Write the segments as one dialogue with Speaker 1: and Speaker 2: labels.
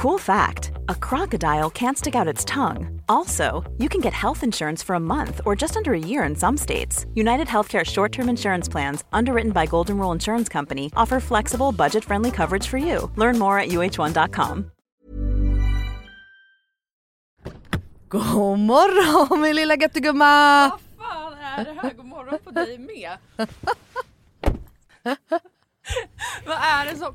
Speaker 1: Cool fact a crocodile can't stick out its tongue. Also, you can get health insurance for a month or just under a year in some states. United Healthcare short term insurance plans, underwritten by Golden Rule Insurance Company, offer flexible, budget friendly coverage for you. Learn more at uh1.com.
Speaker 2: God morgon min lilla göttegumma!
Speaker 3: Vad fan är det här? God morgon på dig med. vad, är det som,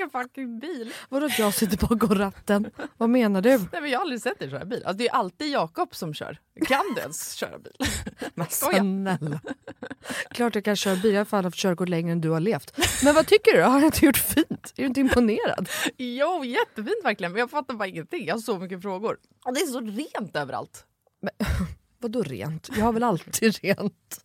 Speaker 3: en fucking bil.
Speaker 2: Vadå att jag sitter bakom ratten? Vad menar du?
Speaker 3: Nej, men jag har aldrig sett dig köra bil. Alltså, det är alltid Jakob som kör. Kan du ens köra bil?
Speaker 2: Men snälla. Klart jag kan köra bil, jag har fan haft körkort längre än du har levt. Men vad tycker du? Har jag inte gjort fint? Är du inte imponerad?
Speaker 3: Jo, jättefint verkligen. Men jag fattar bara ingenting. Jag har så mycket frågor. Och det är så rent överallt.
Speaker 2: Vadå rent? Jag har väl alltid rent?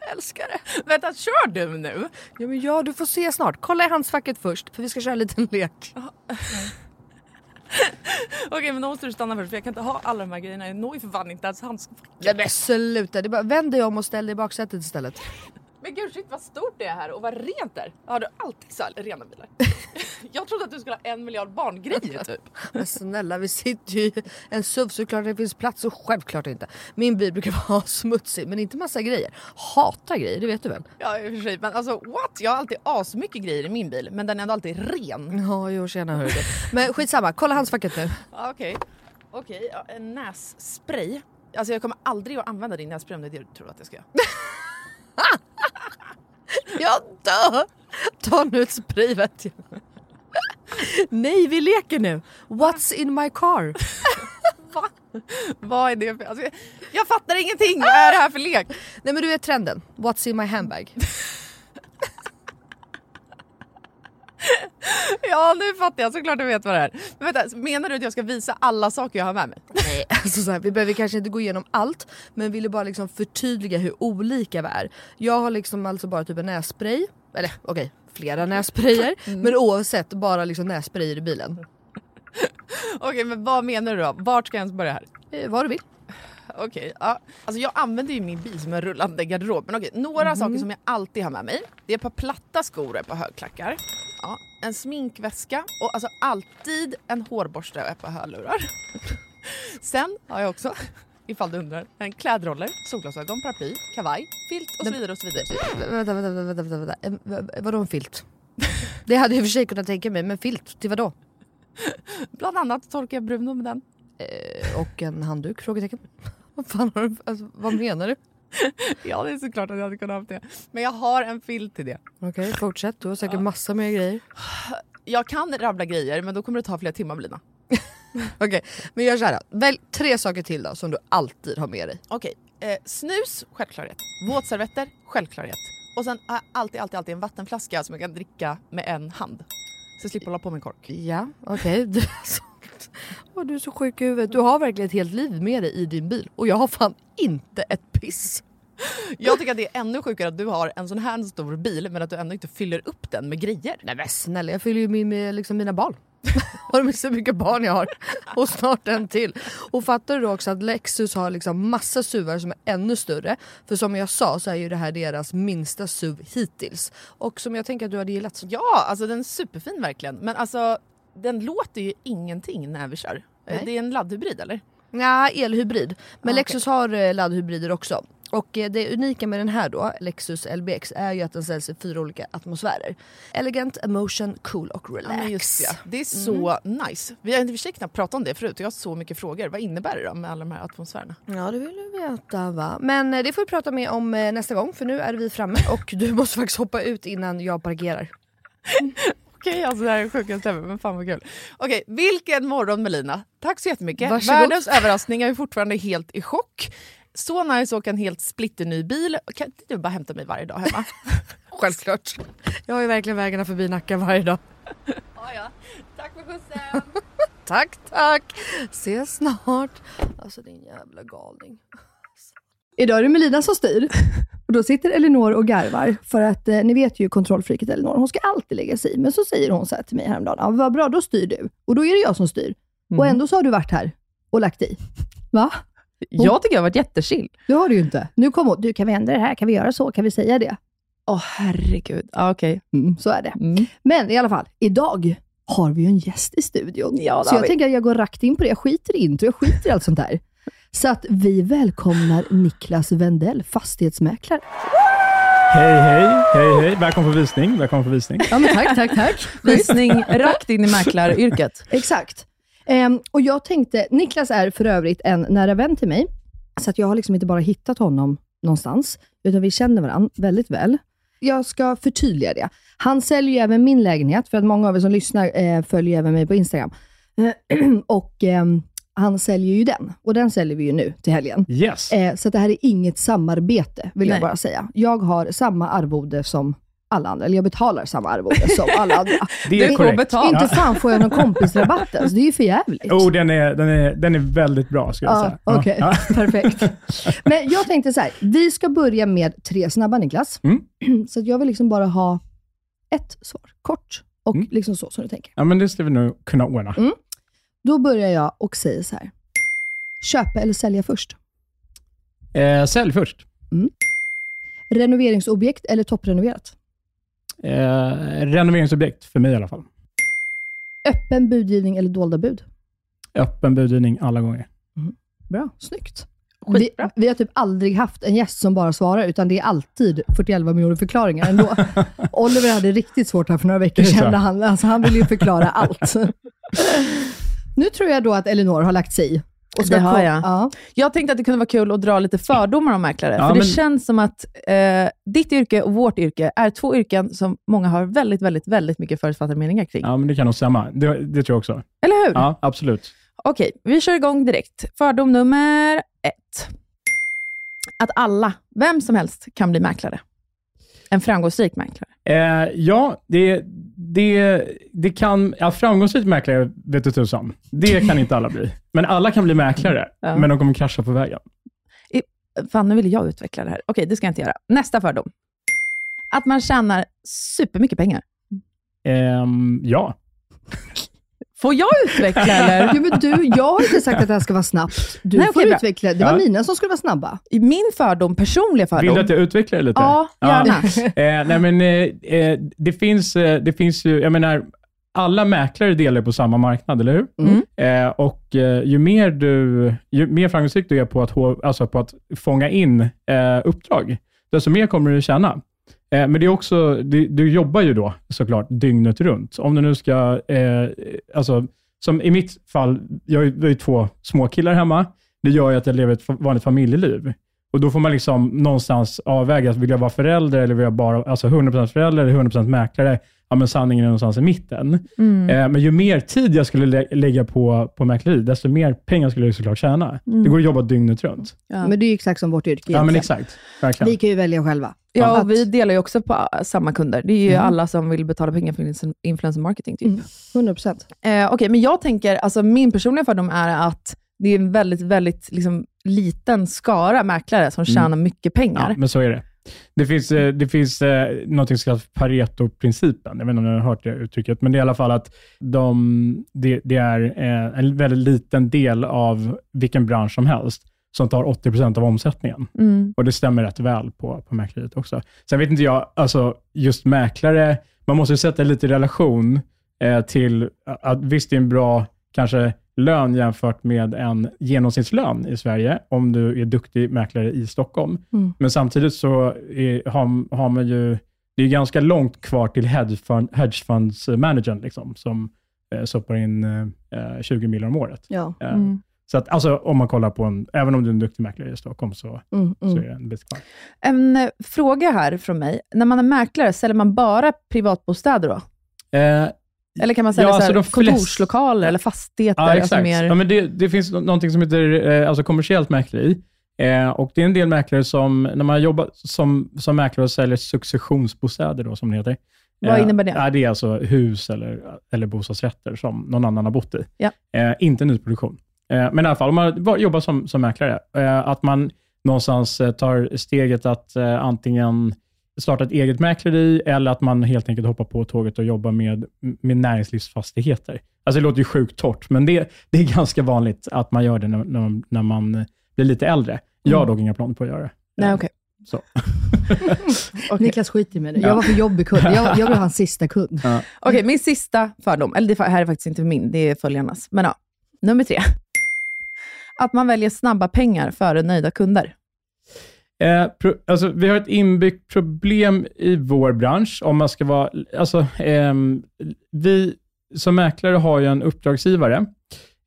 Speaker 2: Jag älskar det.
Speaker 3: Vänta, kör du nu?
Speaker 2: Ja, men ja, du får se snart. Kolla i handskfacket först, för vi ska köra en liten lek.
Speaker 3: Okej, men då måste du stanna först för jag kan inte ha alla de här grejerna. Jag når ju för fan inte ens handskfacket.
Speaker 2: Ja, men sluta, det är bara, vänd dig om och ställ dig i baksätet istället.
Speaker 3: Men gud shit vad stort det är här och vad rent det är. Har du alltid så här rena bilar? jag trodde att du skulle ha en miljard barngrejer typ.
Speaker 2: Men snälla, vi sitter ju i en SUV såklart det finns plats och självklart inte. Min bil brukar vara smutsig men inte massa grejer. Hatar grejer, det vet du väl?
Speaker 3: Ja i och för sig men alltså what? Jag har alltid asmycket grejer i min bil men den är ändå alltid ren.
Speaker 2: Ja, jo tjena hörru. Men skitsamma, kolla handskfacket nu.
Speaker 3: Ja, Okej, okej ja, en nässpray. Alltså jag kommer aldrig att använda din nässpray om det är det du tror att jag ska göra.
Speaker 2: Jag dör! Ta nu ett spray vet jag. Nej, vi leker nu. What's in my car?
Speaker 3: Va? Vad är det för... Alltså, jag, fattar ingenting! Vad är det här för lek?
Speaker 2: Nej men du vet trenden. What's in my handbag?
Speaker 3: Ja nu fattar jag, såklart du vet vad det är. Men vänta, menar du att jag ska visa alla saker jag har med mig?
Speaker 2: Nej, alltså så här, vi behöver kanske inte gå igenom allt men ville bara liksom förtydliga hur olika vi är. Jag har liksom alltså bara typ en nässpray, eller okej flera nässprayer men oavsett bara liksom nässprayer i bilen.
Speaker 3: Okej men vad menar du då? Vart ska jag ens börja här?
Speaker 2: Eh, vad du vill.
Speaker 3: Okej, ja. Alltså jag använder ju min bil som en rullande garderob. Men okej, några saker som jag alltid har med mig. Det är ett par platta skor och ett par högklackar. Ja, en sminkväska och alltså alltid en hårborste och ett par hörlurar. Sen har jag också ifall du undrar. En klädroller, solglasögon, paraply, kavaj, filt och så vidare. och så vidare.
Speaker 2: Vänta, vänta, vänta, vänta, vänta. Vadå en filt? Det hade jag i och för sig kunnat tänka mig, men filt till vadå?
Speaker 3: Bland annat torkar jag Bruno med den.
Speaker 2: Eh, Och en handduk? Frågetecken. Vad fan har du, alltså, vad menar du?
Speaker 3: Ja, det är såklart att jag hade kunnat ha det. Men jag har en filt till det.
Speaker 2: Okej, fortsätt. Du har säkert massa mer grejer.
Speaker 3: Jag kan rabbla grejer, men då kommer det ta flera timmar Blina.
Speaker 2: Okej, men gör såhär då. Välj tre saker till då som du alltid har med dig.
Speaker 3: Okej, eh, snus, självklarhet. Våtservetter, självklarhet. Och sen har jag alltid, alltid, alltid en vattenflaska som jag kan dricka med en hand. Så jag slipper hålla på med en kork.
Speaker 2: Ja, okej. Så- Åh, du är så sjuk i huvudet. Du har verkligen ett helt liv med dig i din bil. Och jag har fan inte ett piss.
Speaker 3: Jag tycker att det är ännu sjukare att du har en sån här stor bil men att du ändå inte fyller upp den med grejer.
Speaker 2: Nej men snälla, jag fyller ju min med liksom mina barn. har du hur mycket barn jag har? Och snart en till. Och fattar du också att Lexus har liksom massa SUVar som är ännu större. För som jag sa så är ju det här deras minsta SUV hittills. Och som jag tänker att du hade gillat.
Speaker 3: Ja, alltså den är superfin verkligen. Men alltså den låter ju ingenting när vi kör.
Speaker 2: Nej.
Speaker 3: Det är en laddhybrid eller?
Speaker 2: Ja, elhybrid. Men
Speaker 3: Ah,
Speaker 2: Lexus har eh, laddhybrider också. Och eh, det unika med den här då, Lexus LBX, är ju att den säljs i fyra olika atmosfärer. Elegant, emotion, cool och relax.
Speaker 3: Ja, just det. det är så nice. Vi har i och för sig knappt pratat om det förut jag har så mycket frågor. Vad innebär det då med alla de här atmosfärerna?
Speaker 2: Ja, det vill du veta va. Men eh, det får vi prata med om eh, nästa gång för nu är vi framme och du måste faktiskt hoppa ut innan jag parkerar.
Speaker 3: Okej, alltså det här är sjukaste ever, men fan vad kul. Okej, vilken morgon Melina. Tack så jättemycket.
Speaker 2: Varsågod.
Speaker 3: Världens överraskning, jag är fortfarande helt i chock. Så nice att åka en helt splitterny bil. Kan inte du bara hämta mig varje dag hemma?
Speaker 2: Självklart. Jag har ju verkligen vägarna förbi Nacka varje dag.
Speaker 3: ja, ja. Tack för skjutsen.
Speaker 2: Tack, tack. Ses snart. Alltså din jävla galning.
Speaker 4: Idag är det Melina som styr. Och då sitter Elinor och garvar. För att eh, ni vet ju kontrollfreaket Elinor. Hon ska alltid lägga sig i. Men så säger hon så här till mig häromdagen. Ja, vad bra, då styr du. Och då är det jag som styr. Och ändå så har du varit här och lagt i. Va?
Speaker 5: Jag tycker jag har varit jättechill.
Speaker 4: Det har du ju inte. Nu kom hon. Du, kan vi ändra det här? Kan vi göra så? Kan vi säga det?
Speaker 5: Åh herregud. Ja, okej.
Speaker 4: Mm, så är det.
Speaker 5: Mm.
Speaker 4: Men i alla fall, idag har vi ju en gäst i studion.
Speaker 5: Ja,
Speaker 4: så jag
Speaker 5: vi.
Speaker 4: tänker att jag går rakt in på det. Jag skiter i intro, jag skiter i allt sånt där. Så att vi välkomnar Niklas Wendell, fastighetsmäklare.
Speaker 6: Hej, hej, hej, hej. Välkommen på visning. Välkommen på visning.
Speaker 4: Ja, men tack, tack, tack.
Speaker 5: Visning rakt in i mäklaryrket.
Speaker 4: Exakt. Ehm, och jag tänkte, Niklas är för övrigt en nära vän till mig, så att jag har liksom inte bara hittat honom någonstans, utan vi känner varandra väldigt väl. Jag ska förtydliga det. Han säljer ju även min lägenhet, för att många av er som lyssnar eh, följer även mig på Instagram. och ehm, han säljer ju den, och den säljer vi ju nu till helgen.
Speaker 6: Yes.
Speaker 4: Eh, så det här är inget samarbete, vill jag
Speaker 5: Nej.
Speaker 4: bara säga. Jag har samma arvode som alla andra, eller jag betalar samma arvode som alla andra.
Speaker 6: Det är
Speaker 5: får
Speaker 6: korrekt.
Speaker 4: Inte fan får jag någon kompisrabatt ens. Det är ju för jävligt.
Speaker 6: Oh, den är, den, är, den är väldigt bra, skulle jag
Speaker 4: Ja,
Speaker 6: säga.
Speaker 4: okej.
Speaker 6: Ja.
Speaker 4: Perfekt. Men jag tänkte så här, vi ska börja med tre snabba Niklas.
Speaker 6: Mm.
Speaker 4: Så att jag vill liksom bara ha ett svar, kort och
Speaker 6: Mm.
Speaker 4: liksom så som du tänker.
Speaker 6: ja, men det ska vi nog kunna ordna.
Speaker 4: Mm. Då börjar jag och säger så här. Köpa eller sälja först?
Speaker 6: Eh, sälj först.
Speaker 4: Renoveringsobjekt eller topprenoverat?
Speaker 6: Eh, renoveringsobjekt, för mig i alla fall.
Speaker 4: Öppen budgivning eller dolda bud?
Speaker 6: Öppen budgivning alla gånger.
Speaker 4: Bra, snyggt. Vi, vi har typ aldrig haft en gäst som bara svarar, utan det är alltid 41 miljoner förklaringar ändå. Oliver hade riktigt svårt här för några veckor sedan. Han, alltså, han ville ju förklara allt. nu tror jag då att Elinor har lagt sig i. Och
Speaker 5: Det har jag.
Speaker 4: Ja.
Speaker 5: Jag tänkte att det kunde vara kul att dra lite fördomar om mäklare.
Speaker 6: Ja,
Speaker 5: för det
Speaker 6: men-
Speaker 5: känns som att eh, ditt yrke och vårt yrke är två yrken som många har väldigt, väldigt, väldigt mycket förutfattade meningar kring.
Speaker 6: Ja, men det kan nog stämma. Det, det tror jag också.
Speaker 5: Eller hur?
Speaker 6: Ja, absolut.
Speaker 5: Okej, vi kör igång direkt. Fördom nummer ett. Att alla, vem som helst, kan bli mäklare. En framgångsrik mäklare.
Speaker 6: Eh, ja, det, det, det kan... Ja, framgångsrik mäklare vet du tusan. Det kan inte alla bli. Men alla kan bli mäklare,
Speaker 5: Ja.
Speaker 6: men de kommer krascha på vägen.
Speaker 5: Fan, nu vill jag utveckla det här. Okej, det ska jag inte göra. Nästa fördom. Att man tjänar supermycket pengar.
Speaker 6: Ehm, ja.
Speaker 5: Får jag utveckla eller?
Speaker 4: Jo, men du, jag har inte sagt att det här ska vara snabbt. Du
Speaker 5: Nej,
Speaker 4: får
Speaker 5: okej, bra.
Speaker 4: utveckla. Det var
Speaker 6: Ja.
Speaker 4: mina som skulle vara snabba.
Speaker 5: Min fördom, personliga fördom.
Speaker 6: Vill du att jag utvecklar det lite?
Speaker 5: Ja, gärna.
Speaker 6: Eh, nej, men, eh, eh, det, finns, eh, det finns ju, jag menar, alla mäklare delar på samma marknad, eller hur?
Speaker 3: Mm.
Speaker 6: Eh, och eh, ju mer du, ju mer framgångsrik du är på att, hå- alltså på att fånga in eh, uppdrag, desto mer kommer du tjäna. Eh, men det är också, du, du jobbar ju då såklart dygnet runt. Om du nu ska, eh, alltså, som i mitt fall, jag har ju- två små killar hemma. Det gör ju att jag lever ett vanligt familjeliv. Och då får man liksom någonstans avväga, vill jag vara förälder eller vill jag bara, alltså 100% förälder eller 100% mäklare? Ja, men sanningen är någonstans i mitten.
Speaker 3: Mm.
Speaker 6: Eh, men ju mer tid jag skulle lä- lägga på, på mäkleri, desto mer pengar skulle jag såklart tjäna.
Speaker 4: Mm.
Speaker 6: Det går att jobba dygnet runt.
Speaker 3: Ja.
Speaker 4: Men det är ju exakt som vårt yrke
Speaker 6: Ja, men exakt. Verkligen.
Speaker 4: Vi kan ju välja själva.
Speaker 3: Ja, och vi delar ju också på äh, samma kunder. Det är ju
Speaker 4: Mm.
Speaker 3: alla som vill betala pengar för influ- influencer marketing. Typ.
Speaker 4: 100%.
Speaker 3: Eh, Okej, men jag tänker, alltså min personliga fördom är att det är en väldigt, väldigt liksom, liten skara mäklare som
Speaker 6: Mm.
Speaker 3: tjänar mycket pengar.
Speaker 6: Ja, men så är det. Det finns, eh, det finns eh, något som kallas Pareto-principen. Jag vet inte om ni har hört det uttrycket, men det är i alla fall att de, det, det är eh, en väldigt liten del av vilken bransch som helst som tar 80% av omsättningen.
Speaker 3: Mm.
Speaker 6: Och det stämmer rätt väl på, på mäkleriet också. Sen vet inte jag, alltså just mäklare, man måste ju sätta lite i relation eh, till att visst det är en bra kanske lön jämfört med en genomsnittslön i Sverige, om du är duktig mäklare i Stockholm.
Speaker 4: Mm.
Speaker 6: Men samtidigt så är, har, har man ju, det är ganska långt kvar till hedgefund, hedgefundsmanagern, liksom, som eh, stoppar in eh, 20 miljoner om året.
Speaker 4: Ja.
Speaker 6: Eh,
Speaker 3: Mm.
Speaker 6: Så att, alltså, om man kollar på en, även om du är en duktig mäklare i Stockholm, så,
Speaker 4: Mm,
Speaker 6: så
Speaker 4: mm.
Speaker 6: är det en bit kvar.
Speaker 3: En eh, fråga här från mig. När man är mäklare, säljer man bara privatbostäder då? Eller kan man sälja
Speaker 6: Ja,
Speaker 3: så
Speaker 6: alltså de flest-
Speaker 3: kontorslokaler eller fastigheter?
Speaker 6: Ja,
Speaker 3: alltså
Speaker 6: exakt.
Speaker 3: mer...
Speaker 6: Ja, men det, det finns nå- någonting som heter eh, alltså kommersiellt mäkleri. Eh, och det är en del mäklare som, när man jobbar som, som mäklare och säljer successionsbostäder, då, som det heter.
Speaker 3: Vad
Speaker 6: Eh,
Speaker 3: innebär det?
Speaker 6: Det är alltså hus eller, eller bostadsrätter som någon annan har bott i.
Speaker 3: Ja.
Speaker 6: Eh, inte nyproduktion. Eh, men i alla fall, om man jobbar som, som mäklare, att man någonstans tar steget att antingen starta ett eget mäkleri eller att man helt enkelt hoppar på tåget och jobbar med, med näringslivsfastigheter. Alltså det låter ju sjukt torrt, men det, det är ganska vanligt att man gör det när, när, man, när man blir lite äldre. Jag har
Speaker 3: Mm.
Speaker 6: dock inga planer på att göra det.
Speaker 3: Nej, okej.
Speaker 6: Så.
Speaker 3: Okej.
Speaker 4: Niklas skiter nu.
Speaker 6: Ja.
Speaker 4: Jag var för jobbig kund. Jag, jag blev hans sista kund.
Speaker 3: Okej, min sista fördom, eller det här är faktiskt inte min, det är följarnas. Men ja, nummer tre. Att man väljer snabba pengar före nöjda kunder.
Speaker 6: Eh, pro, alltså, vi har ett inbyggt problem i vår bransch. Om man ska vara, alltså, ehm, vi som mäklare har ju en uppdragsgivare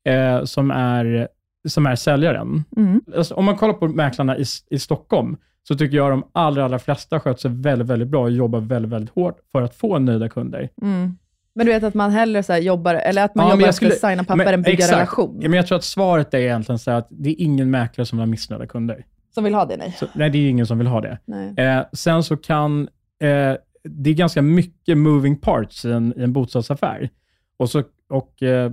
Speaker 6: eh, som, är, som är säljaren.
Speaker 3: Mm.
Speaker 6: Alltså, om man kollar på mäklarna i, i Stockholm, så tycker jag de allra, allra flesta sköter sig väldigt, väldigt bra och jobbar väldigt, väldigt hårt för att få nöjda kunder.
Speaker 3: Mm. Men du vet att man hellre så jobbar, eller att man
Speaker 6: Ja,
Speaker 3: jobbar
Speaker 6: skulle-
Speaker 3: för att signa papper
Speaker 6: men
Speaker 3: än bygga
Speaker 6: exakt.
Speaker 3: relation.
Speaker 6: Ja, Men jag tror att svaret är egentligen så att det är ingen mäklare som vill ha missnöjda kunder.
Speaker 3: Som vill ha det, nej.
Speaker 6: Så, nej, det är ingen som vill ha det. Eh, sen så kan, eh, det är ganska mycket moving parts i en, i en bostadsaffär. Och, så, och eh,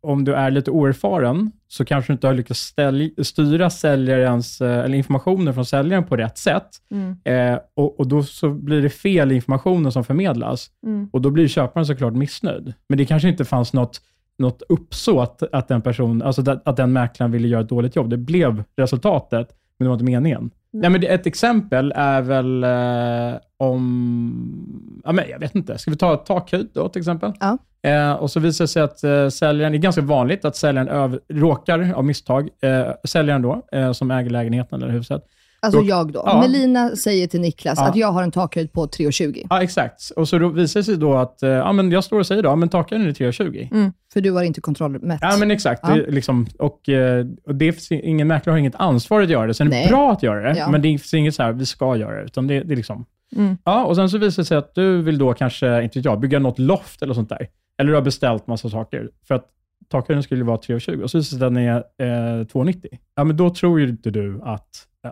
Speaker 6: om du är lite oerfaren, så kanske du inte har lyckats ställ, styra säljarens, eh, eller informationen från säljaren på rätt sätt.
Speaker 3: Mm.
Speaker 6: Eh, och, och då så blir det fel information som förmedlas.
Speaker 3: Mm.
Speaker 6: Och då blir köparen såklart missnöjd. Men det kanske inte fanns något, något uppsåt att den person, alltså att, att den mäklaren ville göra ett dåligt jobb. Det blev resultatet, men det var inte meningen. Nej. men ett exempel är väl eh, om, ja, men jag vet inte, ska vi ta takhöjd då till exempel?
Speaker 4: Ja.
Speaker 6: Eh, och så visar det sig att eh, säljaren, det är ganska vanligt att säljaren över, råkar av misstag, eh, säljaren då, eh, som äger lägenheten eller huset,
Speaker 4: Alltså
Speaker 6: Då-
Speaker 4: jag då.
Speaker 6: Ja.
Speaker 4: Melina säger till Niklas
Speaker 6: Ja.
Speaker 4: att jag har en takhöjd på 3,20.
Speaker 6: Ja, exakt. Och så visar det sig då att, eh, ja men jag står och säger då, ja men takhöjden är 3,20.
Speaker 4: Mm. För du har inte kontrollmätt.
Speaker 6: Ja, men exakt.
Speaker 4: Ja.
Speaker 6: Det, liksom, och, eh, och det finns, ingen mäklare har inget ansvar att göra det. Sen är det bra att göra det, men det finns inget så här, vi ska göra det. Utan det, det är liksom,
Speaker 3: Mm.
Speaker 6: ja, och sen så visar det sig att du vill då kanske, inte jag, bygga något loft eller sånt där. Eller du har beställt massa saker. För att takhöjden skulle vara 3,20 och så visar den är eh, 2,90. Ja, men då tror ju inte du att,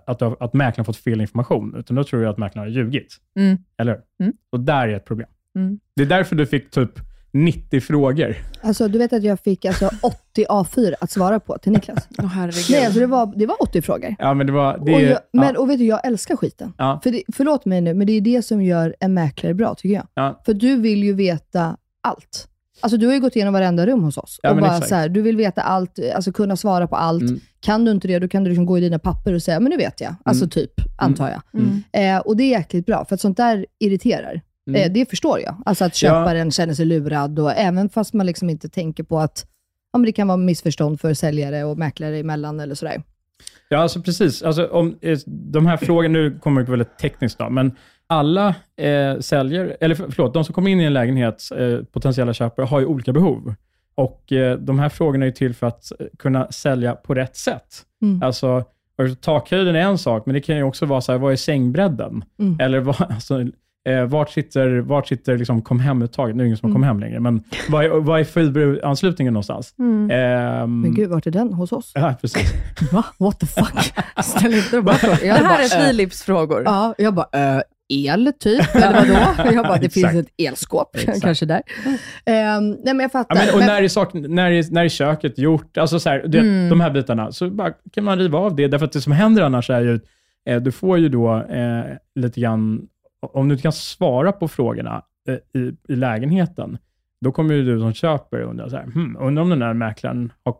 Speaker 6: att, att mäklaren fått fel information, utan då tror du att mäklaren har ljugit.
Speaker 3: Mm.
Speaker 6: Eller hur?
Speaker 3: Mm.
Speaker 6: Och där är ett problem.
Speaker 3: Mm.
Speaker 6: Det är därför du fick typ 90 frågor.
Speaker 4: Alltså, du vet att jag fick alltså 80 A4 att svara på till Niklas.
Speaker 3: Herregud.
Speaker 4: Nej, alltså det var, det var 80 frågor.
Speaker 6: Ja, men det var... Det,
Speaker 4: och jag, men,
Speaker 6: ja,
Speaker 4: och vet du, jag älskar skiten.
Speaker 6: ja,
Speaker 4: För det, förlåt mig nu, men det är det som gör en mäklare bra, tycker jag.
Speaker 6: ja.
Speaker 4: För du vill ju veta allt. Alltså du har ju gått igenom varenda rum hos oss.
Speaker 6: Ja,
Speaker 4: och bara
Speaker 6: exakt.
Speaker 4: så här, du vill veta allt, alltså kunna svara på allt.
Speaker 6: Mm.
Speaker 4: Kan du inte det, då kan du liksom gå i dina papper och säga, men nu vet jag. Alltså typ, antar jag.
Speaker 3: Mm.
Speaker 4: Eh, och det är jäkligt bra, för att sånt där irriterar.
Speaker 6: Mm.
Speaker 4: Eh, det förstår jag. Alltså att köparen känner sig lurad, och även fast man liksom inte tänker på att ja, men det kan vara missförstånd för säljare och mäklare emellan eller sådär.
Speaker 6: Ja, alltså precis. Alltså, om, eh, de här frågorna, nu kommer det väldigt tekniskt, då, men alla eh, säljare, eller för- förlåt, de som kommer in i en lägenhet, eh, potentiella köpare, har ju olika behov. Och eh, De här frågorna är till för att eh, kunna sälja på rätt sätt.
Speaker 4: Mm.
Speaker 6: Alltså, takhöjden är en sak, men det kan ju också vara så här, vad är sängbredden?
Speaker 4: Mm.
Speaker 6: Eller vad, alltså, eh, vart sitter, vart sitter liksom kom hem-uttaget? Nu är det ingen som har kom hem längre, men vad är, vad är fiberanslutningen någonstans?
Speaker 4: Mm.
Speaker 6: Ehm,
Speaker 4: Men gud, vart är den hos oss?
Speaker 6: Ja, precis.
Speaker 4: Va? What the fuck? Ställ inte de här frågorna.
Speaker 3: Det
Speaker 4: Jag
Speaker 3: här
Speaker 4: bara,
Speaker 3: är
Speaker 4: eh,
Speaker 3: Philips frågor.
Speaker 4: Ja, jag bara, äh, el typ, eller vadå? Jag bara, det finns ett elskåp, kanske där. Ehm, nej, men jag fattar.
Speaker 6: Ja, men, och
Speaker 4: Men-
Speaker 6: när är, sak, när, är, när är köket gjort? Alltså så här, du, vet,
Speaker 4: Mm.
Speaker 6: De här bitarna, så bara, kan man riva av det. Därför att det som händer annars är ju, eh, du får ju då eh, lite grann, om du inte kan svara på frågorna eh, i, i lägenheten, då kommer ju du som köper undra, så här, hmm, undrar om den där mäklaren har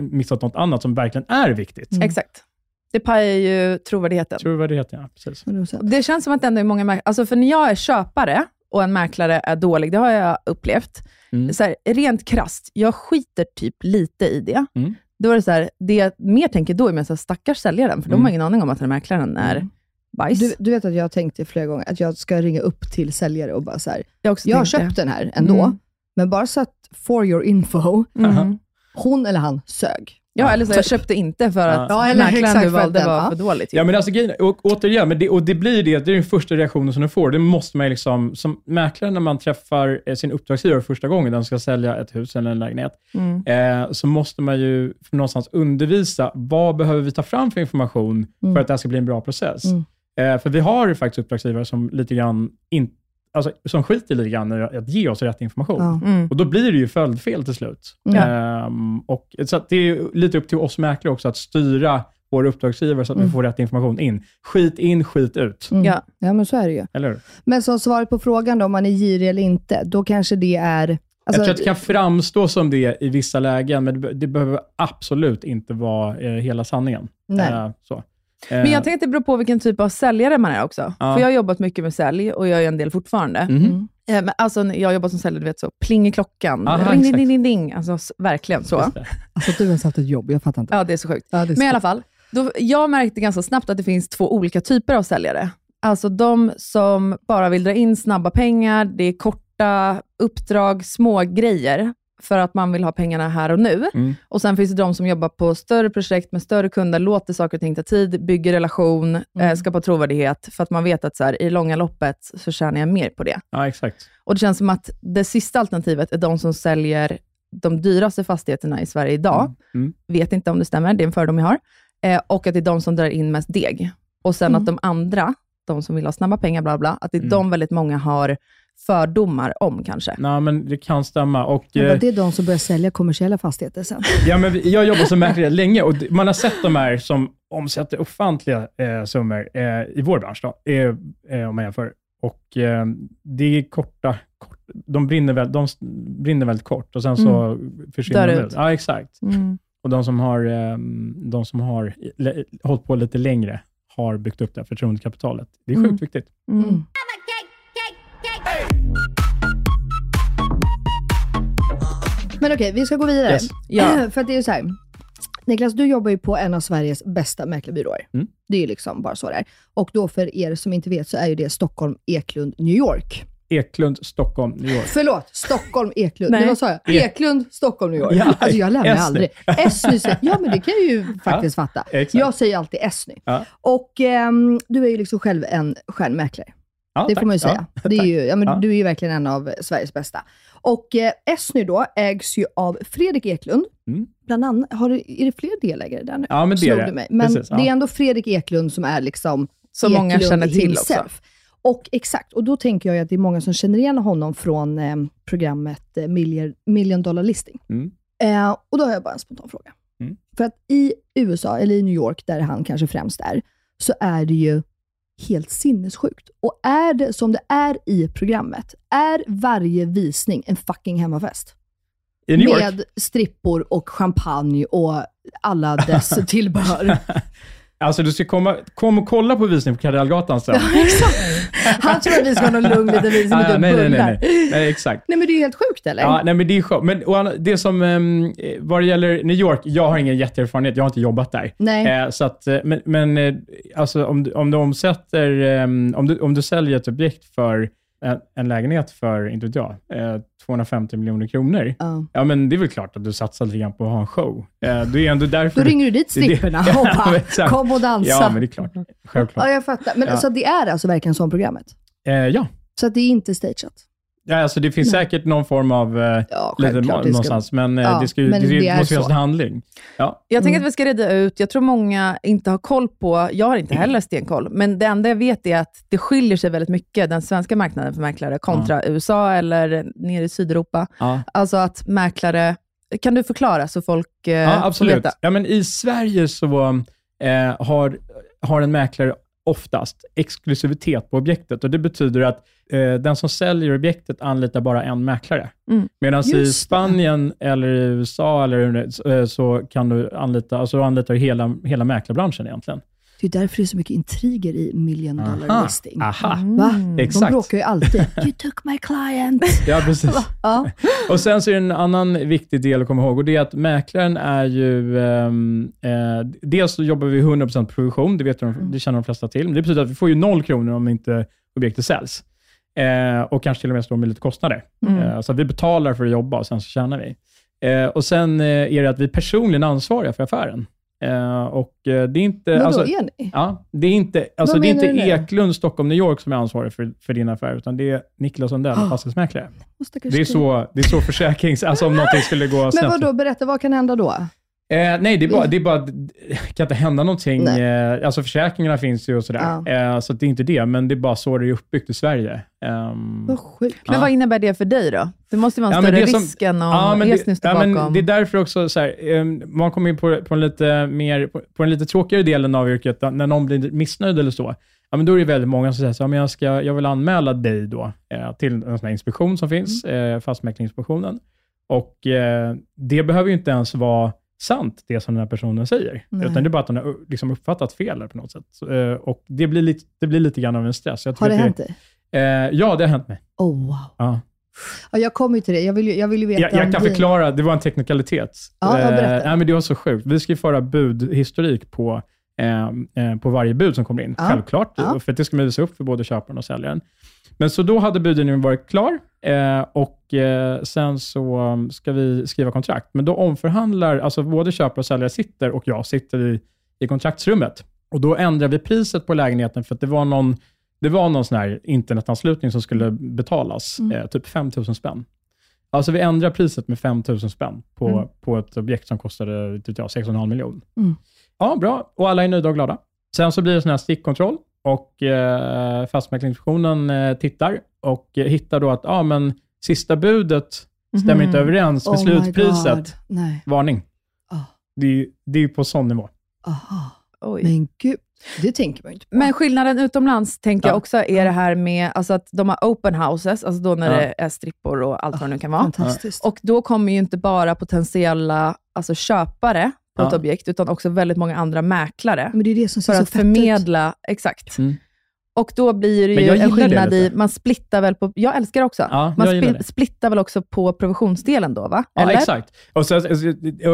Speaker 6: missat något annat som verkligen är viktigt.
Speaker 4: Mm.
Speaker 3: Exakt. Det pajar ju trovärdigheten.
Speaker 6: Trovärdigheten, ja. Precis.
Speaker 3: Det känns som att det ändå är många mäklare, alltså för när jag är köpare och en mäklare är dålig, det har jag upplevt.
Speaker 6: Mm.
Speaker 3: Så här, rent krasst, jag skiter typ lite i det.
Speaker 6: Mm.
Speaker 3: Då är det så här, det jag mer tänker då är med så här, stackars säljaren, för de
Speaker 6: Mm.
Speaker 3: har ingen aning om att den här mäklaren är bajs.
Speaker 4: Du, du vet att jag har tänkt det flera gånger, att jag ska ringa upp till säljare och bara så här,
Speaker 3: jag,
Speaker 4: jag har
Speaker 3: tänkt det.
Speaker 4: köpt den här ändå,
Speaker 3: Mm.
Speaker 4: men bara så att for your info,
Speaker 3: Mm.
Speaker 4: hon eller han sög.
Speaker 3: Ja, eller så jag köpte inte för att
Speaker 4: Ja, eller
Speaker 3: mäklaren
Speaker 4: exakt
Speaker 3: du valde var för dålig. Typ.
Speaker 6: Ja, men alltså, grejen är- och, återigen, men det, och det blir det, det är den första reaktionen som du får. Det måste man liksom, som mäklare när man träffar eh, sin uppdragsgivare första gången, den ska sälja ett hus eller en lägenhet,
Speaker 3: Mm.
Speaker 6: eh, så måste man ju någonstans undervisa, vad behöver vi ta fram för information
Speaker 4: Mm.
Speaker 6: för att det här ska bli en bra process?
Speaker 4: Mm.
Speaker 6: Eh, för vi har ju faktiskt uppdragsgivare som lite grann in, alltså, som skiter lite grann i att ge oss rätt information.
Speaker 4: Ja.
Speaker 3: Mm.
Speaker 6: Och då blir det ju följdfel till slut.
Speaker 4: Mm.
Speaker 6: Ehm, och, så att det är lite upp till oss mäklare också att styra våra uppdragsgivare så att vi
Speaker 4: Mm.
Speaker 6: får rätt information in. Skit in, skit ut.
Speaker 4: Mm.
Speaker 3: Ja.
Speaker 4: ja, men så är det ju.
Speaker 6: Eller hur?
Speaker 4: Men som svaret på frågan då, om man är girig eller inte, då kanske det är... Alltså,
Speaker 6: jag tror att det kan framstå som det i vissa lägen, men det, det behöver absolut inte vara eh, hela sanningen.
Speaker 4: Nej.
Speaker 6: Eh, så.
Speaker 3: Men jag tänker att det beror på vilken typ av säljare man är också.
Speaker 6: Ja.
Speaker 3: För jag har jobbat mycket med sälj och jag gör en del fortfarande.
Speaker 6: Mhm.
Speaker 3: Eh, Men alltså, jag jobbar som säljare, du vet så, pling i klockan,
Speaker 6: Aha,
Speaker 3: ring, ding, ding, ding, ding. Alltså verkligen så.
Speaker 4: Alltså du har ens haft ett jobb, jag fattar inte.
Speaker 3: Ja, det är så sjukt.
Speaker 4: Ja, är
Speaker 3: Men i
Speaker 4: så-
Speaker 3: alla fall, då, jag märkte ganska snabbt att det finns två olika typer av säljare. Alltså de som bara vill dra in snabba pengar, det är korta uppdrag, små grejer för att man vill ha pengarna här och nu.
Speaker 6: Mm.
Speaker 3: Och Sen finns det de som jobbar på större projekt med större kunder, låter saker och ting ta tid, bygger relation, eh, skapar trovärdighet, för att man vet att så här, i långa loppet så tjänar jag mer på det.
Speaker 6: Ja, exakt.
Speaker 3: Och Det känns som att det sista alternativet är de som säljer de dyraste fastigheterna i Sverige idag.
Speaker 6: Mm.
Speaker 3: Vet inte om det stämmer, det är en fördom jag har. Eh, och att det är de som drar in mest deg. Och sen
Speaker 4: Mm.
Speaker 3: att de andra, de som vill ha snabba pengar, bla bla, att det är
Speaker 6: Mm.
Speaker 3: de väldigt många har fördomar om kanske.
Speaker 6: Nej, men det kan stämma. Och,
Speaker 4: Men
Speaker 6: eh,
Speaker 4: det är de som börjar sälja kommersiella fastigheter sen.
Speaker 6: Ja, men jag jobbar som mäklare länge och man har sett de här som omsätter ofantliga eh, summor eh, i vår bransch, då, eh, om man jämför. Och eh, det är korta, kort, de, brinner väl, de brinner väldigt kort och sen så försvinner
Speaker 3: Dör
Speaker 6: de
Speaker 3: ut.
Speaker 6: Ja, exakt.
Speaker 3: Mm.
Speaker 6: Och de som har, eh, de som har hållit på lite längre har byggt upp det här förtroendekapitalet. Det är sjukt
Speaker 3: Mm.
Speaker 6: viktigt.
Speaker 3: Mm.
Speaker 4: Men okej, vi ska gå vidare.
Speaker 6: Yes.
Speaker 3: Ja.
Speaker 4: För att det är ju så här. Niklas, du jobbar ju på en av Sveriges bästa mäklarbyråer.
Speaker 6: Mm.
Speaker 4: Det är ju liksom bara så där. Och då för er som inte vet så är ju det Stockholm, Eklund, New York.
Speaker 6: Eklund, Stockholm, New York.
Speaker 4: Förlåt, Stockholm, Eklund.
Speaker 3: Nej.
Speaker 4: Nej. Vad sa jag?
Speaker 6: E-
Speaker 4: Eklund, Stockholm, New York.
Speaker 6: Ja,
Speaker 4: alltså jag lär mig
Speaker 6: Esny.
Speaker 4: aldrig. Esny, säger- ja men det kan jag ju faktiskt fatta.
Speaker 6: exakt.
Speaker 4: Jag säger alltid Esny.
Speaker 6: Ja.
Speaker 4: Och ehm, du är ju liksom själv en stjärnmäklare.
Speaker 6: Ja,
Speaker 4: Det
Speaker 6: tack.
Speaker 4: får man ju säga.
Speaker 6: Ja,
Speaker 4: det är ju, ja, men
Speaker 6: Ja.
Speaker 4: Du är ju verkligen en av Sveriges bästa. Och eh, Esny då ägs ju av Fredrik Eklund.
Speaker 6: Mm.
Speaker 4: Bland annat, har det, är det fler delägare där nu?
Speaker 6: Ja, men det är det.
Speaker 4: mig. Men
Speaker 6: Precis,
Speaker 4: det är ändå Fredrik Eklund som är liksom
Speaker 3: Som många
Speaker 4: Eklund
Speaker 3: känner till
Speaker 4: himself.
Speaker 3: också.
Speaker 4: Och exakt, och då tänker jag att det är många som känner igen honom från eh, programmet eh, Million Dollar Listing.
Speaker 6: Mm.
Speaker 4: Eh, och då har jag bara en spontan fråga.
Speaker 6: Mm.
Speaker 4: För att i USA, eller i New York, där han kanske främst är, så är det ju helt sinnessjukt. Och är det som det är i programmet, är varje visning en fucking hemmafest?
Speaker 6: I New York?
Speaker 4: Med strippor och champagne och alla dess tillbehör.
Speaker 6: Alltså du ska komma, kom och kolla på visning på Kardellgatan sen.
Speaker 4: Han tror att vi ska ha någon lugn liten visning med
Speaker 6: Ah, nej, nej, nej, nej, nej, exakt.
Speaker 4: Nej men det är ju helt sjukt eller?
Speaker 6: Ja, nej, men det är skönt. Men och det som, um, vad det gäller New York, jag har ingen jätteerfarenhet, jag har inte jobbat där.
Speaker 4: Nej.
Speaker 6: Eh, så att, eh, men men eh, alltså, om, du, om du omsätter, ehm, om, du, om du säljer ett objekt för en, en lägenhet för, inte vet jag, eh, 250 miljoner kronor,
Speaker 4: Ja.
Speaker 6: ja men det är väl klart att du satsar lite grann på att ha en show. Det är ändå därför...
Speaker 4: Då ringer du dit
Speaker 6: Ja,
Speaker 4: och bara, kom och dansa.
Speaker 6: Ja, men det är klart. Självklart.
Speaker 4: Ja, jag fattar. Men
Speaker 6: Ja.
Speaker 4: så det är alltså verkligen som programmet?
Speaker 6: Eh, ja.
Speaker 4: Så att det är inte stageat?
Speaker 6: Ja, alltså det finns
Speaker 4: Nej.
Speaker 6: säkert någon form av eh,
Speaker 4: Ja,
Speaker 6: lite
Speaker 4: det ska-
Speaker 6: någonstans, men, eh,
Speaker 4: Ja,
Speaker 6: det, ska, ju-
Speaker 4: men
Speaker 6: det,
Speaker 4: det är
Speaker 6: måste finnas en handling. Ja.
Speaker 3: Jag tänker
Speaker 4: Mm.
Speaker 3: att vi ska reda ut, jag tror många inte har koll på, jag har inte heller stenkoll, men det enda jag vet är att det skiljer sig väldigt mycket, den svenska marknaden för mäklare, kontra USA eller nere i Sydeuropa.
Speaker 6: Ja.
Speaker 3: Alltså att mäklare, kan du förklara så folk eh,
Speaker 6: Ja,
Speaker 3: får
Speaker 6: absolut.
Speaker 3: veta?
Speaker 6: Ja, men I Sverige så eh, har, har en mäklare oftast exklusivitet på objektet och det betyder att eh, den som säljer objektet anlitar bara en mäklare.
Speaker 3: Mm.
Speaker 6: Medan i
Speaker 4: det.
Speaker 6: Spanien eller i USA eller, det- eh, så kan du anlita, alltså du anlitar hela, hela mäklarbranschen egentligen.
Speaker 4: Det är därför det är så mycket intriger i Million Dollar
Speaker 6: Aha.
Speaker 4: Listing.
Speaker 6: Aha. Mm. Exakt.
Speaker 4: De bråkar ju alltid. You took my client.
Speaker 6: Ja, precis.
Speaker 4: Ja.
Speaker 6: Och sen så är det en annan viktig del att komma ihåg och det är att mäklaren är ju... ehm, eh, dels så jobbar vi 100% provision, det, vet de, det känner de flesta till. Men det betyder att vi får ju noll kronor om inte objektet säljs. Eh, och kanske till och med står med lite kostnader.
Speaker 3: Mm.
Speaker 6: Eh, så vi betalar för att jobba och sen så tjänar vi. Eh, och sen eh, är det att vi är personligen ansvariga för affären. Eh, och eh, det är inte...
Speaker 4: Vadå,
Speaker 6: alltså,
Speaker 4: är ni?
Speaker 6: Ja, det är inte, alltså, det är inte? Eklund, Stockholm, New York som är ansvarig för, för din affär, utan det är Niklas Sundell,
Speaker 4: Ah.
Speaker 6: fastighetsmäklare. Det är så, det är så försäkrings... Alltså om någonting skulle gå snett.
Speaker 4: Men vad då berätta, vad kan hända då?
Speaker 6: Eh, nej, det är bara, det är bara, det kan inte hända någonting. Eh, alltså försäkringarna finns ju och sådär. Eh, så att det är inte det, men det är bara så det är uppbyggt i Sverige. Ehm,
Speaker 4: Vad sjukt.
Speaker 3: Men
Speaker 6: Ja.
Speaker 3: vad innebär det för dig då? Det måste ju vara en
Speaker 6: Ja,
Speaker 3: större risk än om
Speaker 6: Ja, det,
Speaker 3: står
Speaker 6: ja,
Speaker 3: bakom.
Speaker 6: det är därför också så här, ehm, man kommer in på, på, en lite mer, på, på en lite tråkigare delen av yrket, när någon blir missnöjd eller så. Ja, men då är det väldigt många som säger så men jag, ska, jag vill anmäla dig då eh, till en sån inspektion som finns,
Speaker 4: Mm.
Speaker 6: eh, fastighetsmäklarinspektionen. Och eh, det behöver ju inte ens vara sant, det som den här personen säger.
Speaker 4: Nej.
Speaker 6: Utan det är bara att den har liksom uppfattat fel på något sätt. Eh, och det blir, lite, det blir lite grann av en stress.
Speaker 4: Har det hänt dig?
Speaker 6: Eh, ja, det har hänt mig.
Speaker 4: Oh wow.
Speaker 6: Ja.
Speaker 4: Ja, jag kommer ju till det. Jag vill jag vill ju veta
Speaker 6: Jag, jag kan
Speaker 4: din-
Speaker 6: förklara, det var en teknikalitet.
Speaker 4: Ja.
Speaker 6: Eh, nej, men det var så sjukt. Vi ska ju föra budhistorik på, eh, eh, på varje bud som kommer in,
Speaker 4: Ja.
Speaker 6: självklart.
Speaker 4: Ja.
Speaker 6: För det ska man visa upp för både köparen och säljaren. Men så då hade budgivningen varit klar eh, och eh, sen så um, ska vi skriva kontrakt. Men då omförhandlar, alltså både köpare och säljare sitter och jag sitter i, i kontraktsrummet. Och då ändrar vi priset på lägenheten för att det var någon, det var någon sån här internetanslutning som skulle betalas,
Speaker 4: Mm.
Speaker 6: eh, typ 5 000 spänn. Alltså vi ändrar priset med 5 000 spänn på,
Speaker 4: Mm.
Speaker 6: på ett objekt som kostade typ, ja, 6,5 miljoner.
Speaker 4: Mm.
Speaker 6: Ja, bra. Och alla är nöjda och glada. Sen så blir det sån här stickkontroll och eh, Fastighetsmäklarinspektionen eh, tittar och eh, hittar då att ja, men sista budet stämmer
Speaker 3: Mhm.
Speaker 6: inte överens med
Speaker 4: Oh
Speaker 6: slutpriset.
Speaker 4: Nej.
Speaker 6: Varning.
Speaker 4: Ah.
Speaker 6: Det, är- det är ju på sån nivå.
Speaker 4: Aha.
Speaker 3: Oj.
Speaker 4: Men gud, det tänker man ju inte på.
Speaker 3: Men skillnaden utomlands tänker
Speaker 6: Ja.
Speaker 3: jag också är det här med alltså att de har open houses, alltså då när
Speaker 6: Ja.
Speaker 3: det är strippor och allt vad det nu kan vara.
Speaker 4: Fantastiskt.
Speaker 3: Och då kommer ju inte bara potentiella alltså köpare på ett
Speaker 6: Ja.
Speaker 3: objekt, utan också väldigt många andra mäklare
Speaker 4: Men det är det som ser
Speaker 3: för
Speaker 4: så
Speaker 3: att
Speaker 4: fett
Speaker 3: förmedla, exakt.
Speaker 6: Mm.
Speaker 3: Och då blir det ju en
Speaker 6: gillar det
Speaker 3: skillnad i, man splittar väl på, jag älskar också,
Speaker 6: Ja,
Speaker 3: man
Speaker 6: det.
Speaker 3: splittar väl också på provisionsdelen då va?
Speaker 6: Ja,
Speaker 3: Eller?
Speaker 6: exakt. Och, så,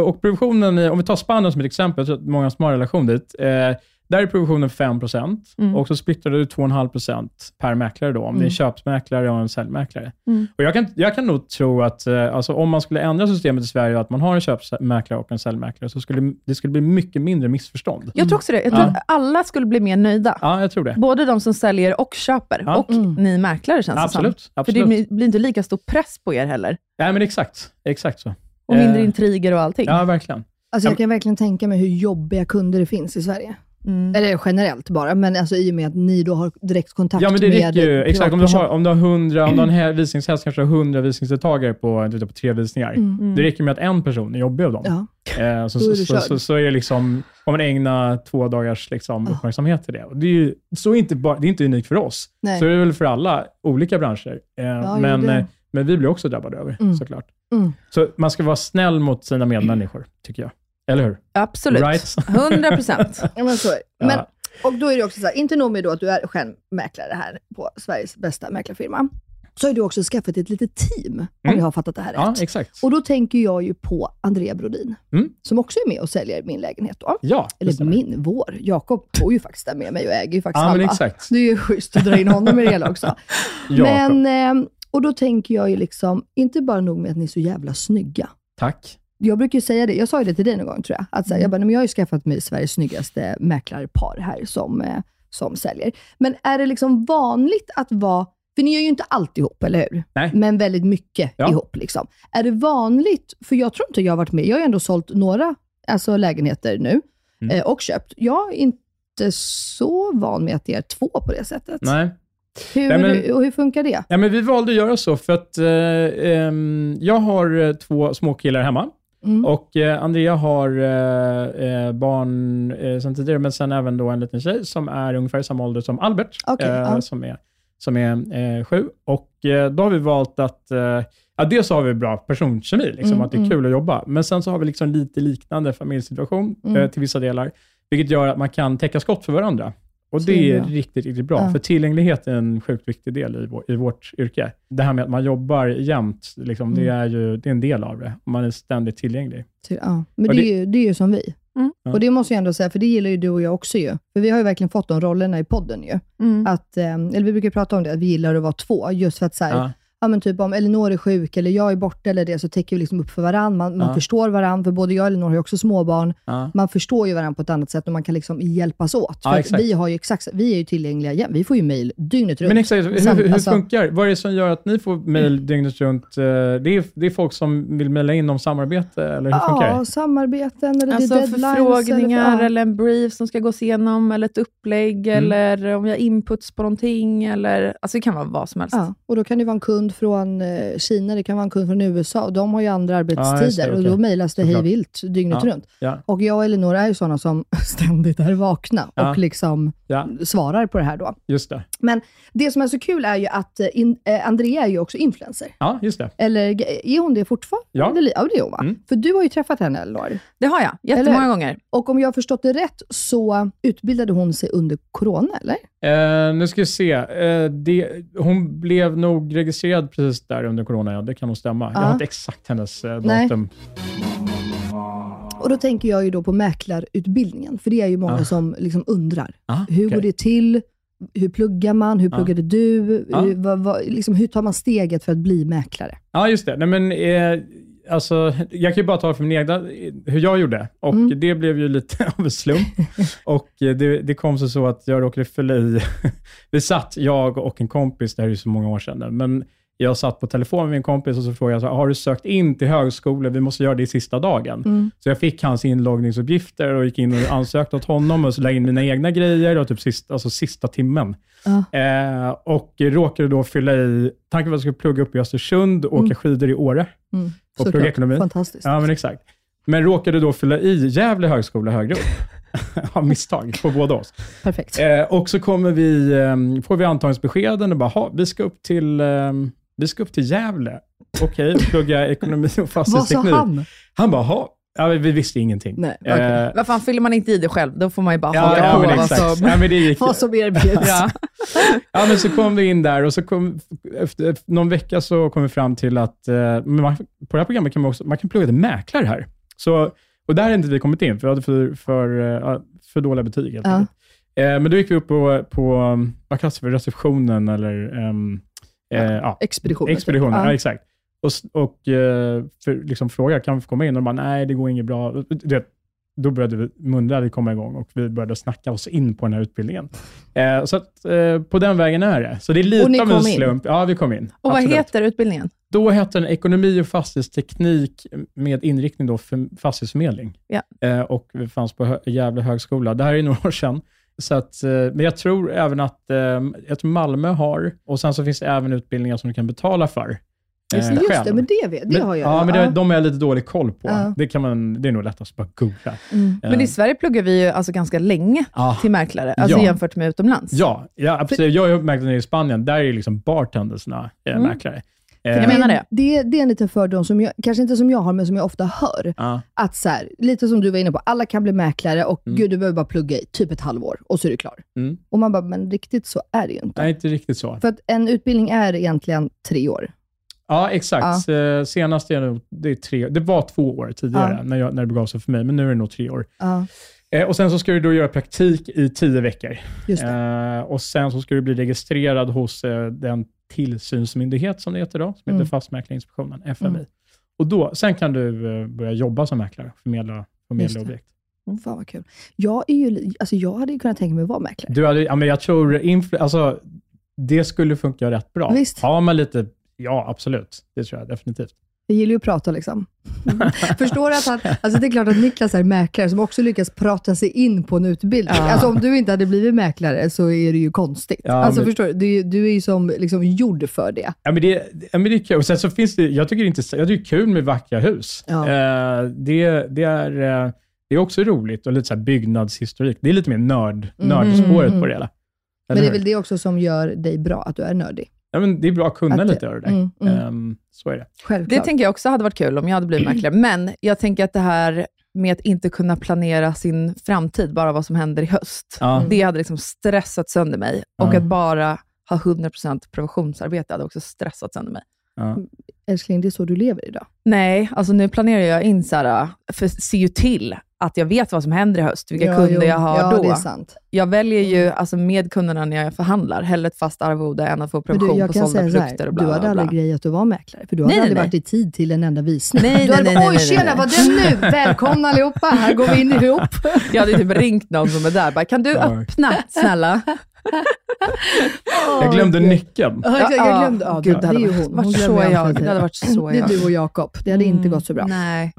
Speaker 6: och provisionen, om vi tar Spanien som ett exempel, jag tror att många som har relation dit. Eh, där är provisionen 5
Speaker 3: Mm.
Speaker 6: och så splittrar du 2,5% per mäklare då, om det är
Speaker 4: Mm.
Speaker 6: en köpsmäklare och en säljmäklare.
Speaker 3: Mm.
Speaker 6: Och jag, kan, jag kan nog tro att eh, alltså, om man skulle ändra systemet i Sverige, att man har en köpmäklare och en säljmäklare, så skulle det skulle bli mycket mindre missförstånd.
Speaker 3: Jag tror också det. Jag tror
Speaker 6: Ja.
Speaker 3: att alla skulle bli mer nöjda.
Speaker 6: Ja, jag tror det.
Speaker 3: Både de som säljer och köper.
Speaker 6: Ja.
Speaker 3: Och
Speaker 4: Mm.
Speaker 3: ni mäklare känns det
Speaker 6: Absolut.
Speaker 3: som. För det
Speaker 6: absolut.
Speaker 3: blir inte lika stor press på er heller.
Speaker 6: Nej, men exakt. Exakt så.
Speaker 3: Och mindre
Speaker 6: Eh,
Speaker 3: intriger och allting.
Speaker 6: Ja, verkligen.
Speaker 4: Alltså jag kan verkligen tänka mig hur jobbiga kunder det finns i Sverige.
Speaker 3: Mm.
Speaker 4: Eller generellt bara, men alltså i och med att ni då har direkt kontakt
Speaker 6: Ja, men det
Speaker 4: med
Speaker 6: räcker ju. Exakt, om du har, om du har 100, om du har en visningshäst, kanske du har 100 visningsdeltagare på, på tre visningar.
Speaker 4: Mm.
Speaker 6: Det räcker med att en person är jobbig av dem.
Speaker 4: Ja.
Speaker 6: Eh, så, så, så, så, så är det liksom, om man ägnar två dagars liksom,
Speaker 4: Ja.
Speaker 6: uppmärksamhet till det. Och det, är ju, så är inte bara, det är inte unikt för oss.
Speaker 4: Nej.
Speaker 6: Så är det väl för alla olika branscher. Eh,
Speaker 4: jo,
Speaker 6: men, eh, men vi blir också drabbade över,
Speaker 4: Mm.
Speaker 6: såklart.
Speaker 4: Mm.
Speaker 6: Så man ska vara snäll mot sina medmänniskor, tycker jag. Eller hur?
Speaker 3: Absolut.
Speaker 6: Right.
Speaker 3: 100 procent.
Speaker 4: Ja, men så är det. Men, och då är det också så här, inte nog med då att du är själv mäklare här på Sveriges bästa mäklarfirma, så har du också skaffat ett litet team, om
Speaker 6: Mm.
Speaker 4: jag har fattat det här
Speaker 6: Ja,
Speaker 4: rätt.
Speaker 6: exakt.
Speaker 4: Och då tänker jag ju på Andrea Brodin,
Speaker 6: Mm.
Speaker 4: som också är med och säljer min lägenhet då.
Speaker 6: Ja,
Speaker 4: Eller min, vår. Jakob bor ju faktiskt där med mig och äger ju faktiskt
Speaker 6: Ja, men
Speaker 4: halva.
Speaker 6: exakt.
Speaker 4: Det är ju schysst att dra in honom i det hela också. Men, eh, och då tänker jag ju liksom, inte bara nog med att ni är så jävla snygga.
Speaker 6: Tack.
Speaker 4: Jag brukar säga det, jag sa ju det till dig någon gång tror jag, att så här,
Speaker 6: Mm.
Speaker 4: jag, bara, "Nej, men jag har ju skaffat mig Sveriges snyggaste mäklarpar här som, eh, som säljer. Men är det liksom vanligt att vara, för ni gör ju inte allt ihop, eller hur?
Speaker 6: Nej.
Speaker 4: Men väldigt mycket
Speaker 6: Ja.
Speaker 4: ihop. Liksom. Är det vanligt, för jag tror inte jag har varit med, jag har ju ändå sålt några alltså, lägenheter nu
Speaker 6: Mm.
Speaker 4: eh, och köpt. Jag är inte så van med att det är två på det sättet.
Speaker 6: Nej.
Speaker 4: Hur,
Speaker 6: Nej, men-
Speaker 4: och hur funkar det?
Speaker 6: Ja, men vi valde att göra så för att eh, ehm, jag har eh, två små killar hemma
Speaker 4: Mm.
Speaker 6: och eh, Andrea har eh, eh, barn eh, sedan tidigare, men sen även då en liten tjej som är ungefär i samma ålder som Albert,
Speaker 4: Okej,
Speaker 6: eh,
Speaker 4: ja.
Speaker 6: som är, som är eh, sju. Och då har vi valt att, ja, dels så har vi bra personkemi, liksom,
Speaker 4: Mm,
Speaker 6: att det är
Speaker 4: mm.
Speaker 6: kul att jobba, men sen så har vi liksom lite liknande familjesituation
Speaker 4: Mm.
Speaker 6: eh, till vissa delar, vilket gör att man kan täcka skott för varandra. Och det
Speaker 4: det är
Speaker 6: är riktigt, riktigt bra.
Speaker 4: Ja.
Speaker 6: För tillgänglighet är en sjukt viktig del i, vår, i vårt yrke. Det här med att man jobbar jämt, liksom, det,
Speaker 4: Mm.
Speaker 6: är ju, det är en del av det. Man är ständigt tillgänglig.
Speaker 4: Till- Ja, men det,
Speaker 6: det-
Speaker 4: är ju, det är ju som vi.
Speaker 3: Mm.
Speaker 4: Och det måste jag ändå säga, för det gillar ju du och jag också ju. För vi har ju verkligen fått de rollerna i podden ju.
Speaker 3: Mm.
Speaker 4: Att, eh, eller vi brukar prata om det, att vi gillar att vara två. Just för att så här, ja.
Speaker 6: Ja.
Speaker 4: men typ om Elinor är sjuk eller jag är borta eller det, så täcker vi liksom upp för varandra. Man, man
Speaker 6: Ja.
Speaker 4: förstår varandra, för både jag och Elinor har ju också småbarn.
Speaker 6: Ja.
Speaker 4: Man förstår ju varandra på ett annat sätt och man kan liksom hjälpas åt.
Speaker 6: Ja,
Speaker 4: för att
Speaker 6: exakt.
Speaker 4: vi, har ju exakt, vi är ju tillgängliga jämt. Vi får ju mejl dygnet runt.
Speaker 6: Men exakt, hur,
Speaker 4: Sam-
Speaker 6: hur
Speaker 4: alltså-
Speaker 6: funkar Vad är det som gör att ni får mejl dygnet runt? Eh, Det är, det är folk som vill mejla in om samarbete, eller hur funkar
Speaker 4: Ja,
Speaker 6: det?
Speaker 4: samarbeten eller
Speaker 3: Alltså
Speaker 4: det är deadlines.
Speaker 3: förfrågningar
Speaker 4: eller, ja.
Speaker 3: eller en brief som ska gås igenom, eller ett upplägg,
Speaker 6: Mm.
Speaker 3: eller om jag har inputs på någonting. Eller, alltså det kan vara vad som helst.
Speaker 4: Ja, och då kan det vara en kund från eh, Kina, det kan vara en kund från USA. Och de har ju andra arbetstider
Speaker 6: just det,
Speaker 4: och
Speaker 6: okej.
Speaker 4: då mejlas det hej vilt dygnet
Speaker 6: Ja.
Speaker 4: runt.
Speaker 6: Ja,
Speaker 4: Och jag och Elinor är ju sådana som ständigt är vakna
Speaker 6: Ja.
Speaker 4: och liksom
Speaker 6: ja,
Speaker 4: svarar på det här då.
Speaker 6: just det.
Speaker 4: Det som är så kul är ju att eh, in, eh, Andrea är ju också influencer.
Speaker 6: Ja, just det.
Speaker 4: Eller g- är hon det fortfarande?
Speaker 6: Ja.
Speaker 4: Ja, det är hon va?
Speaker 6: Mm.
Speaker 4: För du har ju träffat henne Elinor.
Speaker 3: Det har jag, jättemånga gånger.
Speaker 4: Och om jag har förstått det rätt så utbildade hon sig under corona, eller?
Speaker 6: Eh, nu ska vi se. Eh, det, hon blev nog registrerad precis där under corona, ja. Det kan nog stämma. Jag
Speaker 4: Ja.
Speaker 6: har inte exakt hennes eh, datum.
Speaker 4: Och då tänker jag ju då på mäklarutbildningen, för det är ju många
Speaker 6: Ah.
Speaker 4: som liksom undrar.
Speaker 6: Ah,
Speaker 4: Hur
Speaker 6: okej.
Speaker 4: går det till? Hur pluggar man? Hur pluggade du?
Speaker 6: Ja.
Speaker 4: Hur, vad, vad, liksom, hur tar man steget för att bli mäklare?
Speaker 6: Ja, just det. Nej, men, eh, alltså, jag kan ju bara ta för min egna, hur jag gjorde. Och
Speaker 4: Mm.
Speaker 6: Det blev ju lite av en slump. och eh, det, det kom sig så att jag råkade fylla i. Vi satt, jag och en kompis, det här är ju så många år sedan, men jag satt på telefon med min kompis och så frågade jag, så, här, har du sökt in till högskolan? Vi måste göra det i sista dagen.
Speaker 4: Mm.
Speaker 6: Så jag fick hans inloggningsuppgifter och gick in och ansökte åt honom och så la in mina egna grejer och typ sista, alltså sista timmen.
Speaker 4: Ja.
Speaker 6: Eh, och råkade då fylla i, tanken var att jag skulle plugga upp i Östersund och åka
Speaker 4: Mm.
Speaker 6: skidor i Åre.
Speaker 4: Mm.
Speaker 6: Och
Speaker 4: Såklart.
Speaker 6: plugga ekonomi.
Speaker 4: Fantastiskt.
Speaker 6: Ja, men exakt. Men råkade då fylla i Gävle högskola högre upp. Av misstag på båda oss.
Speaker 4: Perfekt.
Speaker 6: Eh, och så kommer vi, eh, får vi antagningsbeskeden och bara, "Ha, vi ska upp till, eh, vi ska upp till Gävle. Okej, och plugga ekonomi och
Speaker 4: Vad sa
Speaker 6: fastighetsteknik.
Speaker 4: han?
Speaker 6: Han bara, "Ha." ja, vi visste ingenting.
Speaker 4: Nej,
Speaker 6: Eh,
Speaker 4: okej.
Speaker 3: Vad fan, fyller man inte i det själv, då får man ju bara
Speaker 6: Ja,
Speaker 3: haka
Speaker 6: ja,
Speaker 3: på vad som...
Speaker 6: Ja, men det gick.
Speaker 4: Vad som erbjuds.
Speaker 3: Ja.
Speaker 6: Ja, men så kom vi in där och så kom, efter någon vecka så kom vi fram till att eh, man, på det här programmet kan man också man kan plugga till mäklare här. Så, och där har inte vi kommit in, för vi hade för, för, eh, för dåliga betyg. Helt
Speaker 4: Ja.
Speaker 6: eh, men då gick vi upp på, på um, vad kallas det för, receptionen eller ehm, eh, ja,
Speaker 4: Expeditionen.
Speaker 6: expeditionen. Ja.
Speaker 4: Ja.
Speaker 6: exakt. Och, och eh, för, liksom fråga, kan vi få komma in? Och de bara, nej, det går inget bra. Du vet, då började vi, mundrade komma igång och vi började snacka oss in på den här utbildningen. Eh, så att, eh, på den vägen är det. Så det är lite av en
Speaker 4: kom in?
Speaker 6: slump. Ja, vi kom in.
Speaker 3: Och vad
Speaker 6: Absolut.
Speaker 3: heter utbildningen?
Speaker 6: Då hette den ekonomi och fastighetsteknik med inriktning då för fastighetsförmedling.
Speaker 3: Ja.
Speaker 6: Eh, och vi fanns på Hö- Gävle högskola. Det här är några år sedan. Så att, eh, men jag tror även att eh, jag tror Malmö har, och sen så finns det även utbildningar som du kan betala för. eh,
Speaker 4: Just det, men det, vet, det
Speaker 6: Men-
Speaker 4: har jag.
Speaker 6: Ja, men det, de har jag lite dålig koll på.
Speaker 4: Ja.
Speaker 6: Det, kan man, det är nog lättast att bara googla.
Speaker 4: Mm.
Speaker 3: Men i
Speaker 6: Eh,
Speaker 3: Sverige pluggar vi ju alltså ganska länge
Speaker 6: ja.
Speaker 3: till mäklare, alltså
Speaker 6: Ja.
Speaker 3: jämfört med utomlands.
Speaker 6: Ja, ja absolut. Jag har märkt det i Spanien. Där är liksom bartendersna eh,
Speaker 3: Mm.
Speaker 6: mäklare. Eh,
Speaker 3: Jag menar det.
Speaker 4: Det, det är en liten fördom, som jag, kanske inte som jag har, men som jag ofta hör.
Speaker 6: Ja.
Speaker 4: Att så här, lite som du var inne på, alla kan bli mäklare och
Speaker 6: Mm.
Speaker 4: gud, du behöver bara plugga i typ ett halvår och så är du klar.
Speaker 6: Mm.
Speaker 4: Och man bara, men riktigt så är det ju inte.
Speaker 6: Nej, inte riktigt så.
Speaker 4: För att en utbildning är egentligen tre år.
Speaker 6: Ja, exakt. Eh, Senast är det, det, är tre, det var två år tidigare,
Speaker 4: Ja.
Speaker 6: när, jag, när det begav sig för mig, men nu är det nog tre år. Eh, och Sen så ska du då göra praktik i tio veckor. Eh, och Sen så ska du bli registrerad hos eh, den tillsynsmyndighet som det heter då, som heter
Speaker 4: Mm.
Speaker 6: Fastighetsmäklarinspektionen, FMI.
Speaker 4: Mm.
Speaker 6: Och då, sen kan du eh, börja jobba som mäklare, förmedla, förmedla objekt.
Speaker 4: Fan vad kul. Jag, är ju, alltså jag hade ju kunnat tänka mig att vara mäklare.
Speaker 6: Du hade, ja, men jag tror influ- alltså, det skulle funka rätt bra.
Speaker 4: Visst.
Speaker 6: Har man lite, ja absolut. Det tror jag definitivt.
Speaker 4: Jag gillar ju att prata liksom. Förstår du att han, alltså det är klart att Niklas är mäklare som också lyckas prata sig in på en utbildning.
Speaker 3: Ja.
Speaker 4: Alltså om du inte hade blivit mäklare så är det ju konstigt.
Speaker 6: Ja,
Speaker 4: alltså
Speaker 6: men-
Speaker 4: förstår du? Du, du är ju som liksom gjord för det.
Speaker 6: Ja, men det, ja, men det är kul. Och Sen så finns det, jag tycker det är, intressant- jag tycker det kul med vackra hus.
Speaker 4: Ja.
Speaker 6: Eh, det, det, är, eh, det är också roligt och lite så byggnadshistorik. Det är lite mer nörd,
Speaker 4: Mm.
Speaker 6: nördspåret
Speaker 4: Mm.
Speaker 6: på det hela.
Speaker 4: Men
Speaker 6: Eller
Speaker 4: det är
Speaker 6: hur?
Speaker 4: väl det också som gör dig bra, att du är nördig.
Speaker 6: Ja, men det är bra att kunna
Speaker 4: Att
Speaker 6: lite av det där.
Speaker 4: Mm, mm.
Speaker 6: Ehm, så är det.
Speaker 4: Självklart.
Speaker 3: Det tänker jag också hade varit kul om jag hade blivit mäklare. Men jag tänker att det här med att inte kunna planera sin framtid, bara vad som händer i höst,
Speaker 6: Ja.
Speaker 3: det hade liksom stressat sönder mig. Och att bara ha 100% provisionsarbete hade också stressat sönder mig.
Speaker 6: Ja.
Speaker 4: Älskling, det är så du lever idag.
Speaker 3: Nej, alltså nu planerar jag in så här, för ser ju till att jag vet vad som händer i höst, vilka kunder
Speaker 4: jo.
Speaker 3: jag har
Speaker 4: ja,
Speaker 3: då.
Speaker 4: det är sant.
Speaker 3: Jag väljer ju alltså med kunderna när jag förhandlar, hellre ett fast arvode än att få provision
Speaker 4: du,
Speaker 3: på sålda produkter
Speaker 4: här,
Speaker 3: och bla
Speaker 4: du
Speaker 3: bla
Speaker 4: hade
Speaker 3: bla.
Speaker 4: aldrig grejat att vara mäklare, för du hade
Speaker 3: Nej,
Speaker 4: aldrig
Speaker 3: nej,
Speaker 4: varit i tid till en enda visning.
Speaker 3: Nej,
Speaker 4: du hade
Speaker 3: nej,
Speaker 4: bara,
Speaker 3: nej,
Speaker 4: oj tjena, vad det nu? Välkomna allihopa, här går vi in ihop.
Speaker 3: Jag hade typ ringt någon som är där, bara, kan du
Speaker 6: Ja.
Speaker 3: öppna snälla?
Speaker 6: Jag glömde
Speaker 4: Åh, Gud.
Speaker 6: nyckeln.
Speaker 4: Ja, jag glömde. Ja,
Speaker 3: Gud,
Speaker 4: det,
Speaker 3: det
Speaker 4: är
Speaker 3: hade
Speaker 4: ju
Speaker 3: varit, så
Speaker 4: jag.
Speaker 3: Det hade varit så
Speaker 4: Det är du och Jakob. Det hade inte gått så bra.
Speaker 3: Nej.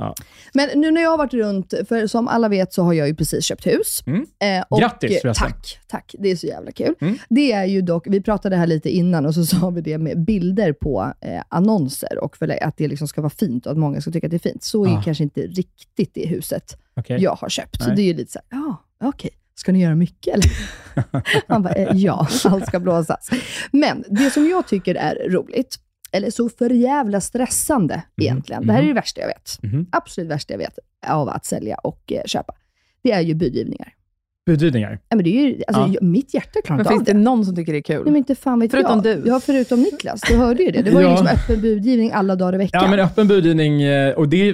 Speaker 4: Men nu när jag har varit runt, för som alla vet så har jag ju precis köpt hus.
Speaker 6: Mm.
Speaker 4: Eh, och,
Speaker 6: Grattis, förresten.
Speaker 4: Tack, tack. Det är så jävla kul.
Speaker 6: Mm.
Speaker 4: Det är ju dock, vi pratade här lite innan och så sa vi det med bilder på eh, annonser och för att det liksom ska vara fint och att många ska tycka att det är fint. Så är
Speaker 6: Ah.
Speaker 4: kanske inte riktigt det huset
Speaker 6: Okej.
Speaker 4: jag har köpt. Så
Speaker 6: Nej.
Speaker 4: det är ju lite så här, ja, okej. Ska ni göra mycket eller? Man bara, eh, ja, allt ska blåsas. Men det som jag tycker är roligt, eller så för jävla stressande egentligen, det här är det värsta jag vet,
Speaker 6: Mhm.
Speaker 4: absolut värsta jag vet av att sälja och eh, köpa, det är ju budgivningar.
Speaker 6: Budgivningar.
Speaker 4: Ja, men det är ju, alltså,
Speaker 6: Ja.
Speaker 4: Mitt hjärta klarar inte av
Speaker 3: finns
Speaker 4: det.
Speaker 3: det någon som tycker det är kul?
Speaker 4: Nej, men inte fan vet
Speaker 3: Förutom
Speaker 4: jag.
Speaker 3: du.
Speaker 4: Ja, förutom Niklas. Du hörde ju det. Det var ju
Speaker 6: Ja.
Speaker 4: liksom öppen budgivning alla dagar i veckan.
Speaker 6: Ja, men öppen budgivning, eh, och det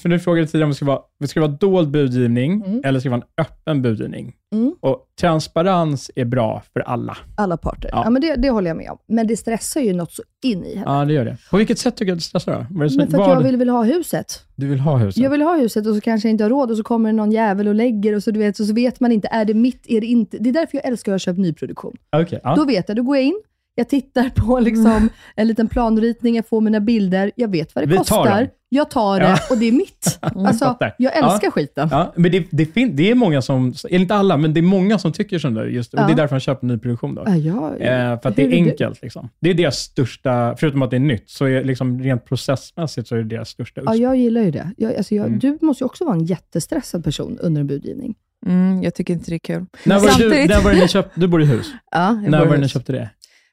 Speaker 6: för du frågade tidigare om det ska vara, det ska vara dold budgivning
Speaker 4: Mm.
Speaker 6: eller ska det vara en öppen budgivning.
Speaker 4: Mm.
Speaker 6: Och transparens är bra för alla.
Speaker 4: Alla parter. Ja.
Speaker 6: Ja.
Speaker 4: men det, det håller jag med om. Men det stressar ju något så in i henne.
Speaker 6: Ja, det gör det. På vilket sätt tycker du att det stressar
Speaker 4: Men för att
Speaker 6: vad
Speaker 4: jag vill väl ha huset.
Speaker 6: Du vill ha huset?
Speaker 4: Jag vill ha huset och så kanske jag inte har råd och så kommer någon jävel och lägger och så, du vet, så vet man inte, är det mitt, är det inte? Det är därför jag älskar att ha köpt nyproduktion.
Speaker 6: Okej, ja.
Speaker 4: Då vet jag, då går jag in, jag tittar på liksom en liten planritning, jag får mina bilder, jag vet vad det
Speaker 6: Vi tar
Speaker 4: kostar,
Speaker 6: dem.
Speaker 4: jag tar det
Speaker 6: Ja.
Speaker 4: och det är mitt. Alltså,
Speaker 6: fattar.
Speaker 4: jag älskar
Speaker 6: Ja.
Speaker 4: skiten.
Speaker 6: Ja, men det, det, fin- det är många som, eller inte alla, men det är många som tycker som du. Just, och
Speaker 4: Ja.
Speaker 6: Det är därför man köper nyproduktion. Då.
Speaker 4: Ja, jag,
Speaker 6: Eh, för att det är
Speaker 4: Hur är du?
Speaker 6: enkelt. Liksom. Det är deras största, förutom att det är nytt, så är liksom rent processmässigt så är det deras största
Speaker 4: Ja,
Speaker 6: USP.
Speaker 4: jag gillar ju det. Jag, alltså jag,
Speaker 6: Mm.
Speaker 4: Du måste ju också vara en jättestressad person under en budgivning.
Speaker 3: Mm, jag tycker inte det är kul.
Speaker 6: När var, det du,
Speaker 3: Samtidigt-
Speaker 6: när var det ni köpte, du bor i hus?
Speaker 3: Ja, jag
Speaker 6: När
Speaker 3: bor i
Speaker 6: var det ni
Speaker 3: hus.
Speaker 6: köpte det?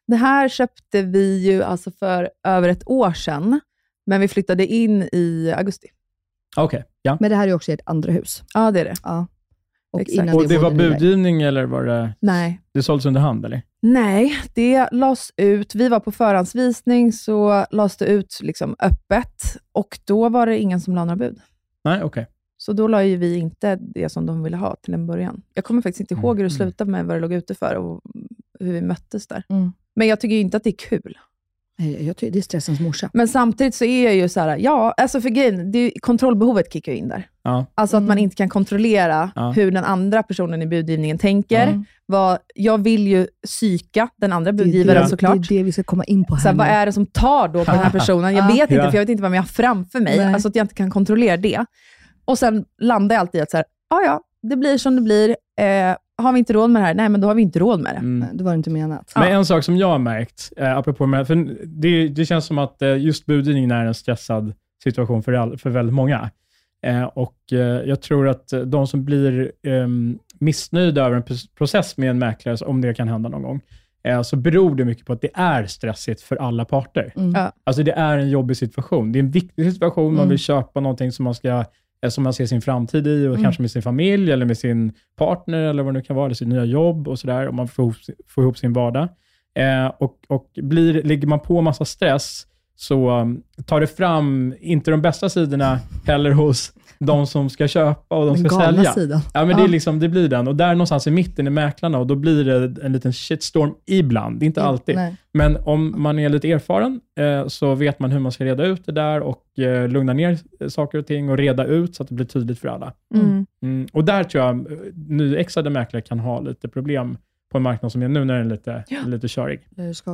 Speaker 3: Det här köpte vi ju alltså för över ett år sedan, men vi flyttade in i augusti.
Speaker 6: Okej, ja.
Speaker 4: Men det här är också ert andra hus.
Speaker 3: Ja, det är det.
Speaker 4: Ja. Och
Speaker 3: Exakt.
Speaker 4: innan
Speaker 6: Och det var
Speaker 4: bodde ni där.
Speaker 6: budgivning eller var det,
Speaker 3: Nej.
Speaker 6: det såldes under hand? Eller?
Speaker 3: Nej, det lades ut. Vi var på förhandsvisning, så lades det ut liksom öppet och då var det ingen som la några bud.
Speaker 6: Nej, okej.
Speaker 3: Så då la ju vi inte det som de ville ha till en början. Jag kommer faktiskt inte ihåg hur det
Speaker 6: Mm.
Speaker 3: slutade med vad det låg ute för och hur vi möttes där.
Speaker 4: Mm.
Speaker 3: Men jag tycker ju inte att det är kul.
Speaker 4: Nej, jag tycker det är stressens morsa.
Speaker 3: Men samtidigt så är jag ju så här, ja, alltså för grejen, det är, kontrollbehovet kickar ju in där.
Speaker 6: Ja.
Speaker 3: Alltså att man
Speaker 4: Mm.
Speaker 3: inte kan kontrollera
Speaker 6: Ja.
Speaker 3: hur den andra personen i budgivningen tänker.
Speaker 4: Ja.
Speaker 3: Vad, jag vill ju psyka den andra
Speaker 4: Det
Speaker 3: budgivaren
Speaker 4: det,
Speaker 3: såklart.
Speaker 4: Det är det vi ska komma in på här
Speaker 3: Så här, vad är det som tar då på den här personen? Jag
Speaker 4: Ja.
Speaker 3: vet inte, för jag vet inte vad jag har framför mig.
Speaker 4: Nej.
Speaker 3: Alltså att jag inte kan kontrollera det. Och sen landar jag alltid i att så här, ja, ja, det blir som det blir. Eh, har vi inte råd med det här? Nej, men då har vi inte råd med det.
Speaker 6: Mm.
Speaker 4: Det var inte menat.
Speaker 6: Men en sak som jag har märkt, eh, apropå med, för det, det känns som att eh, just budgivningen är en stressad situation för, all, för väldigt många. Eh, och eh, Jag tror att de som blir eh, missnöjda över en pr- process med en mäklare, om det kan hända någon gång, eh, så beror det mycket på att det är stressigt för alla parter.
Speaker 2: Mm.
Speaker 6: Alltså det är en jobbig situation. Det är en viktig situation. Man
Speaker 2: Mm.
Speaker 6: vill köpa någonting som man, ska, som man ser sin framtid i, och
Speaker 2: Mm.
Speaker 6: kanske med sin familj, eller med sin partner, eller vad det nu kan vara, eller sitt nya jobb och sådär, om man får ihop, får ihop sin vardag. Eh, och och blir, ligger man på massa stress, så um, tar det fram, inte de bästa sidorna heller hos de som ska köpa och de
Speaker 2: Den
Speaker 6: ska sälja.
Speaker 2: sidan.
Speaker 6: Ja, men Det,
Speaker 2: Ja.
Speaker 6: är liksom, det blir den. Och där någonstans i mitten är mäklarna och då blir det en liten shitstorm ibland. Det inte alltid.
Speaker 2: Nej.
Speaker 6: Men om man är lite erfaren eh, så vet man hur man ska reda ut det där och eh, lugna ner eh, saker och ting och reda ut så att det blir tydligt för alla.
Speaker 3: Mm.
Speaker 6: Mm. Och där tror jag nyexade mäklare kan ha lite problem på en marknad som är nu när den är lite, lite körig.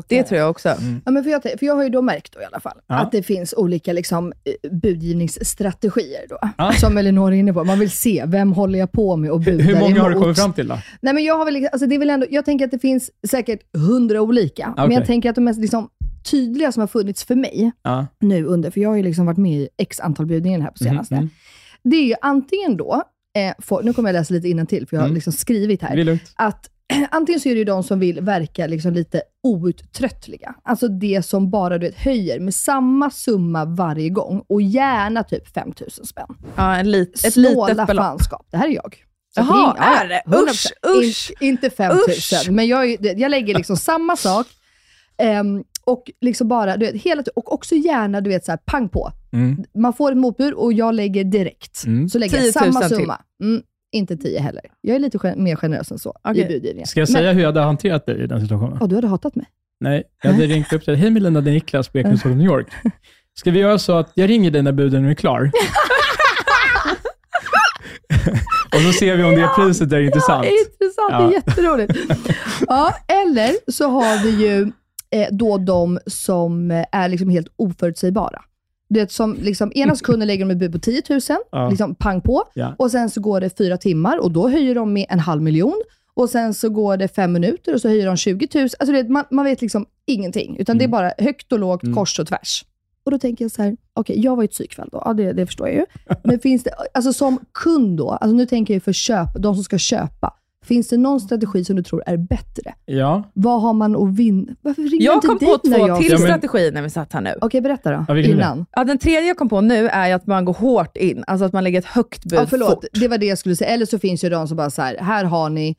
Speaker 3: Det tror jag också.
Speaker 6: Mm.
Speaker 4: Ja, men för, jag, för jag har ju då märkt då i alla fall,
Speaker 6: Ja.
Speaker 4: att det finns olika liksom, eh, budgivningsstrategier. Då,
Speaker 6: Ja.
Speaker 4: Som Elinor är inne på. Man vill se, vem håller jag på med och budar
Speaker 6: hur många har du
Speaker 4: emot?
Speaker 6: kommit fram till då?
Speaker 4: Nej, men jag, har väl, liksom- alltså det är väl ändå, jag tänker att det finns säkert hundra olika, men
Speaker 6: Okej.
Speaker 4: jag tänker att de mest liksom, tydliga som har funnits för mig
Speaker 6: Ja.
Speaker 4: nu under, för jag har ju liksom varit med i x antal budningar här på senaste.
Speaker 6: Mhm,
Speaker 4: Det är ju antingen då, eh, för, nu kommer jag läsa lite till för jag har
Speaker 6: Mm.
Speaker 4: liksom skrivit här att antingen så är det ju de som vill verka liksom lite outtröttliga. Alltså det som bara du vet, höjer med samma summa varje gång och gärna typ 5000 spänn.
Speaker 3: Ja, en lit, ett
Speaker 4: Snåla
Speaker 3: litet belopp.
Speaker 4: fanskap. Det här är jag. Så
Speaker 3: Jaha,
Speaker 4: ja,
Speaker 3: är det?
Speaker 4: 100%.
Speaker 3: Usch, usch.
Speaker 4: In, inte 5000,
Speaker 3: Usch.
Speaker 4: men jag, är- det- jag lägger liksom samma sak. ehm, och liksom bara, du vet, hela, och också gärna du vet, så här, pang på.
Speaker 6: Mm.
Speaker 4: Man får ett motbud och jag lägger direkt.
Speaker 6: Mm.
Speaker 4: Så lägger
Speaker 3: 10
Speaker 4: jag
Speaker 3: 000
Speaker 4: samma
Speaker 3: till.
Speaker 4: summa. Mm, inte 10 heller. Jag är lite gen- mer generös än så i
Speaker 3: Okej.
Speaker 4: budgivningen.
Speaker 6: Ska jag
Speaker 4: Men-
Speaker 6: säga hur jag hade hanterat dig i den situationen?
Speaker 4: Ja, du hade hatat mig.
Speaker 6: Nej, jag hade ringt upp dig. Hej Melina, det är Niklas på Ekenäs New York. Ska vi göra så att jag ringer dig när buden är klar? och så ser vi om det priset är intressant.
Speaker 4: Ja, intressant. Det
Speaker 6: Ja.
Speaker 4: är jätteroligt. ja, eller så har vi ju eh, då de som är liksom helt oförutsägbara. Du vet, som liksom, ena sekunden lägger de ett bud på 10 000,
Speaker 6: Ja.
Speaker 4: liksom pang på.
Speaker 6: Ja.
Speaker 4: Och sen så går det fyra timmar och då höjer de med en halv miljon. Och sen så går det fem minuter och så höjer de 20 000. Alltså, vet, man, man vet liksom ingenting, utan det är
Speaker 6: Mm.
Speaker 4: bara högt och lågt,
Speaker 6: Mm.
Speaker 4: kors och tvärs. Och då tänker jag så här, okej, jag var i ett psykfall då, ja, det, det förstår jag ju. Men finns det, alltså som kund då, alltså nu tänker jag ju för köp, de som ska köpa. Finns det någon strategi som du tror är bättre?
Speaker 6: Ja,
Speaker 4: Vad har man att vinna? Varför ringer
Speaker 3: Jag
Speaker 4: inte
Speaker 3: kom
Speaker 4: dit
Speaker 3: på
Speaker 4: när
Speaker 3: två
Speaker 4: jag...
Speaker 3: till
Speaker 6: Ja, men-
Speaker 3: strategier när vi satt här nu.
Speaker 4: Okej, berätta då.
Speaker 6: Ja, det?
Speaker 4: innan.
Speaker 3: Ja, den tredje jag kom på nu är att man går hårt in. Alltså att man lägger ett högt bud
Speaker 4: Ja, förlåt,
Speaker 3: fort.
Speaker 4: det var det jag skulle säga. Eller så finns ju de som bara så här, här har ni,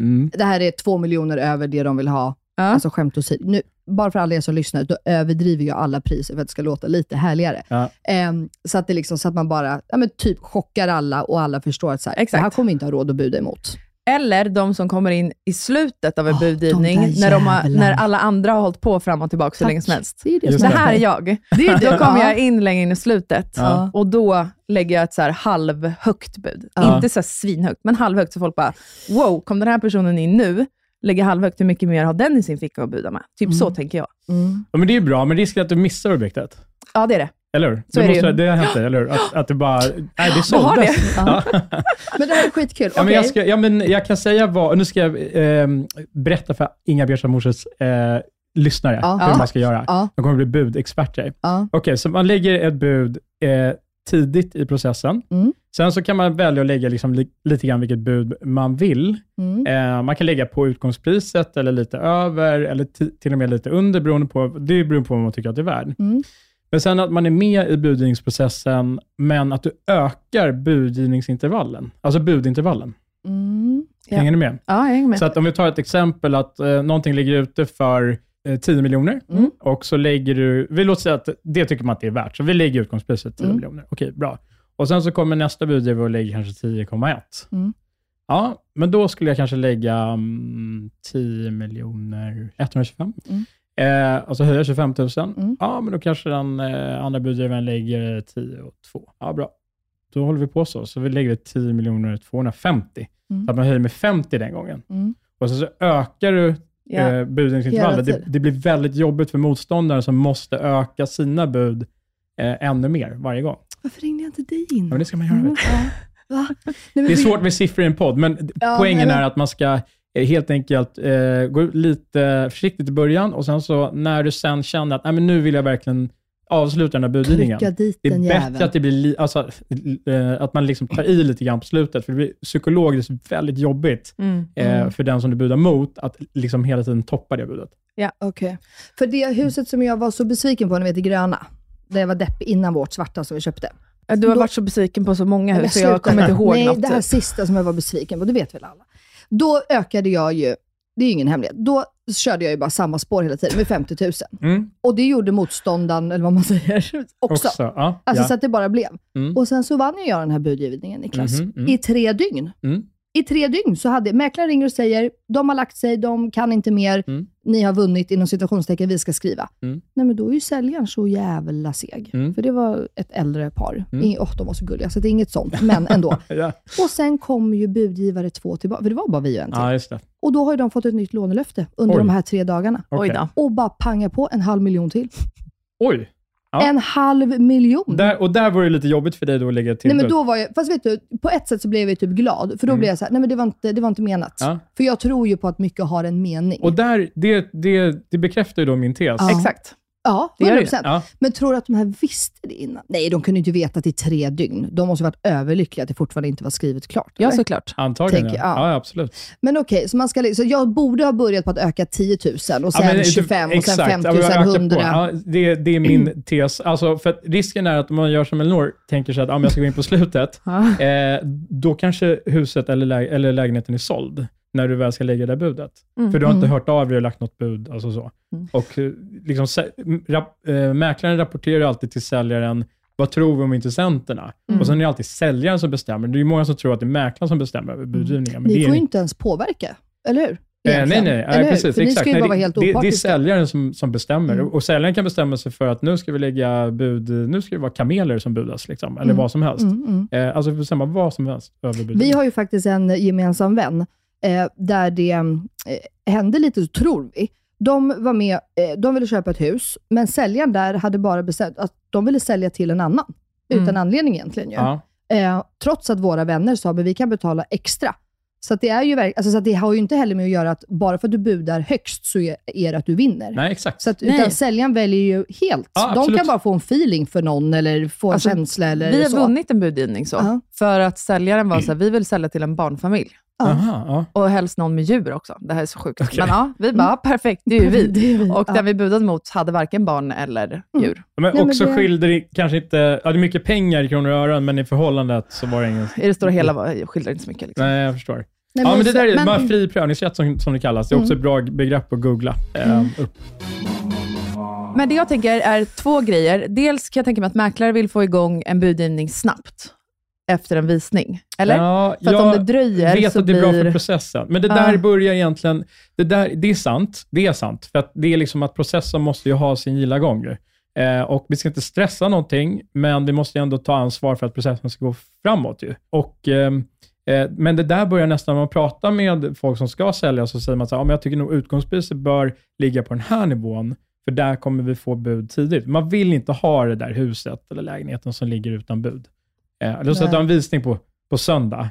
Speaker 6: mm.
Speaker 4: det här är två miljoner över det de vill ha.
Speaker 3: Ja.
Speaker 4: Alltså skämt åsido. Nu, bara för alla er som lyssnar, då överdriver jag alla priser för att det ska låta lite härligare.
Speaker 6: Ja.
Speaker 4: Ehm, så, att det liksom, så att man bara ja, men typ chockar alla och alla förstår att så här,
Speaker 3: Exakt.
Speaker 4: det här kommer vi inte ha råd att buda emot.
Speaker 3: Eller de som kommer in i slutet av en
Speaker 4: Åh,
Speaker 3: budgivning,
Speaker 4: de
Speaker 3: när, de har, när alla andra har hållit på fram och tillbaka så
Speaker 4: Tack.
Speaker 3: länge som helst.
Speaker 4: Det är det som
Speaker 3: Det här är jag.
Speaker 4: Det är
Speaker 3: Då kommer
Speaker 4: Ja.
Speaker 3: jag in längre in i slutet
Speaker 6: Ja.
Speaker 3: och då lägger jag ett så här halvhögt bud.
Speaker 4: Ja.
Speaker 3: Inte så här svinhögt, men halvhögt så folk bara, wow, kom den här personen in nu, lägger halvhögt, hur mycket mer har den i sin ficka att buda med? Typ så tänker jag.
Speaker 4: Mm.
Speaker 6: ja, men det är bra, men risken är att du missar objektet.
Speaker 3: Ja, det är det.
Speaker 6: Eller hur?
Speaker 3: Så det
Speaker 6: måste,
Speaker 3: ju.
Speaker 6: det har hänt dig, eller hur? Att, att det bara, nej det såldes.
Speaker 3: det.
Speaker 6: Ja.
Speaker 4: Men det här är skitkul.
Speaker 6: Ja, men jag, ska, ja, men jag kan säga vad, nu ska jag eh, berätta för Inga Bjärsson Morses eh, lyssnare
Speaker 4: Ja.
Speaker 6: hur
Speaker 4: Ja.
Speaker 6: man ska göra.
Speaker 4: Ja.
Speaker 6: De kommer bli budexperter.
Speaker 4: Ja.
Speaker 6: Okej, så man lägger ett bud eh, tidigt i processen.
Speaker 4: Mm.
Speaker 6: Sen så kan man välja att lägga liksom li, lite grann vilket bud man vill.
Speaker 4: Mm.
Speaker 6: Eh, man kan lägga på utgångspriset eller lite över eller ti- till och med lite under beroende på, det beror på vad man tycker att det är värd.
Speaker 4: Mm.
Speaker 6: Men sen att man är med i budgivningsprocessen, men att du ökar budgivningsintervallen, alltså budintervallen.
Speaker 4: Mm. Ja.
Speaker 6: Hänger ni med?
Speaker 3: Ja, jag hänger med.
Speaker 6: Så att om vi tar ett exempel att eh, någonting ligger ute för eh, 10 miljoner
Speaker 4: Mm.
Speaker 6: och så lägger du, vi låter säga att det tycker man att det är värt, så vi lägger utgångspriset 10
Speaker 4: Mm.
Speaker 6: miljoner. Okej, bra. Och sen så kommer nästa budgivare och lägger kanske 10,1.
Speaker 4: Mm.
Speaker 6: Ja, men då skulle jag kanske lägga mm, 10 miljoner 125.
Speaker 4: Mm.
Speaker 6: Eh, alltså höja 25 000.
Speaker 4: Mm.
Speaker 6: Ja, men då kanske den eh, andra budgivaren lägger 10 och 2. Ja, bra. Då håller vi på så. Så vi lägger 10 miljoner 250.
Speaker 4: Mm.
Speaker 6: Så att man höjer med 50 den gången.
Speaker 4: Mm.
Speaker 6: Och så, så ökar du
Speaker 3: Ja.
Speaker 6: eh, budgivningsintervallet. Det, det blir väldigt jobbigt för motståndaren som måste öka sina bud eh, ännu mer varje gång.
Speaker 4: Varför ringde jag inte dig in?
Speaker 6: Ja, men det ska man göra.
Speaker 4: Mm. Ja. Nej,
Speaker 6: Det är svårt med siffror i en podd, men
Speaker 4: Ja,
Speaker 6: poängen
Speaker 4: men-
Speaker 6: är att man ska helt enkelt eh, gå ut lite försiktigt i början och sen så när du sen känner att Nej, men nu vill jag verkligen avsluta den här budgivningen. Det är bättre att, det blir li, alltså, eh, att man liksom tar i lite grann på slutet, för det blir psykologiskt väldigt jobbigt
Speaker 3: Mm.
Speaker 6: eh, för den som du budar mot, att liksom hela tiden toppa det budet.
Speaker 4: Okej. För det huset som jag var så besviken på, ni vet det gröna, där jag var deppig innan vårt svarta som vi köpte.
Speaker 3: Du har
Speaker 4: Då-
Speaker 3: varit så besviken på så många hus, så jag kommer inte ihåg
Speaker 4: Nej,
Speaker 3: något.
Speaker 4: det här sista som jag var besviken på, det vet väl alla. Då ökade jag ju, det är ju ingen hemlighet, då körde jag ju bara samma spår hela tiden med 50 000.
Speaker 6: Mm.
Speaker 4: Och det gjorde motståndaren, eller vad man säger, också.
Speaker 6: Också, ja,
Speaker 4: Alltså
Speaker 6: ja.
Speaker 4: så att det bara blev.
Speaker 6: Mm.
Speaker 4: Och sen så vann ju jag den här budgivningen, Niklas,
Speaker 6: Mhm, mm.
Speaker 4: i tre dygn. I tre dygn så hade mäklaren ringer och säger, de har lagt sig, de kan inte mer,
Speaker 6: Mm.
Speaker 4: ni har vunnit inom situationstecken, vi ska skriva.
Speaker 6: Mm.
Speaker 4: Nej men då är ju säljaren så jävla seg.
Speaker 6: Mm.
Speaker 4: För det var ett äldre par.
Speaker 6: Mm.
Speaker 4: Oh, de var så gulliga, så det är inget sånt, men ändå.
Speaker 6: Ja.
Speaker 4: och sen kom ju budgivare två tillbaka, för det var bara vi och en till.
Speaker 6: ja, just det.
Speaker 4: Och då har ju de fått ett nytt lånelöfte under
Speaker 6: Oj.
Speaker 4: de här tre dagarna.
Speaker 3: Då.
Speaker 4: Och bara panga på en halv miljon till.
Speaker 6: Oj! Ja.
Speaker 4: En halv miljon!
Speaker 6: Där, och där var det lite jobbigt för dig då att lägga till
Speaker 4: Nej, men då var jag, fast vet du, på ett sätt så blev jag typ glad, för då
Speaker 6: Mm.
Speaker 4: blev jag så här, nej men det var inte, det var inte menat.
Speaker 6: Ja.
Speaker 4: För jag tror ju på att mycket har en mening.
Speaker 6: Och där, det, det, det bekräftar ju då min tes.
Speaker 4: Ja.
Speaker 3: Exakt.
Speaker 4: Ja,
Speaker 3: det gör
Speaker 4: 100%.
Speaker 3: det ju.
Speaker 6: Ja.
Speaker 4: Men tror du att de här visste det innan? Nej, de kunde inte veta att i tre dygn. De måste ha varit överlyckliga att det fortfarande inte var skrivet klart.
Speaker 3: Ja,
Speaker 4: eller?
Speaker 3: såklart.
Speaker 6: Antagligen,
Speaker 4: Tänker
Speaker 6: ja.
Speaker 4: jag.
Speaker 6: ja. absolut.
Speaker 4: Men okej, så, man ska, så jag borde ha börjat på att öka 10 000 och sen
Speaker 6: Ja, men
Speaker 4: 25 och sen
Speaker 6: exakt.
Speaker 4: 50
Speaker 6: Ja,
Speaker 4: och sen
Speaker 6: öka på.
Speaker 4: 100.
Speaker 6: Ja, det, det är min tes. Alltså, för att risken är att om man gör som Elinor, tänker sig att ah, men jag ska gå in på slutet,
Speaker 3: Ja.
Speaker 6: eh, då kanske huset eller, lä eller lägenheten är såld när du väl ska lägga det budet.
Speaker 3: Mm.
Speaker 6: För du har inte
Speaker 4: Mm.
Speaker 6: hört av dig och lagt något bud. Alltså så.
Speaker 3: Mm.
Speaker 6: Och eh, liksom, rap, eh, mäklaren rapporterar alltid till säljaren, vad tror vi om intressenterna?
Speaker 4: Mm.
Speaker 6: Och sen är det alltid säljaren som bestämmer. Det är ju många som tror att det är mäklaren som bestämmer över budgivningen.
Speaker 4: Ni får ju inte ens påverka, eller hur?
Speaker 6: Eh, nej, nej, nej precis.
Speaker 4: För
Speaker 6: exakt. Nej, det, det, det är säljaren som, som bestämmer.
Speaker 4: Mm.
Speaker 6: Och säljaren kan bestämma sig för att nu ska vi lägga bud, nu ska det vara kameler som budas, liksom, eller
Speaker 4: Mm.
Speaker 6: vad som helst.
Speaker 4: Mm, mm.
Speaker 6: Eh, alltså bestämma vad som helst över.
Speaker 4: Vi har ju faktiskt en gemensam vän, där det eh, hände lite, tror vi. De var med, eh, de ville köpa ett hus, men säljaren där hade bara bestämt att de ville sälja till en annan. Utan
Speaker 3: Mm.
Speaker 4: anledning egentligen ju.
Speaker 6: Ja.
Speaker 4: Eh, trots att våra vänner sa att vi kan betala extra. Så, det, är ju, alltså, så det har ju inte heller med att göra att bara för att du budar högst så är, det att du vinner.
Speaker 6: Nej, exakt.
Speaker 4: Så att,
Speaker 3: Nej.
Speaker 4: utan säljaren väljer ju helt.
Speaker 6: Ja,
Speaker 4: de
Speaker 6: absolut.
Speaker 4: kan bara få en feeling för någon eller få en
Speaker 3: Alltså,
Speaker 4: känsla eller
Speaker 3: Vi har
Speaker 4: så.
Speaker 3: vunnit en budgivning så,
Speaker 4: Ja.
Speaker 3: för att säljaren var så här, vi vill sälja till en barnfamilj.
Speaker 4: Ja.
Speaker 6: Aha, ja.
Speaker 3: Och helst någon med djur också. Det här är så sjukt.
Speaker 6: Okej.
Speaker 3: Men ja, vi bara, perfekt, det är ju vi.
Speaker 4: Det är vi.
Speaker 3: Och
Speaker 4: Ja.
Speaker 3: den vi budade mot hade varken barn eller djur.
Speaker 6: Men
Speaker 4: Nej, men
Speaker 6: också
Speaker 4: det-
Speaker 6: skilde det kanske inte, ja, det är mycket pengar i kronor och ören, men i förhållandet så var det ingen...
Speaker 3: I det stora hela var- skiljer det inte så mycket. Liksom.
Speaker 6: Nej, jag förstår.
Speaker 4: Nej,
Speaker 6: ja, men det
Speaker 4: så-
Speaker 6: där är
Speaker 4: men-
Speaker 6: fri prövningsrätt som, som det kallas. Det är också
Speaker 4: Mm.
Speaker 6: ett bra begrepp att googla eh, upp.
Speaker 3: Men det jag tänker är två grejer. Dels kan jag tänka mig att mäklare vill få igång en budgivning snabbt efter en visning. Eller?
Speaker 6: Ja,
Speaker 3: För att om det dröjer
Speaker 6: vet
Speaker 3: så
Speaker 6: att det är bra för processen. Men det
Speaker 3: Ja.
Speaker 6: där börjar egentligen... Det, där, det är sant. Det är sant. För att det är liksom att processen måste ju ha sin gilla gång. Eh, och vi ska inte stressa någonting, men vi måste ju ändå ta ansvar för att processen ska gå framåt. Ju. Och, ehm, eh, men det där börjar nästan, när man pratar med folk som ska sälja, så säger man så här, ja, men jag tycker nog utgångspriset bör ligga på den här nivån, för där kommer vi få bud tidigt. Man vill inte ha det där huset eller lägenheten som ligger utan bud. Eh, eller så att du har en visning på, på söndag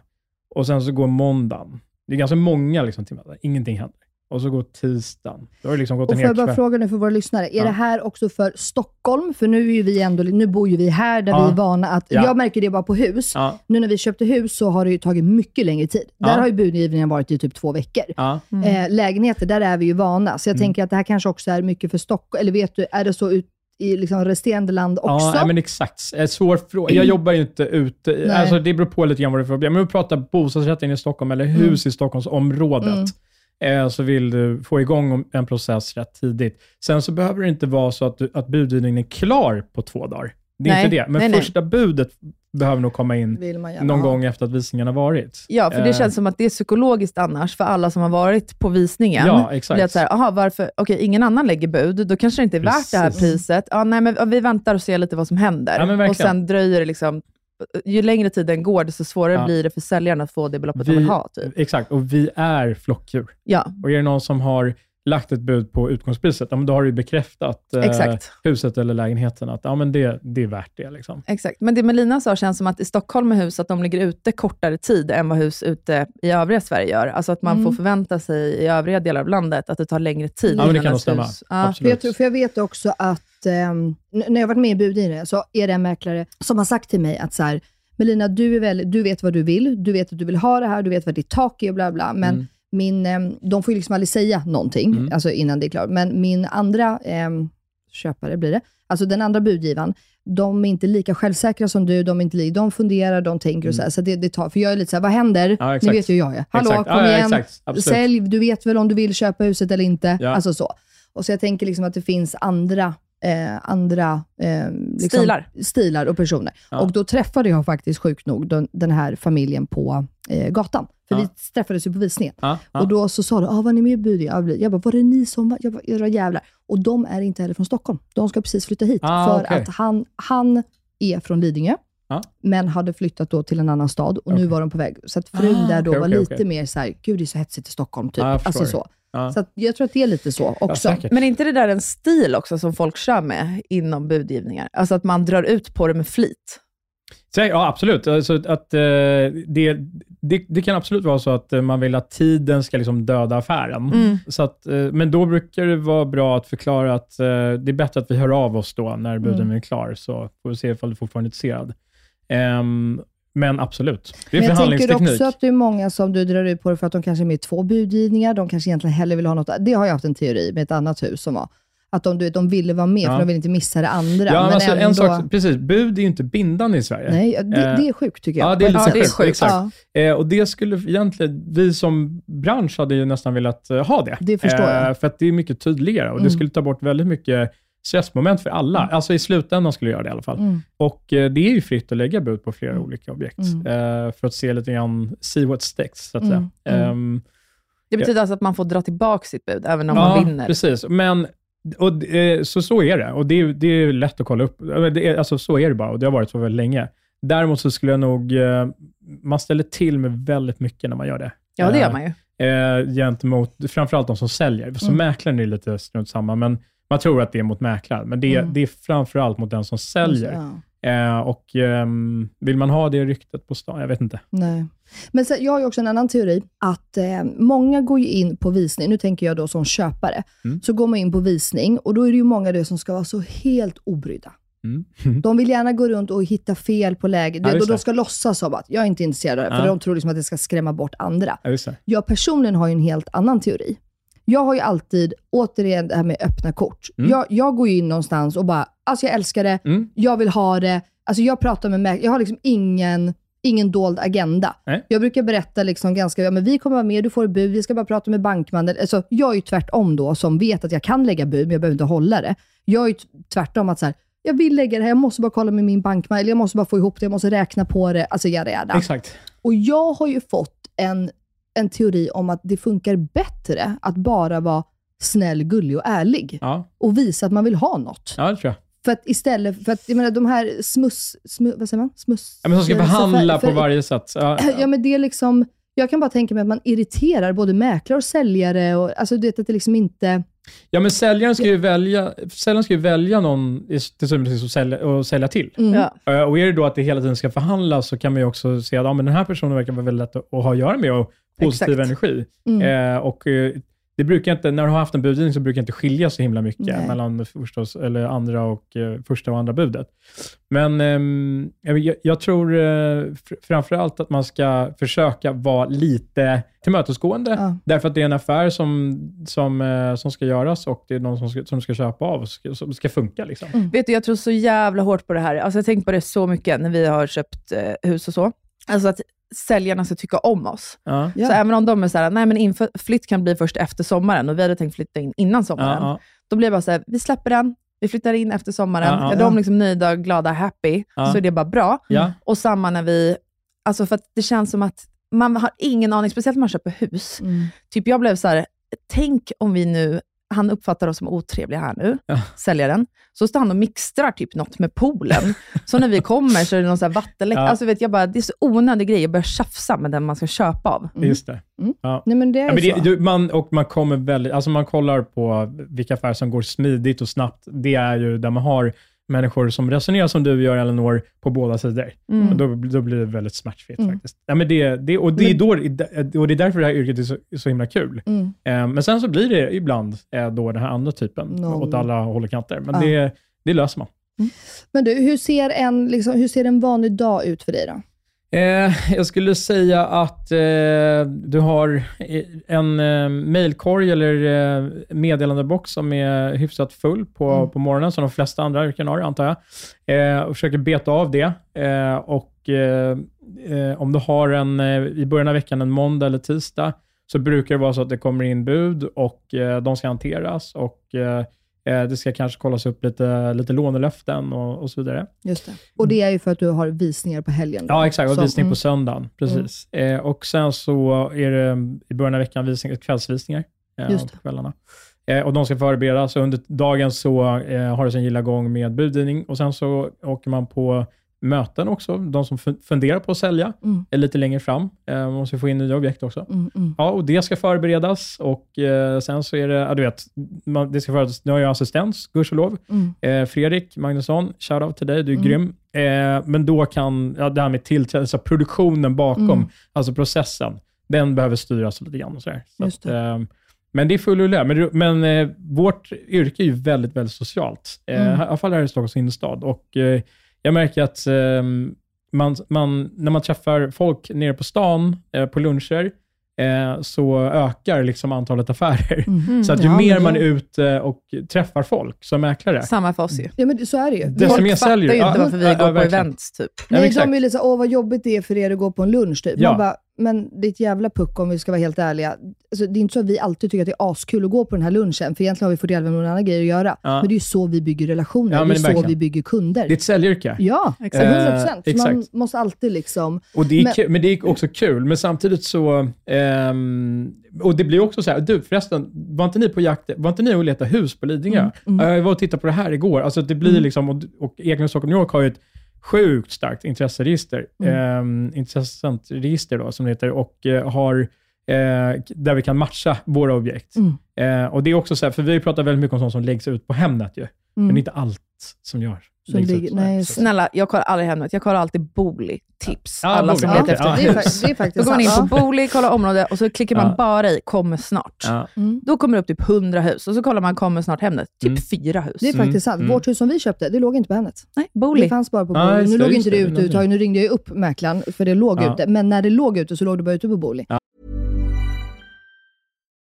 Speaker 6: och sen så går måndagen. Det är ganska många liksom, timmar där ingenting händer. Och så går tisdagen. Då har det liksom gått
Speaker 4: Och
Speaker 6: en
Speaker 4: får jag
Speaker 6: hel
Speaker 4: bara
Speaker 6: kväll.
Speaker 4: fråga nu för våra lyssnare, är
Speaker 6: Ja.
Speaker 4: det här också för Stockholm? För nu är ju vi ändå, nu bor ju vi här där
Speaker 6: Ja.
Speaker 4: vi är vana att,
Speaker 6: Ja.
Speaker 4: jag märker det bara på hus. Nu när vi köpte hus så har det ju tagit mycket längre tid. Där har ju budgivningen varit i typ två veckor.
Speaker 6: ja.
Speaker 4: Eh, lägenheter, där är vi ju vana. Så jag
Speaker 6: Mm.
Speaker 4: tänker att det här kanske också är mycket för Stockholm, eller vet du, är det så ut i liksom resterande land också?
Speaker 6: Ja, men exakt. En svår fråga. Jag jobbar ju inte ute.
Speaker 4: Nej.
Speaker 6: Alltså, det beror på lite grann vad det är för problem. Men om vi pratar bostadsrätt inne i Stockholm eller hus i Stockholmsområdet,
Speaker 4: Mm.
Speaker 6: eh, så vill du få igång en process rätt tidigt. Sen så behöver det inte vara så att, du, att budgivningen är klar på två dagar. Det är
Speaker 3: Nej,
Speaker 6: inte det. Men
Speaker 3: nej.
Speaker 6: första budet behöver nog komma in någon
Speaker 4: ha.
Speaker 6: gång efter att visningen har varit.
Speaker 3: Ja, för det
Speaker 6: Eh,
Speaker 3: känns som att det är psykologiskt annars för alla som har varit på visningen.
Speaker 6: Ja, exakt.
Speaker 3: Det så här, aha, varför, okej, ingen annan lägger bud, då kanske det inte är värt det här
Speaker 6: Precis.
Speaker 3: priset. Ja, nej, men vi väntar och ser lite vad som händer.
Speaker 6: Ja,
Speaker 3: och sen dröjer det liksom, ju längre tiden går, desto svårare
Speaker 6: Ja.
Speaker 3: blir det för säljaren att få det beloppet de
Speaker 6: Vi-
Speaker 3: vill ha. Typ.
Speaker 6: Exakt, och vi är flockdjur.
Speaker 3: Ja,
Speaker 6: Och är det någon som har lagt ett bud på utgångspriset, ja, men då har du ju bekräftat eh, huset eller lägenheten att ja, men det, det är värt det. Liksom.
Speaker 3: Exakt. Men det Melina sa känns som att i Stockholm med hus, att de ligger ute kortare tid än vad hus ute i övriga Sverige gör. Alltså att man
Speaker 2: Mm.
Speaker 3: får förvänta sig i övriga delar av landet att det tar längre tid
Speaker 6: Ja, men det kan nog stämma.
Speaker 3: Ja.
Speaker 4: För jag, tror, för jag vet också att, n- när jag varit med i budgivningen, så är det en mäklare som har sagt till mig att så här, Melina, du, är väl, du vet vad du vill, du vet att du vill ha det här, du vet vad ditt tak är och bla bla, men
Speaker 6: Mm.
Speaker 4: Min, ehm, de får ju liksom aldrig säga någonting
Speaker 6: Mm.
Speaker 4: alltså innan det är klart. Men min andra ehm, köpare blir det, alltså den andra budgivaren, de är inte lika självsäkra som du, de, är inte li- de funderar, de tänker och så här, så det, det tar, för jag är lite så här, vad händer?
Speaker 6: Mm. Ja, exakt.
Speaker 4: vet ju jag ju. Hallå,
Speaker 6: Exakt.
Speaker 4: kom
Speaker 6: Ja, ja,
Speaker 4: igen.
Speaker 6: Absolut.
Speaker 4: sälj, du vet väl om du vill köpa huset eller inte?
Speaker 6: Ja.
Speaker 4: Alltså så. Och så jag tänker liksom att det finns andra, eh, andra eh, liksom,
Speaker 3: Stilar.
Speaker 4: stilar och personer.
Speaker 6: Ja.
Speaker 4: Och då träffade jag faktiskt sjukt nog den, den här familjen på eh, gatan. För
Speaker 6: Ja.
Speaker 4: vi träffades ju på visningen.
Speaker 6: Ja.
Speaker 4: Och då så sa du, ah, var ni med i vi- Jag bara, var det ni som var? Jag bara, era jävlar. Och de är inte heller från Stockholm. De ska precis flytta hit.
Speaker 6: Ah,
Speaker 4: för
Speaker 6: okej.
Speaker 4: att han, han är från Lidingö,
Speaker 6: Ja.
Speaker 4: men hade flyttat då till en annan stad och nu
Speaker 6: Okej.
Speaker 4: var de på väg. Så att frun
Speaker 6: Ah,
Speaker 4: där då
Speaker 6: okej,
Speaker 4: var
Speaker 6: okej,
Speaker 4: lite mer så här, gud det är så hetsigt i Stockholm, typ.
Speaker 6: Jag
Speaker 4: alltså så.
Speaker 6: Ja.
Speaker 4: Så att jag tror att det är lite så
Speaker 6: Ja,
Speaker 4: också.
Speaker 6: säkert.
Speaker 3: Men är inte det där en stil också som folk kör med inom budgivningar? Alltså att man drar ut på det med flit.
Speaker 6: Ja, absolut. Alltså, att, eh, det, det, det kan absolut vara så att eh, man vill att tiden ska liksom döda affären.
Speaker 3: Mm.
Speaker 6: Så att, eh, men då brukar det vara bra att förklara att eh, det är bättre att vi hör av oss då när buden
Speaker 4: Mm.
Speaker 6: är klar, så får vi se ifall du fortfarande är intresserad. Ehm, men absolut, det är
Speaker 4: Men jag tänker
Speaker 6: förhandlingsteknik.
Speaker 4: också att det är många som du drar ut på det för att de kanske är med i två budgivningar. De kanske egentligen hellre vill ha något. Det har jag haft en teori med ett annat hus som var. Att de, du vet, de ville vara med
Speaker 6: Ja.
Speaker 4: för de vill inte missa det andra.
Speaker 6: Ja,
Speaker 4: men
Speaker 6: alltså,
Speaker 4: ändå,
Speaker 6: en sak, precis, bud är ju inte bindande i Sverige.
Speaker 4: Nej, det,
Speaker 6: Eh,
Speaker 4: det är sjukt tycker jag.
Speaker 6: Ja, det är lite
Speaker 3: Ja, det är
Speaker 6: sjukt.
Speaker 3: sjukt.
Speaker 6: Exakt.
Speaker 4: Ja.
Speaker 6: Eh, och det skulle egentligen, vi som bransch hade ju nästan velat eh, ha det.
Speaker 4: Det förstår jag.
Speaker 6: För att det är mycket tydligare och det
Speaker 4: Mm.
Speaker 6: skulle ta bort väldigt mycket stressmoment för alla. Alltså i slutändan skulle det göra det i alla fall.
Speaker 4: Mm.
Speaker 6: Och eh, det är ju fritt att lägga bud på flera
Speaker 4: Mm.
Speaker 6: olika objekt.
Speaker 4: Mm.
Speaker 6: Eh, för att se lite grann, see what sticks, så att
Speaker 4: Mm.
Speaker 6: säga.
Speaker 4: Mm.
Speaker 6: Ehm,
Speaker 3: Det betyder alltså att man får dra tillbaka sitt bud, även om
Speaker 6: ja,
Speaker 3: man vinner.
Speaker 6: precis. Men, och, eh, så, så är det. Och det är, det är lätt att kolla upp. Alltså, så är det bara och det har varit så väldigt länge. Däremot så skulle jag nog... Eh, man ställer till med väldigt mycket när man gör det.
Speaker 3: Ja, det gör man ju.
Speaker 6: gentemot framförallt de som säljer.
Speaker 4: Mm.
Speaker 6: mäklaren är lite strunt samma, men man tror att det är mot mäklaren. Men det, är-
Speaker 4: Mm.
Speaker 6: det är framförallt mot den som säljer.
Speaker 4: Ja.
Speaker 6: Eh, och ehm, Vill man ha det ryktet på stan? Jag vet inte.
Speaker 4: Nej. Men sen, jag har också en annan teori, att eh, många går ju in på visning, nu tänker jag då som köpare,
Speaker 6: Mm.
Speaker 4: så går man in på visning och då är det ju många det som ska vara så helt obrydda.
Speaker 6: Mm.
Speaker 4: De vill gärna gå runt och hitta fel på läget.
Speaker 6: Ja,
Speaker 4: de
Speaker 6: det.
Speaker 4: ska låtsas som att jag är inte intresserad av det, för
Speaker 6: Ja.
Speaker 4: de tror liksom att det ska skrämma bort andra.
Speaker 6: Ja.
Speaker 4: Jag personligen har ju en helt annan teori. Jag har ju alltid, återigen det här med öppna kort.
Speaker 6: Mm.
Speaker 4: Jag, jag går ju in någonstans och bara, alltså jag älskar det,
Speaker 6: Mm.
Speaker 4: jag vill ha det. Alltså jag pratar med mäklare, jag har liksom ingen, ingen dold agenda.
Speaker 6: Nej.
Speaker 4: Jag brukar berätta liksom ganska, ja, men vi kommer vara med, du får ett bud, vi ska bara prata med bankmannen. Alltså, jag är ju tvärtom då, som vet att jag kan lägga bud, men jag behöver inte hålla det. Jag är ju tvärtom att så här, jag vill lägga det här, jag måste bara kolla med min bankman, eller jag måste bara få ihop det, jag måste räkna på det. Alltså jada jada.
Speaker 6: Exakt.
Speaker 4: Och jag har ju fått en, en teori om att det funkar bättre att bara vara snäll, gullig och ärlig.
Speaker 6: Ja,
Speaker 4: Och visa att man vill ha något.
Speaker 6: ja det tror jag.
Speaker 4: För att istället för att, jag menar de här smuss, smu, vad säger man? Smuss...
Speaker 6: Ja, men som ska
Speaker 4: så
Speaker 6: förhandla
Speaker 4: för-
Speaker 6: på varje sätt. Ja,
Speaker 4: Ja, men det är liksom, jag kan bara tänka mig att man irriterar både mäklare och säljare. Och, alltså du vet att det liksom inte...
Speaker 6: ja, men säljaren ska ju välja, säljaren ska ju välja någon till att sälja, att sälja till.
Speaker 4: Mm.
Speaker 3: Ja.
Speaker 6: Eh, Och är det då att det hela tiden ska förhandlas, så kan man ju också se att ja, men den här personen verkar vara väldigt lätt att att ha att göra med och positiv
Speaker 3: Exakt.
Speaker 6: energi.
Speaker 4: Mm.
Speaker 6: Eh, och eh, det brukar inte, när du har haft en budgivning så brukar det inte skilja så himla mycket
Speaker 4: Nej.
Speaker 6: mellan första, och- eller andra och eh, första och andra budet. Men ehm, jag, jag tror eh, fr- framförallt att man ska försöka vara lite tillmötesgående,
Speaker 4: Ja.
Speaker 6: därför att det är en affär som, som, eh, som ska göras och det är någon som ska, som ska köpa av och ska, som ska funka. Liksom.
Speaker 4: Mm.
Speaker 3: Vet du, jag tror så jävla hårt på det här. Alltså, jag har tänkt på det så mycket när vi har köpt eh, hus och så. Alltså att säljarna ska tycka om oss.
Speaker 6: Ja.
Speaker 4: Ja.
Speaker 3: Så även om de är såhär, nej men inflytt kan bli först efter sommaren och vi hade tänkt flytta in innan sommaren.
Speaker 6: Ja,
Speaker 3: Då blir det bara såhär, vi släpper den, vi flyttar in efter sommaren.
Speaker 6: Ja, ja,
Speaker 3: är
Speaker 4: ja.
Speaker 3: de liksom nöjda, glada, happy,
Speaker 6: Ja.
Speaker 3: så är det bara bra.
Speaker 6: ja.
Speaker 3: Och samma när vi, alltså för att det känns som att man har ingen aning, speciellt när man köper hus.
Speaker 4: Mm.
Speaker 3: Typ jag blev så här, tänk om vi nu han uppfattar oss som otrevliga här nu, säljaren. Så står han och mixtrar typ något med poolen. så när vi kommer så är det någon sån här vattenläcka.
Speaker 6: Ja.
Speaker 3: Alltså vet jag bara, det är så onödig grej att börja tjafsa med den man ska köpa av.
Speaker 6: Just det. Ja.
Speaker 4: Nej, men det är
Speaker 6: Ja, men
Speaker 4: ju så.
Speaker 6: det, du, man, och man kommer väldigt, alltså man kollar på vilka affärer som går smidigt och snabbt. Det är ju där man har människor som resonerar som du gör, Elinor, på båda sidor.
Speaker 3: Mm.
Speaker 6: Och då, då blir det väldigt smärtfritt
Speaker 4: Mm.
Speaker 6: faktiskt. Ja, men det, det, och, det är då, och det är därför det här yrket är så, så himla kul.
Speaker 4: Mm.
Speaker 6: Eh, men sen så blir det ibland eh, då den här andra typen,
Speaker 4: Noll.
Speaker 6: åt alla håll och kanter. Men
Speaker 4: Ja.
Speaker 6: det, det löser man.
Speaker 4: Men du, hur ser, en, liksom, hur ser en vanlig dag ut för dig då?
Speaker 6: Eh, jag skulle säga att eh, du har en eh, mailkorg eller eh, meddelandebox som är hyfsat full på,
Speaker 4: Mm.
Speaker 6: på morgonen, som de flesta andra yrken har, antar jag. Eh, och försöker beta av det. Eh, och eh, Om du har en, i början av veckan, en måndag eller tisdag, så brukar det vara så att det kommer in bud och de ska hanteras. och Det ska kanske kollas upp lite, lite lånelöften och, och så vidare.
Speaker 4: Just det. Och det är ju för att du har visningar på helgen. Då.
Speaker 6: Ja, exakt. Och
Speaker 4: Så-
Speaker 6: visning
Speaker 4: mm.
Speaker 6: på söndagen. Precis. Eh, och sen så är det i början av veckan visning, kvällsvisningar eh,
Speaker 4: Just
Speaker 6: på kvällarna. Eh, och de ska förberedas. Under dagen så eh, har det sin gilla gång med budgivning och sen så åker man på möten också. De som fun- funderar på att sälja
Speaker 4: Mm.
Speaker 6: är lite längre fram. Eh, man måste få in nya objekt också.
Speaker 4: Mm, mm.
Speaker 6: Ja, och det ska förberedas och eh, sen så är det, ja du vet, man, det ska förberedas. Nu har jag assistens, gudskelov.
Speaker 4: Mm.
Speaker 6: Eh, Fredrik Magnusson, shoutout till dig, du är
Speaker 4: Mm.
Speaker 6: grym. Eh, men då kan, ja, det här med tillträde, alltså produktionen bakom,
Speaker 4: Mm.
Speaker 6: alltså processen, den behöver styras lite grann. Och sådär. Så
Speaker 4: Just
Speaker 6: att, eh, men det är full rulle. Men, men eh, vårt yrke är ju väldigt, väldigt socialt. Eh,
Speaker 4: Mm.
Speaker 6: I alla fall här i Stockholms innerstad. Och, eh, jag märker att eh, man, man, när man träffar folk nere på stan eh, på luncher, eh, så ökar liksom antalet affärer.
Speaker 4: Mm.
Speaker 6: Så att ju
Speaker 4: Ja,
Speaker 6: mer
Speaker 4: men
Speaker 6: man är ute och träffar folk som mäklare,
Speaker 3: Samma för oss ju.
Speaker 4: Ja, men det- så är det ju.
Speaker 6: Desto
Speaker 3: Folk
Speaker 6: mer
Speaker 3: fattar
Speaker 6: säljer
Speaker 3: ju
Speaker 6: du.
Speaker 3: inte varför vi
Speaker 6: ja,
Speaker 3: går
Speaker 6: ja,
Speaker 3: på
Speaker 6: verkligen.
Speaker 3: events typ.
Speaker 6: Men
Speaker 4: Nej,
Speaker 6: exakt.
Speaker 4: de är lite så åh vad jobbigt det är för er att gå på en lunch typ.
Speaker 6: Ja.
Speaker 4: Man bara, men ditt jävla puck om vi ska vara helt ärliga. Alltså, det är inte så att vi alltid tycker att det är askul att gå på den här lunchen, för egentligen har vi fått hjälp med några andra grejer att göra.
Speaker 6: Ja.
Speaker 4: Men det är ju så vi bygger relationer,
Speaker 6: Ja,
Speaker 4: det är så
Speaker 6: verkligen.
Speaker 4: vi bygger kunder.
Speaker 6: Det är ett säljyrke.
Speaker 4: Ja,
Speaker 3: Exakt.
Speaker 4: 100 procent.
Speaker 6: Eh,
Speaker 4: man
Speaker 6: exakt.
Speaker 4: måste alltid liksom...
Speaker 6: Och det är
Speaker 4: Men-
Speaker 6: men, men det är också kul, men samtidigt så... ehm, och det blir också så här, du förresten, var inte ni på jakt, var inte ni och letade hus på Lidingö?
Speaker 4: Mm,
Speaker 6: Jag var och tittade på det här igår. Alltså det blir liksom, och, och Ekenäs Stockholm New York har ju ett sjukt starkt intresseregister, mm. intressentregister då, som det heter, och eh, har eh, där vi kan matcha våra objekt.
Speaker 4: Mm.
Speaker 6: Eh, och det är också så här, för vi pratar väldigt mycket om sånt som läggs ut på Hemnet ju, men det är inte allt som gör.
Speaker 4: Som ligger- nej,
Speaker 3: Snälla, jag kollar aldrig Hemnet. Jag kollar alltid Booli-tips.
Speaker 6: Ja,
Speaker 3: Alla
Speaker 6: Booli,
Speaker 3: som letar efter.
Speaker 4: Det är, det är
Speaker 3: Då går man in på Booli, kollar område och så klickar man
Speaker 6: Ja.
Speaker 3: bara i kommer snart.
Speaker 6: Ja.
Speaker 4: Mm.
Speaker 3: Då kommer det upp typ 100 hus och så kollar man kommer snart Hemnet. Typ
Speaker 6: Mm.
Speaker 3: fyra hus.
Speaker 4: Det är faktiskt sant.
Speaker 6: Mm.
Speaker 4: Vårt hus som vi köpte, det låg inte på Hemnet.
Speaker 3: Nej,
Speaker 4: Det
Speaker 3: Booli.
Speaker 4: fanns bara på Booli. Nu
Speaker 6: det,
Speaker 4: låg inte det
Speaker 6: det.
Speaker 4: ute överhuvudtaget. Nu ringde jag upp mäklaren, för det låg
Speaker 6: Ja.
Speaker 4: ute. Men när det låg ute så låg det bara ute på Booli.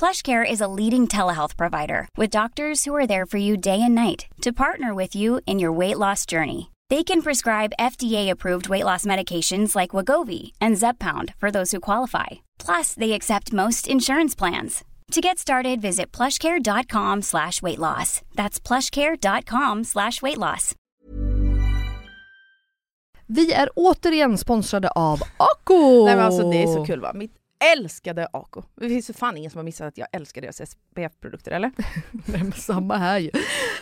Speaker 7: PlushCare is a leading telehealth provider with doctors who are there for you day and night to partner with you in your weight loss journey. They can prescribe FDA-approved weight loss medications like Wagovi and Zepbound for those who qualify. Plus, they accept most insurance plans. To get started, visit plushcare.com slash weight loss. That's plushcare.com slash weight loss.
Speaker 2: Vi är återigen sponsrade av Ako!
Speaker 8: Nej men alltså det är så kul va. Mitt älskade Ako. Det finns ju fan ingen som har missat att jag älskar deras SPF-produkter eller?
Speaker 2: Nej, samma här ju.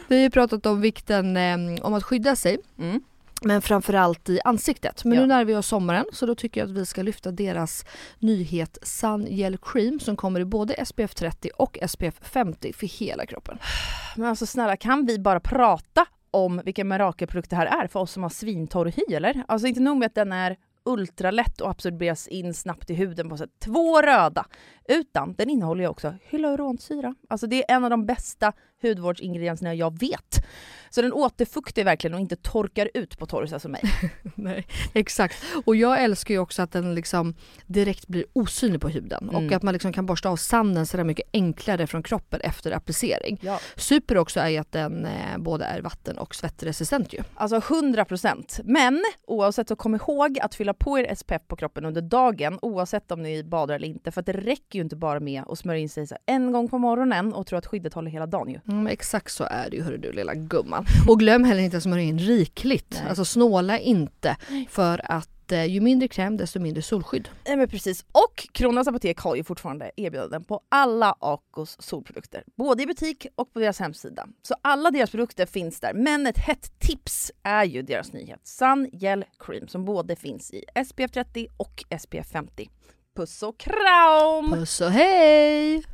Speaker 2: Vi har ju pratat om vikten eh, om att skydda sig.
Speaker 8: Mm.
Speaker 2: Men framförallt i ansiktet. Men
Speaker 3: Ja.
Speaker 2: nu när vi har sommaren så då tycker jag att vi ska lyfta deras nyhet Sun Gel Cream som kommer i både SPF 30 och SPF 50 för hela kroppen.
Speaker 3: Men alltså snälla, kan vi bara prata om vilken mirakelprodukt det här är för oss som har svintorr hy eller? Alltså inte nog med att den är ultralätt och absorberas in snabbt i huden på sätt två röda, utan den innehåller ju också hyaluronsyra. Alltså det är en av de bästa hudvårdsingredienserna jag vet. Så den återfuktar verkligen och inte torkar ut på torrsa som mig.
Speaker 2: Nej, exakt. Och jag älskar ju också att den liksom direkt blir osynlig på huden
Speaker 3: Mm.
Speaker 2: och att man liksom kan borsta av sanden så där mycket enklare från kroppen efter applicering.
Speaker 3: Ja.
Speaker 2: Super också är ju att den eh, både är vatten och svettresistent ju.
Speaker 3: Alltså 100%. Men oavsett så kom ihåg att fylla på er SPF på kroppen under dagen oavsett om ni badar eller inte. För att det räcker ju inte bara med att smörja in sig en gång på morgonen och tro att skyddet håller hela dagen ju.
Speaker 2: Mm, exakt så är det ju hörru du lilla gumman. Och glöm heller inte att smörja in rikligt.
Speaker 3: Nej.
Speaker 2: Alltså snåla inte för att eh, ju mindre kräm desto mindre solskydd.
Speaker 3: Nej men precis. Och Kronans Apotek har ju fortfarande erbjudanden på alla Acos solprodukter. Både i butik och på deras hemsida. Så alla deras produkter finns där. Men ett hett tips är ju deras nyhet Sun Gel Cream som både finns i SPF 30 och SPF 50. Puss och kram!
Speaker 2: Puss och hej!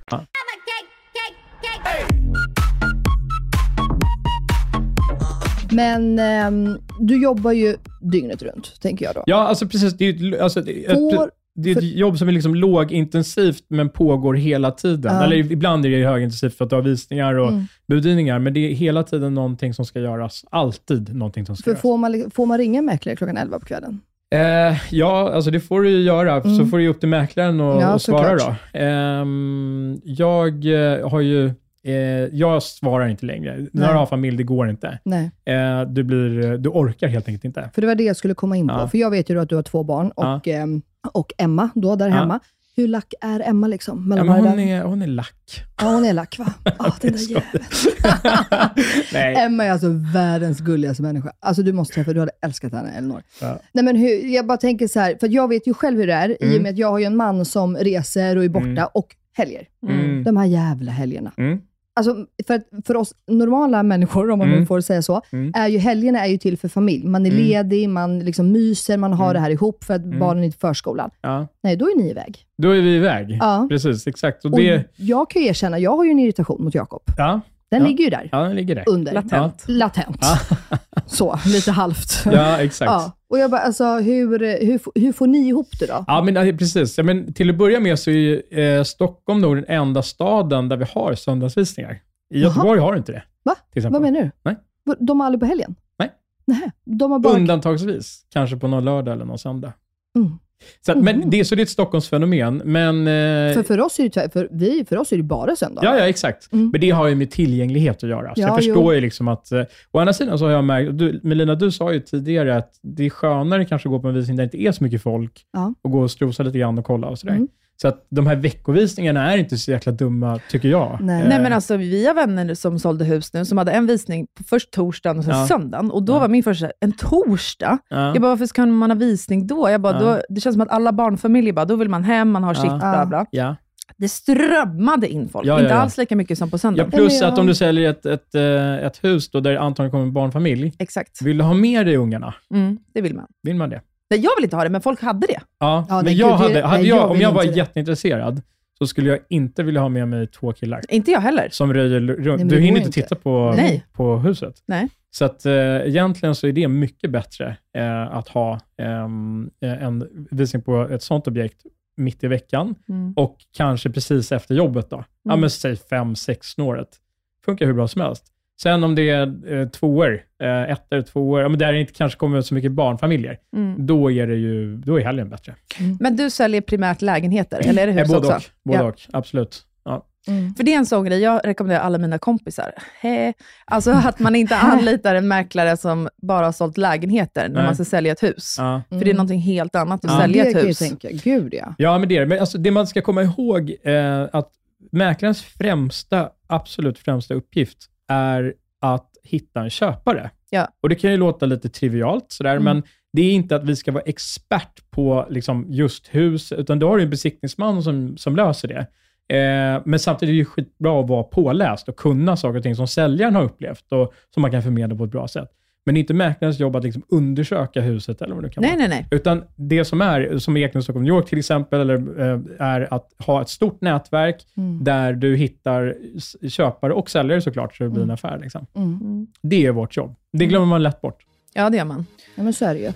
Speaker 4: Men ehm, du jobbar ju dygnet runt, tänker jag då.
Speaker 6: Ja, alltså precis. Det är, ju ett- alltså, det
Speaker 4: Får-
Speaker 6: det är ett jobb som är liksom lågintensivt, men pågår hela tiden.
Speaker 4: Ja.
Speaker 6: Eller ibland är det högintensivt för att du har visningar och
Speaker 4: Mm.
Speaker 6: budgivningar, men det är hela tiden någonting som ska göras. Alltid någonting som ska
Speaker 4: För
Speaker 6: göras.
Speaker 4: får man, får man ringa mäklare klockan 11 på kvällen?
Speaker 6: Eh, ja, alltså det får du ju göra, så
Speaker 4: Mm.
Speaker 6: får du ge upp till mäklaren och,
Speaker 4: Ja,
Speaker 6: och svara då. Ehm, jag eh, har ju, eh, jag svarar inte längre. När
Speaker 4: Nej.
Speaker 6: du har familj, det går inte.
Speaker 4: Nej.
Speaker 6: Eh, du, blir, du orkar helt enkelt inte.
Speaker 4: För det var det jag skulle komma in på.
Speaker 6: Ja.
Speaker 4: För jag vet ju att du har två barn och, ehm, och Emma då där
Speaker 6: Ja.
Speaker 4: hemma. Hur lack är Emma liksom?
Speaker 6: Ja,
Speaker 4: Mellan varje
Speaker 6: hon, är, hon är lack.
Speaker 4: Ja, hon är lack va? Ja, den där jäveln.
Speaker 6: Nej.
Speaker 4: Emma är alltså världens gulligaste människa. Alltså du måste träffa, du hade älskat henne Elinor.
Speaker 6: Ja.
Speaker 4: Nej men hur, jag bara tänker så här, för jag vet ju själv hur det är i och
Speaker 6: Mm.
Speaker 4: med att jag har en man som reser och är borta
Speaker 6: Mm.
Speaker 4: och helger.
Speaker 6: Mm.
Speaker 4: De här jävla helgerna.
Speaker 6: Mm.
Speaker 4: Alltså för, för oss normala människor, om man
Speaker 6: Mm.
Speaker 4: får säga så,
Speaker 6: Mm.
Speaker 4: är ju helgerna är ju till för familj. Man är
Speaker 6: Mm.
Speaker 4: ledig, man liksom myser, man har
Speaker 6: Mm.
Speaker 4: det här ihop för att
Speaker 6: Mm.
Speaker 4: barnen är i förskolan.
Speaker 6: Ja.
Speaker 4: Nej, då är ni iväg.
Speaker 6: Då är vi iväg.
Speaker 4: Ja.
Speaker 6: Precis, exakt. Och
Speaker 4: Och
Speaker 6: det,
Speaker 4: jag kan ju erkänna, jag har ju en irritation mot Jakob.
Speaker 6: ja,
Speaker 4: Den
Speaker 6: Ja.
Speaker 4: ligger ju där.
Speaker 6: ja, den ligger där.
Speaker 4: Under.
Speaker 3: Latent.
Speaker 4: Latent. Så, lite halvt.
Speaker 6: Ja, exakt.
Speaker 4: Och jag bara, alltså hur, hur, hur får ni ihop det då?
Speaker 6: Ja, men precis. Ja, men till att börja med så är ju, eh, Stockholm nog den enda staden där vi har söndagsvisningar. I. Göteborg har du inte det.
Speaker 4: Va? Vad menar du?
Speaker 6: Nej.
Speaker 4: De har aldrig på helgen?
Speaker 6: Nej.
Speaker 4: Nej. De har bara...
Speaker 6: Undantagsvis. Kanske på någon lördag eller någon söndag.
Speaker 4: Mm.
Speaker 6: Så, att, men
Speaker 4: Mhm.
Speaker 6: det, så det är ett Stockholmsfenomen. Men, eh,
Speaker 4: För, för, oss är det, för, vi, för oss är det bara söndag.
Speaker 6: Ja, ja, exakt.
Speaker 4: Mm.
Speaker 6: Men det har ju med tillgänglighet att göra. Så
Speaker 4: Ja,
Speaker 6: jag förstår
Speaker 4: jo.
Speaker 6: ju liksom att... Eh, å andra sidan så har jag märkt, du, Melina, du sa ju tidigare att det är skönare kanske att gå på en visning där det inte är så mycket folk
Speaker 4: Ja.
Speaker 6: och gå och strosa lite grann och kolla och sådär.
Speaker 4: Mm.
Speaker 6: Så att de här veckovisningarna är inte så jäkla dumma, tycker jag.
Speaker 4: Nej.
Speaker 6: Eh,
Speaker 3: Nej men alltså vi har vänner som sålde hus nu som hade en visning på först torsdagen och sen
Speaker 6: Ja.
Speaker 3: söndagen. Och då
Speaker 6: Ja.
Speaker 3: var min första, en torsdag?
Speaker 6: ja.
Speaker 3: Jag bara, varför ska man ha visning då? Jag bara,
Speaker 6: Ja.
Speaker 3: då? Det känns som att alla barnfamiljer bara, då vill man hem, man har
Speaker 6: Ja.
Speaker 3: sitt, bla bla.
Speaker 6: ja.
Speaker 3: Det strömmade in folk,
Speaker 6: Ja, ja,
Speaker 3: inte alls lika mycket som på
Speaker 6: ja,
Speaker 3: söndag.
Speaker 6: plus att om du säljer ett, ett, eh, ett hus då där det antagligen kommer en barnfamilj,
Speaker 3: Exakt,
Speaker 6: vill du ha med dig ungarna?
Speaker 3: mm, det vill man.
Speaker 6: Vill man det?
Speaker 3: Nej, jag vill inte ha det, men folk hade det.
Speaker 6: Ja,
Speaker 4: Ja,
Speaker 6: men
Speaker 4: nej,
Speaker 6: jag
Speaker 4: gud, det-
Speaker 6: hade, hade
Speaker 4: nej,
Speaker 6: jag,
Speaker 4: jag
Speaker 6: om
Speaker 4: vill
Speaker 6: jag var
Speaker 4: inte det.
Speaker 6: jätteintresserad så skulle jag inte vilja ha med mig två killar
Speaker 3: Inte jag heller.
Speaker 6: som röjer runt.
Speaker 4: men
Speaker 6: Du hinner inte. titta på,
Speaker 3: Nej.
Speaker 6: på huset.
Speaker 3: Nej.
Speaker 6: Så att, eh, egentligen så är det mycket bättre eh, att ha ehm, eh, en visning på ett sånt objekt mitt i veckan
Speaker 3: Mm.
Speaker 6: och kanske precis efter jobbet. då. Ja,
Speaker 3: Mm.
Speaker 6: men säg fem, sex snåret. Funkar hur bra som helst. Sen om det är eh, tvåor, eh, ettor, tvåor, ja, men där det inte kanske kommer så mycket barnfamiljer,
Speaker 3: Mm.
Speaker 6: då är det ju då är helgen bättre.
Speaker 3: Men du säljer primärt lägenheter, eller är det
Speaker 6: Eh,
Speaker 3: hus
Speaker 6: både
Speaker 3: också?
Speaker 6: och, både
Speaker 3: Ja.
Speaker 6: och, absolut. Ja.
Speaker 4: Mm.
Speaker 3: För det är en sån grej, jag rekommenderar alla mina kompisar. He. Alltså att man inte anlitar en mäklare som bara har sålt lägenheter när
Speaker 6: Nej.
Speaker 3: man ska sälja ett hus.
Speaker 6: Ja.
Speaker 3: För det är någonting helt annat att
Speaker 6: Ja.
Speaker 3: sälja
Speaker 4: det
Speaker 3: ett hus.
Speaker 4: tänka. Gud ja.
Speaker 6: Ja, men det är det. Men alltså, det man ska komma ihåg är att mäklarens främsta, absolut främsta uppgift är att hitta en köpare.
Speaker 3: Ja.
Speaker 6: Och Det kan ju låta lite trivialt, sådär,
Speaker 4: Mm.
Speaker 6: men det är inte att vi ska vara expert på liksom, just hus, utan då har du en besiktningsman som, som löser det. Eh, men samtidigt är det ju skitbra att vara påläst och kunna saker och ting som säljaren har upplevt och som man kan förmedla på ett bra sätt. Men det är inte mäklarens jobb att liksom undersöka huset eller vad det kan
Speaker 3: Nej,
Speaker 6: vara.
Speaker 3: nej, nej.
Speaker 6: Utan det som är, som i Ekner Stockholm New York till exempel, eller, eh, är att ha ett stort nätverk
Speaker 4: Mm.
Speaker 6: där du hittar köpare och säljare såklart, så det blir en
Speaker 4: Mm.
Speaker 6: affär. Liksom.
Speaker 4: Mm.
Speaker 6: Det är vårt jobb. Det glömmer man lätt bort.
Speaker 3: Ja, det gör man.
Speaker 4: Ja, men så är det ju.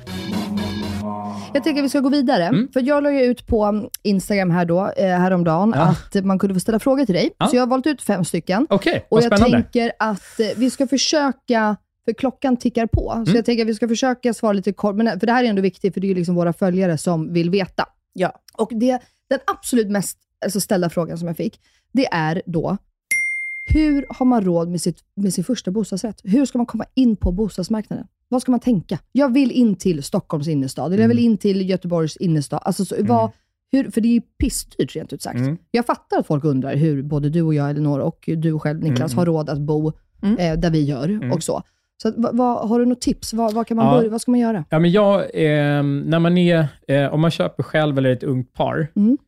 Speaker 4: Jag tänker att vi ska gå vidare.
Speaker 6: Mm.
Speaker 4: För jag la ju ut på Instagram här då, eh, häromdagen
Speaker 6: Ja.
Speaker 4: att man kunde få ställa frågor till dig.
Speaker 6: Ja.
Speaker 4: Så jag har valt ut fem stycken.
Speaker 6: Okej,
Speaker 4: Och
Speaker 6: vad
Speaker 4: jag tänker att eh, vi ska försöka, för klockan tickar på, så
Speaker 6: Mm.
Speaker 4: jag tänker att vi ska försöka svara lite kort. Men, för det här är ändå viktigt, för det är ju liksom våra följare som vill veta.
Speaker 3: Ja.
Speaker 4: Och det, den absolut mest alltså ställda frågan som jag fick, det är då, hur har man råd med, sitt, med sin första bostadsrätt? Hur ska man komma in på bostadsmarknaden? Vad ska man tänka? Jag vill in till Stockholms innerstad, eller jag vill in till Göteborgs innerstad. Alltså, så, vad, hur, för det är ju pissdyrt rent ut sagt.
Speaker 6: Mm.
Speaker 4: Jag fattar att folk undrar hur både du och jag, Elinor, och du själv Niklas,
Speaker 6: Mm.
Speaker 4: har råd att bo
Speaker 3: Mm.
Speaker 4: eh, där vi gör och så. Så vad, vad, har du något tips? Vad, vad, kan man
Speaker 6: Ja.
Speaker 4: börja, vad ska man göra?
Speaker 6: Ja, men jag, eh, när man är, eh, om man köper själv eller ett ungt par,
Speaker 4: Mm.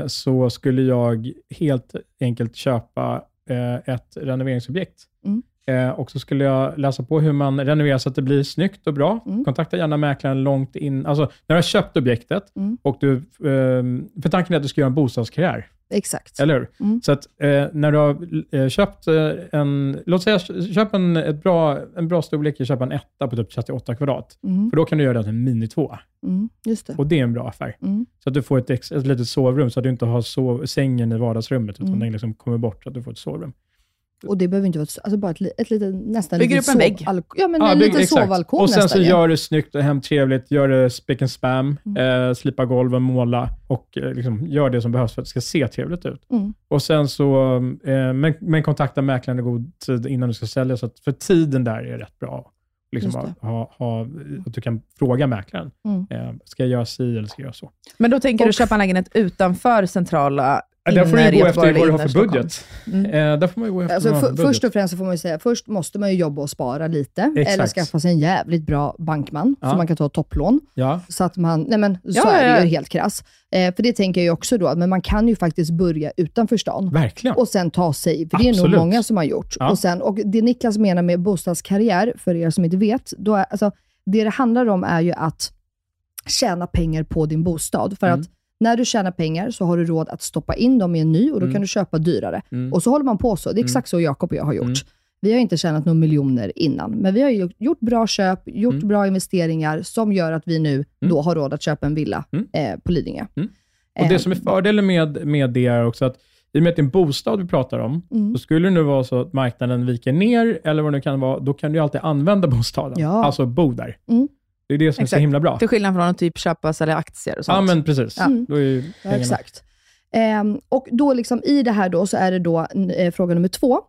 Speaker 6: eh, så skulle jag helt enkelt köpa eh, ett renoveringsobjekt.
Speaker 4: Mm.
Speaker 6: Eh, och så skulle jag läsa på hur man renoverar så att det blir snyggt och bra.
Speaker 4: Mm.
Speaker 6: Kontakta gärna mäklaren långt in, alltså när du har köpt objektet
Speaker 4: Mm.
Speaker 6: och du, eh, för tanken är att du ska göra en bostadskarriär.
Speaker 4: Exakt.
Speaker 6: Eller hur?
Speaker 4: Mm.
Speaker 6: Så att eh, när du har eh, köpt eh, en, låt säga köp en, ett bra, en bra storlek, köp en etta på typ 38 kvadrat.
Speaker 4: Mm.
Speaker 6: För då kan du göra det till en mini 2
Speaker 4: Mm. Just det.
Speaker 6: och det är en bra affär.
Speaker 4: Mm.
Speaker 6: Så att du får ett, ett litet sovrum, så att du inte har sov, sängen i vardagsrummet, utan
Speaker 4: Mm.
Speaker 6: den liksom kommer bort, så att du får ett sovrum.
Speaker 4: Och det behöver inte vara alltså bara ett, ett litet, nästan
Speaker 3: Bygger upp en vägg.
Speaker 4: Ja, men
Speaker 6: Ja,
Speaker 4: en
Speaker 6: bygg-
Speaker 4: liten
Speaker 6: exakt.
Speaker 4: sovalkon
Speaker 6: Och sen
Speaker 4: nästan.
Speaker 6: så
Speaker 4: ja.
Speaker 6: gör det snyggt och hemtrevligt, gör det spick and spam,
Speaker 4: Mm.
Speaker 6: eh, slipa golven, måla och eh, liksom gör det som behövs för att det ska se trevligt ut.
Speaker 4: Mm.
Speaker 6: Och sen så, eh, men, men kontakta mäklaren i god tid innan du ska sälja, så att för tiden där är rätt bra. Liksom ha, ha, ha, att du kan fråga mäklaren,
Speaker 4: Mm.
Speaker 6: eh, ska jag göra si eller ska jag göra så?
Speaker 3: Men då tänker du
Speaker 4: Och-
Speaker 3: köpa en lägenhet utanför centrala
Speaker 6: där får du
Speaker 3: inner
Speaker 6: ju gå
Speaker 3: Göteborg
Speaker 6: efter vad du har
Speaker 3: eller
Speaker 6: för
Speaker 3: inner
Speaker 6: budget.
Speaker 3: Stockholm. Mm.
Speaker 6: Eh, där får man ju gå efter
Speaker 4: Alltså,
Speaker 6: vad man har
Speaker 4: för,
Speaker 6: budget.
Speaker 4: först och främst får man ju säga, först måste man ju jobba och spara lite.
Speaker 6: Exakt.
Speaker 4: Eller skaffa sig en jävligt bra bankman,
Speaker 6: Ja.
Speaker 4: så man kan ta topplån.
Speaker 6: Ja.
Speaker 4: Så att man, nej men så
Speaker 3: Ja,
Speaker 4: är det ju helt krass. Eh, för det tänker jag också då, men man kan ju faktiskt börja utanför stan.
Speaker 6: Verkligen.
Speaker 4: Och sen ta sig, för det är nog
Speaker 6: Absolut.
Speaker 4: många som har gjort. Och, sen, och det Niklas menar med bostadskarriär, för er som inte vet, då är, alltså, det det handlar om är ju att tjäna pengar på din bostad. För
Speaker 6: Mm.
Speaker 4: att när du tjänar pengar så har du råd att stoppa in dem i en ny och då
Speaker 6: Mm.
Speaker 4: kan du köpa dyrare.
Speaker 6: Mm.
Speaker 4: Och så håller man på så. Det är exakt så Jakob och jag har gjort. Vi har inte tjänat några miljoner innan, men vi har gjort bra köp, gjort
Speaker 6: Mm.
Speaker 4: bra investeringar som gör att vi nu då har råd att köpa en villa
Speaker 6: Mm.
Speaker 4: eh, på Lidingö.
Speaker 6: Och det
Speaker 4: Eh,
Speaker 6: som är fördelen med, med det är också att i och med att det är en bostad vi pratar om,
Speaker 4: Mm.
Speaker 6: så skulle det nu vara så att marknaden viker ner, eller vad det nu kan vara, då kan du alltid använda bostaden.
Speaker 4: Ja.
Speaker 6: Alltså bo där.
Speaker 4: Mm.
Speaker 6: Det är det som är så
Speaker 3: Exakt.
Speaker 6: himla bra.
Speaker 3: Till skillnad från att typ köpa och sälja aktier och sånt.
Speaker 6: Ja, men precis.
Speaker 4: Ja.
Speaker 6: Då är ju
Speaker 4: Ja, exakt. Ehm, och då liksom i det här då så är det då eh, fråga nummer två.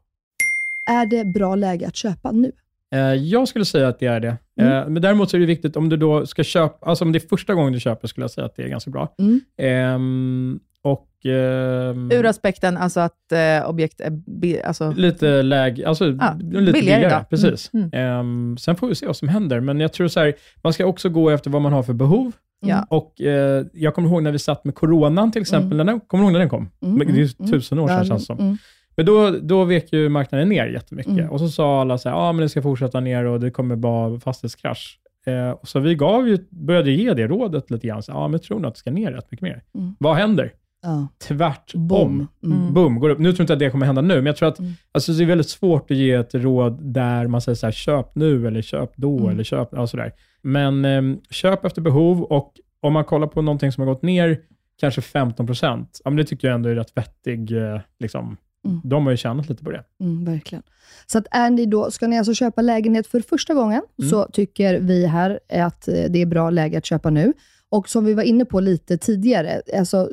Speaker 4: Är det bra läge att köpa nu?
Speaker 6: Eh, Jag skulle säga att det är det.
Speaker 4: Mm.
Speaker 6: Eh, Men däremot så är det viktigt om du då ska köpa, alltså om det är första gången du köper, skulle jag säga att det är ganska bra.
Speaker 4: Mm.
Speaker 6: Och ehm,
Speaker 3: Ur aspekten alltså att eh, objekt är bi- alltså,
Speaker 6: lite läge, alltså
Speaker 3: Ja,
Speaker 6: lite
Speaker 3: billigare
Speaker 6: billigare.
Speaker 3: då.
Speaker 6: precis.
Speaker 3: Mm,
Speaker 6: Ehm, sen får vi se vad som händer, men jag tror så här, man ska också gå efter vad man har för behov.
Speaker 3: Ja.
Speaker 6: Och eh, Jag kommer ihåg när vi satt med coronan till exempel. När den, kommer du ihåg när den kom?
Speaker 4: Mm,
Speaker 6: Men det är
Speaker 4: mm,
Speaker 6: tusen år sedan känns som.
Speaker 4: mm.
Speaker 6: Men då, då vek ju marknaden ner jättemycket.
Speaker 4: Mm.
Speaker 6: Och så sa alla så här, ja men det ska fortsätta ner och det kommer vara fastighetskrasch. Eh, och så vi gav ju, började ge det rådet lite grann. Så, ja, men tror nog att det ska ner rätt mycket mer.
Speaker 4: Mm.
Speaker 6: Vad händer?
Speaker 4: Ja.
Speaker 6: Tvärtom.
Speaker 4: Bom. Mm.
Speaker 6: Boom, går upp. Nu tror jag inte att det kommer hända nu, men jag tror att
Speaker 4: Mm.
Speaker 6: alltså, det är väldigt svårt att ge ett råd där man säger så här, köp nu eller köp då
Speaker 4: Mm.
Speaker 6: eller köp, ja, sådär. Men eh, köp efter behov och om man kollar på någonting som har gått ner kanske 15 procent, ja, men det tycker jag ändå är rätt vettig, eh, liksom.
Speaker 4: Mm.
Speaker 6: De har ju tjänat lite på det.
Speaker 4: Mm, verkligen. Så att är ni då, ska ni alltså köpa lägenhet för första gången,
Speaker 6: Mm.
Speaker 4: så tycker vi här att eh, det är bra läge att köpa nu. Och som vi var inne på lite tidigare, alltså,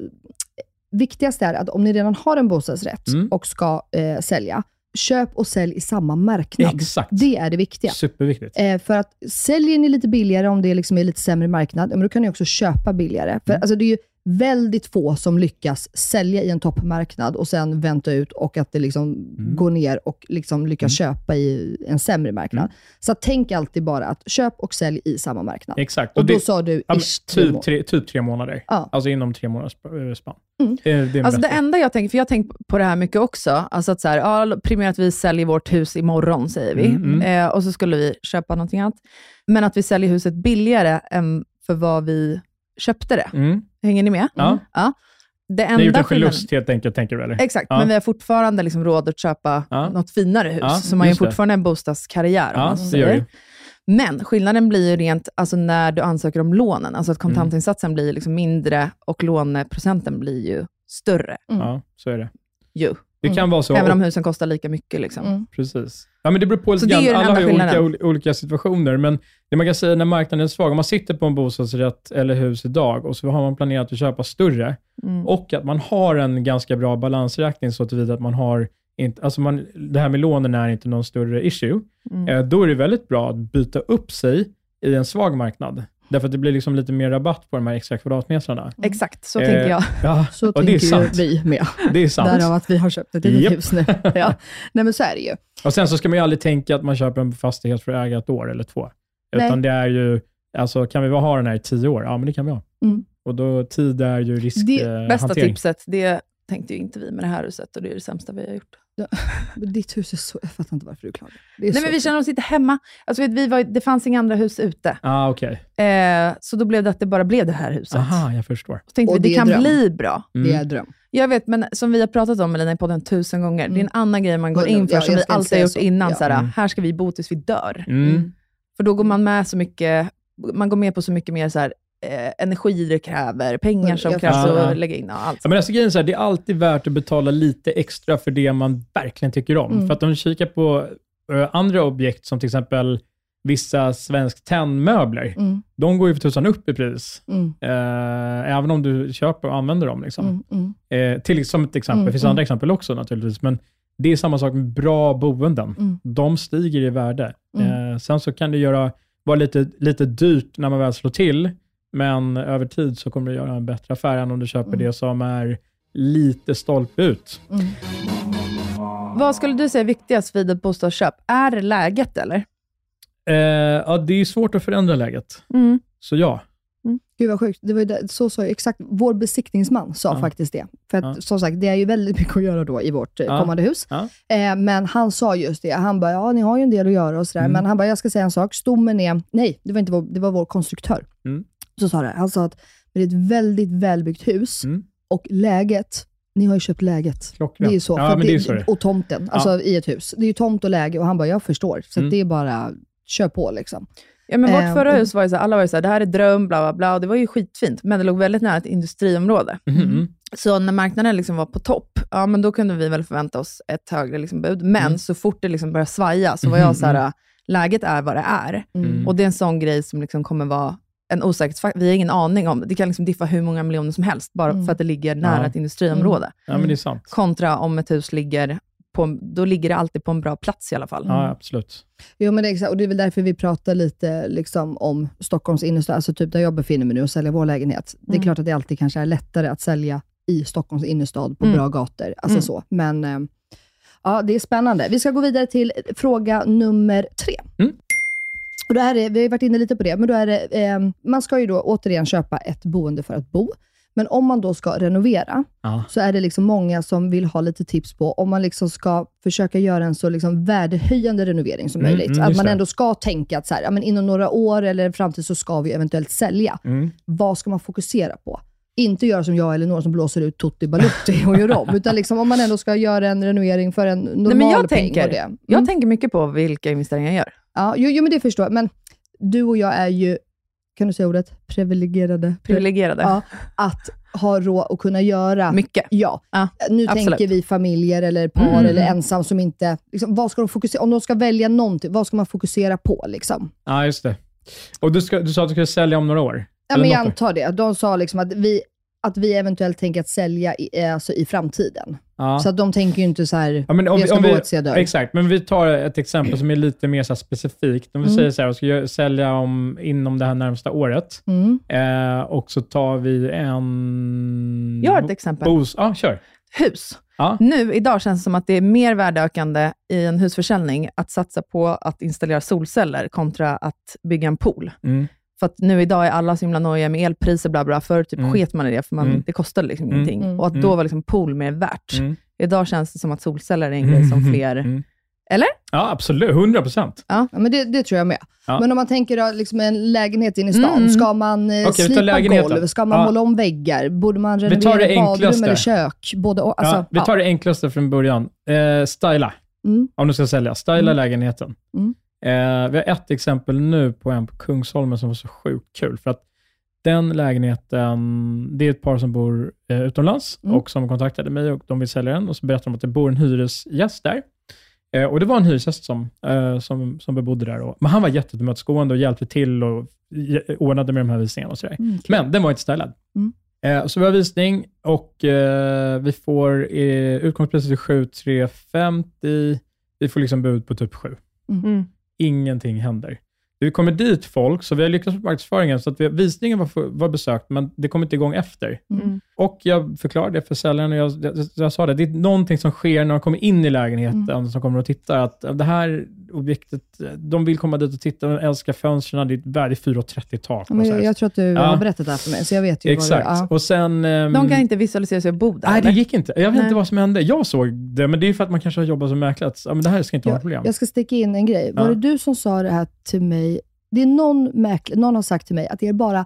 Speaker 4: viktigast är att om ni redan har en bostadsrätt
Speaker 6: Mm.
Speaker 4: och ska eh, sälja, köp och sälj i samma marknad.
Speaker 6: Exakt.
Speaker 4: Det är det viktiga.
Speaker 6: Superviktigt.
Speaker 4: Eh, för att säljer ni lite billigare, om det liksom är lite sämre marknad, men då kan ni också köpa billigare. För
Speaker 6: Mm.
Speaker 4: alltså, det är ju väldigt få som lyckas sälja i en toppmarknad och sen vänta ut och att det liksom går ner och liksom lyckas köpa i en sämre marknad. Så att tänk alltid bara att köp och sälj i samma marknad.
Speaker 6: Exakt.
Speaker 4: Och, då
Speaker 6: det-
Speaker 4: sa du
Speaker 6: ja,
Speaker 4: ish tre
Speaker 6: typ,
Speaker 4: månader.
Speaker 6: tre, typ tre månader.
Speaker 4: Ja.
Speaker 6: Alltså inom tre månaders eh, spann.
Speaker 4: Mm.
Speaker 6: Det, det
Speaker 3: Alltså det enda jag tänker, för jag har tänkt på det här mycket också, alltså att så här, ja, primär att vi säljer vårt hus imorgon, säger vi,
Speaker 6: Mm, mm.
Speaker 3: Eh, och så skulle vi köpa någonting annat. Men att vi säljer huset billigare än för vad vi köpte det.
Speaker 6: Mm.
Speaker 3: Hänger ni med?
Speaker 6: Ja.
Speaker 3: ja. Det
Speaker 6: Ni har
Speaker 3: enda
Speaker 6: gjort en
Speaker 3: skillnaden-
Speaker 6: förlust helt enkelt, tänker du eller?
Speaker 3: Exakt,
Speaker 6: Ja.
Speaker 3: men vi har fortfarande liksom råd att köpa
Speaker 6: Ja.
Speaker 3: något finare hus.
Speaker 6: Ja,
Speaker 3: så man ju
Speaker 6: just det.
Speaker 3: fortfarande en bostadskarriär.
Speaker 6: Ja,
Speaker 3: man
Speaker 6: det gör det.
Speaker 3: Men skillnaden blir ju rent alltså när du ansöker om lånen. Alltså att
Speaker 6: Mm.
Speaker 3: kontantinsatsen blir liksom mindre och låneprocenten blir ju större.
Speaker 6: Ja, så är det.
Speaker 3: Ju.
Speaker 6: Det kan vara så.
Speaker 3: Även om husen kostar lika mycket. Liksom.
Speaker 4: Mm.
Speaker 6: Precis. Ja, men det beror på
Speaker 3: Så
Speaker 6: lite grann. Alla har ju olika, olika situationer, men det man kan säga när marknaden är svag, om man sitter på en bostadsrätt eller hus idag och så har man planerat att köpa större
Speaker 3: Mm.
Speaker 6: och att man har en ganska bra balansräkning så tillvida att man har inte, alltså man, det här med lånen är inte någon större issue,
Speaker 3: Mm.
Speaker 6: eh, då är det väldigt bra att byta upp sig i en svag marknad. Därför att det blir liksom lite mer rabatt på de här extra kvadratmetrarna.
Speaker 3: Exakt, så
Speaker 6: Eh,
Speaker 3: tänker jag.
Speaker 6: Ja,
Speaker 4: Så
Speaker 6: och det är
Speaker 4: tänker
Speaker 6: sant.
Speaker 4: vi med.
Speaker 6: Det är sant.
Speaker 4: Därav att vi har köpt ett litet hus nu. Ja. Nej men så är det ju.
Speaker 6: Och sen så ska man ju aldrig tänka att man köper en fastighet för att äga ett år eller två.
Speaker 4: Nej.
Speaker 6: Utan det är ju, alltså kan vi ha den här i tio år? Ja, men det kan vi ha.
Speaker 4: Mm.
Speaker 6: Och då, tid är ju risk
Speaker 3: Det bästa
Speaker 6: hantering.
Speaker 3: tipset, det tänkte ju inte vi med det här huset och det är det sämsta vi har gjort.
Speaker 4: Ditt hus är så... Jag fattar inte varför du klagar.
Speaker 3: Nej, men vi känner oss inte hemma. Alltså, vet, vi var, det fanns inga andra hus ute.
Speaker 6: Ah, okej.
Speaker 3: Eh, så då blev det att det bara blev det här huset.
Speaker 6: Aha, jag förstår.
Speaker 3: Så tänkte
Speaker 4: Och
Speaker 3: vi,
Speaker 4: det
Speaker 3: det kan
Speaker 4: dröm.
Speaker 3: bli bra.
Speaker 6: Mm.
Speaker 4: Det är dröm.
Speaker 3: Jag vet, men som vi har pratat om Elina i podden tusen gånger, det är en annan grej man går
Speaker 4: Mm.
Speaker 3: in för
Speaker 4: Ja,
Speaker 3: som
Speaker 4: jag
Speaker 3: vi alltid har gjort
Speaker 4: så.
Speaker 3: innan.
Speaker 4: Ja.
Speaker 3: Såhär,
Speaker 6: Mm.
Speaker 3: Här ska vi bo tills vi dör.
Speaker 6: Mm.
Speaker 3: För då går man med så mycket, man går med på så mycket mer såhär, eh, energi det kräver, pengar som
Speaker 4: Jag
Speaker 3: krävs
Speaker 6: förstår.
Speaker 3: att lägga in och allt.
Speaker 6: Ja, men alltså, grejen är så här, det är alltid värt att betala lite extra för det man verkligen tycker om.
Speaker 4: Mm.
Speaker 6: För att om du kikar på eh, andra objekt, som till exempel vissa Svensk Tenn-möbler,
Speaker 4: Mm,
Speaker 6: de går ju för tusan upp i pris.
Speaker 4: mm,
Speaker 6: Eh, även om du köper och använder dem. Liksom.
Speaker 4: mm, mm.
Speaker 6: Eh, till, som ett exempel.
Speaker 4: Mm,
Speaker 6: Det finns
Speaker 4: mm.
Speaker 6: andra exempel också naturligtvis, men det är samma sak med bra boenden.
Speaker 4: Mm.
Speaker 6: De stiger i värde.
Speaker 4: Mm.
Speaker 6: Eh, sen så kan det göra, vara lite, lite dyrt när man väl slår till, men över tid så kommer det göra en bättre affär än om du köper
Speaker 4: Mm.
Speaker 6: det som är lite stolpe ut.
Speaker 4: Mm.
Speaker 3: Vad skulle du säga är viktigast vid ett bostadsköp? Är det läget eller?
Speaker 6: Eh, ja, det är svårt att förändra läget.
Speaker 3: Mm.
Speaker 6: Så ja.
Speaker 4: Gud vad sjukt. Det var ju det, så sa exakt, vår besiktningsman sa
Speaker 6: Ja.
Speaker 4: faktiskt det. För att
Speaker 6: Ja.
Speaker 4: som sagt, det är ju väldigt mycket att göra då i vårt eh,
Speaker 6: Ja.
Speaker 4: kommande hus.
Speaker 6: Ja.
Speaker 4: Eh, men han sa just det. Han bara, ja ni har ju en del att göra och sådär.
Speaker 6: Mm.
Speaker 4: Men han bara, jag ska säga en sak. Stommen är, nej det var inte vår, det var vår konstruktör.
Speaker 6: Mm.
Speaker 4: Så sa det. Han sa att det är ett väldigt välbyggt hus
Speaker 6: Mm.
Speaker 4: och läget, ni har ju köpt läget.
Speaker 6: Klockrent.
Speaker 4: Det är ju så.
Speaker 6: Ja, men det är så det.
Speaker 4: Och tomten, alltså i ett hus. Det är ju tomt och läge och han bara, jag förstår. Så
Speaker 6: Mm.
Speaker 4: det är bara, kör på liksom.
Speaker 3: Ja, men vårt
Speaker 4: Eh,
Speaker 3: förra hus var ju så alla var ju såhär, det här är dröm, bla bla bla. Och det var ju skitfint, men det låg väldigt nära ett industriområde.
Speaker 6: Mhm, mm.
Speaker 3: Så när marknaden liksom var på topp, ja men då kunde vi väl förvänta oss ett högre liksom bud. Men
Speaker 6: Mm.
Speaker 3: så fort det liksom började svaja, så var jag så här, läget är vad det är.
Speaker 6: Mm.
Speaker 3: Och det är en sån grej som liksom kommer vara en osäkerhetsfaktor. Vi har ingen aning om det. Kan liksom diffa hur många miljoner som helst, bara
Speaker 4: Mm.
Speaker 3: för att det ligger nära
Speaker 6: Ja.
Speaker 3: ett industriområde.
Speaker 6: Ja, men det är sant.
Speaker 3: Kontra om ett hus ligger på, då ligger det alltid på en bra plats i alla fall.
Speaker 6: Ja, absolut.
Speaker 4: Jo, men det är exakt. Och det är väl därför vi pratar lite liksom, om Stockholms innerstad, alltså typ där jag befinner mig nu och säljer vår lägenhet. Det är
Speaker 3: Mm.
Speaker 4: klart att det alltid kanske är lättare att sälja i Stockholms innerstad på
Speaker 3: Mm.
Speaker 4: bra gator. Alltså
Speaker 3: Mm.
Speaker 4: så. Men eh, ja, det är spännande. Vi ska gå vidare till fråga nummer tre.
Speaker 6: Mm.
Speaker 4: Och då är det, vi har varit inne lite på det, men då är det, eh, man ska ju då återigen köpa ett boende för att bo. Men om man då ska renovera,
Speaker 6: Ja.
Speaker 4: så är det liksom många som vill ha lite tips på om man liksom ska försöka göra en så liksom värdehöjande renovering som
Speaker 6: Mm,
Speaker 4: möjligt.
Speaker 6: mm,
Speaker 4: att man ändå ska tänka att så här, ja, men inom några år eller framtid så ska vi eventuellt sälja.
Speaker 6: Mm.
Speaker 4: Vad ska man fokusera på? Inte göra som jag eller några som blåser ut Tutti Balutti och gör om, utan liksom om man ändå ska göra en renovering för en normal
Speaker 3: Nej, men jag
Speaker 4: peng.
Speaker 3: tänker,
Speaker 4: det. Mm.
Speaker 3: jag tänker mycket på vilka investeringar jag gör.
Speaker 4: Ja, jo, jo, men det förstår jag. Men du och jag är ju, kan du säga ordet, privilegierade?
Speaker 3: Privilegierade.
Speaker 4: Ja, att ha råd att kunna göra
Speaker 3: Mycket.
Speaker 4: Ja.
Speaker 3: Ja,
Speaker 4: nu
Speaker 3: absolut.
Speaker 4: tänker vi familjer eller par
Speaker 6: Mm.
Speaker 4: eller ensam som inte... Liksom, vad ska de fokusera, om de ska välja någonting, vad ska man fokusera på? Liksom?
Speaker 6: ja, just det. Och du, ska, du sa att du skulle sälja om några år?
Speaker 4: Ja, men jag antar det. De sa liksom att vi att vi eventuellt tänker att sälja i, eh, alltså i framtiden.
Speaker 6: Ja.
Speaker 4: Så att de tänker ju inte så här,
Speaker 6: Ja, men om vi,
Speaker 4: ska
Speaker 6: om
Speaker 4: gå
Speaker 6: vi,
Speaker 4: dörr.
Speaker 6: exakt, men vi tar ett exempel som är lite mer så här specifikt. Om vi
Speaker 4: Mm.
Speaker 6: säger så här, vi ska sälja om, inom det här närmsta året
Speaker 4: Mm.
Speaker 6: eh, och så tar vi en...
Speaker 3: Jag har ett exempel.
Speaker 6: Bos, ja, kör.
Speaker 3: Hus.
Speaker 6: Ja.
Speaker 3: Nu, idag känns det som att det är mer värdeökande i en husförsäljning att satsa på att installera solceller kontra att bygga en pool.
Speaker 6: Mm.
Speaker 3: För att nu idag är alla så himla nojiga med elpriser, bla bla. Förr typ
Speaker 6: Mm.
Speaker 3: sket man i det, för man,
Speaker 6: Mm.
Speaker 3: det kostade liksom
Speaker 6: Mm.
Speaker 3: ingenting.
Speaker 4: Mm.
Speaker 3: Och att
Speaker 6: Mm.
Speaker 3: då var liksom pool mer värt.
Speaker 6: Mm.
Speaker 3: Idag känns det som att solceller är en grej som fler...
Speaker 6: Mm.
Speaker 3: Eller?
Speaker 6: Ja, absolut. 100 procent.
Speaker 4: Ja, men det, det tror jag med.
Speaker 6: Ja.
Speaker 4: Men om man tänker då, liksom en lägenhet inne i stan,
Speaker 3: Mm.
Speaker 4: ska man eh,
Speaker 6: tar
Speaker 4: slipa golv? Ska man
Speaker 6: Ja.
Speaker 4: måla om väggar? Borde man renovera badrum eller kök? Både och, alltså,
Speaker 6: ja, vi tar det enklaste från början. Eh, styla.
Speaker 4: Mm.
Speaker 6: Om du ska sälja. Styla
Speaker 4: Mm.
Speaker 6: lägenheten.
Speaker 4: Mm.
Speaker 6: Eh, vi har ett exempel nu på en på Kungsholmen som var så sjukt kul. För att den lägenheten, det är ett par som bor eh, utomlands
Speaker 4: Mm.
Speaker 6: och som kontaktade mig och de vill sälja den. Och så berättade de att det bor en hyresgäst där. Eh, och det var en hyresgäst som, eh, som, som bebodde där. Och, men han var jättetillmötesgående och hjälpte till och ordnade med de här visningarna och sådär.
Speaker 4: Mm,
Speaker 6: Men den var inte stylad.
Speaker 4: Mm.
Speaker 6: Eh, så vi har visning och eh, vi får eh, utgångspriset är 7 Vi får liksom bud på typ 7.
Speaker 3: Mm.
Speaker 6: Ingenting händer. Det kommer dit folk, så vi har lyckats med marknadsföringen, så att vi, visningen var, för, var besökt, men det kom inte igång efter.
Speaker 3: Mm.
Speaker 6: Och jag förklarade det för säljaren och jag, jag, jag sa det, det är någonting som sker när de kommer in i lägenheten,
Speaker 4: Mm.
Speaker 6: som kommer och tittar, att det här objektet, de vill komma dit och titta, de älskar fönstren, det är ett värde 4,30 tak.
Speaker 4: Ja, men jag, jag tror att du
Speaker 6: Ja.
Speaker 4: har berättat det här för mig, så jag vet ju
Speaker 6: Exakt.
Speaker 4: vad det är.
Speaker 6: Och sen... ehm,
Speaker 3: De kan inte visualisera sig och bo där,
Speaker 6: Nej, det gick inte. Jag vet
Speaker 3: Nej.
Speaker 6: inte vad som hände. Jag såg det, men det är för att man kanske har jobbat som mäklare. att, Ja, men det här ska inte vara
Speaker 4: Ja.
Speaker 6: ett problem.
Speaker 4: Jag ska sticka in en grej. Var
Speaker 6: Ja.
Speaker 4: det du som sa det här till mig? Det är någon mäklare, någon har sagt till mig att det är bara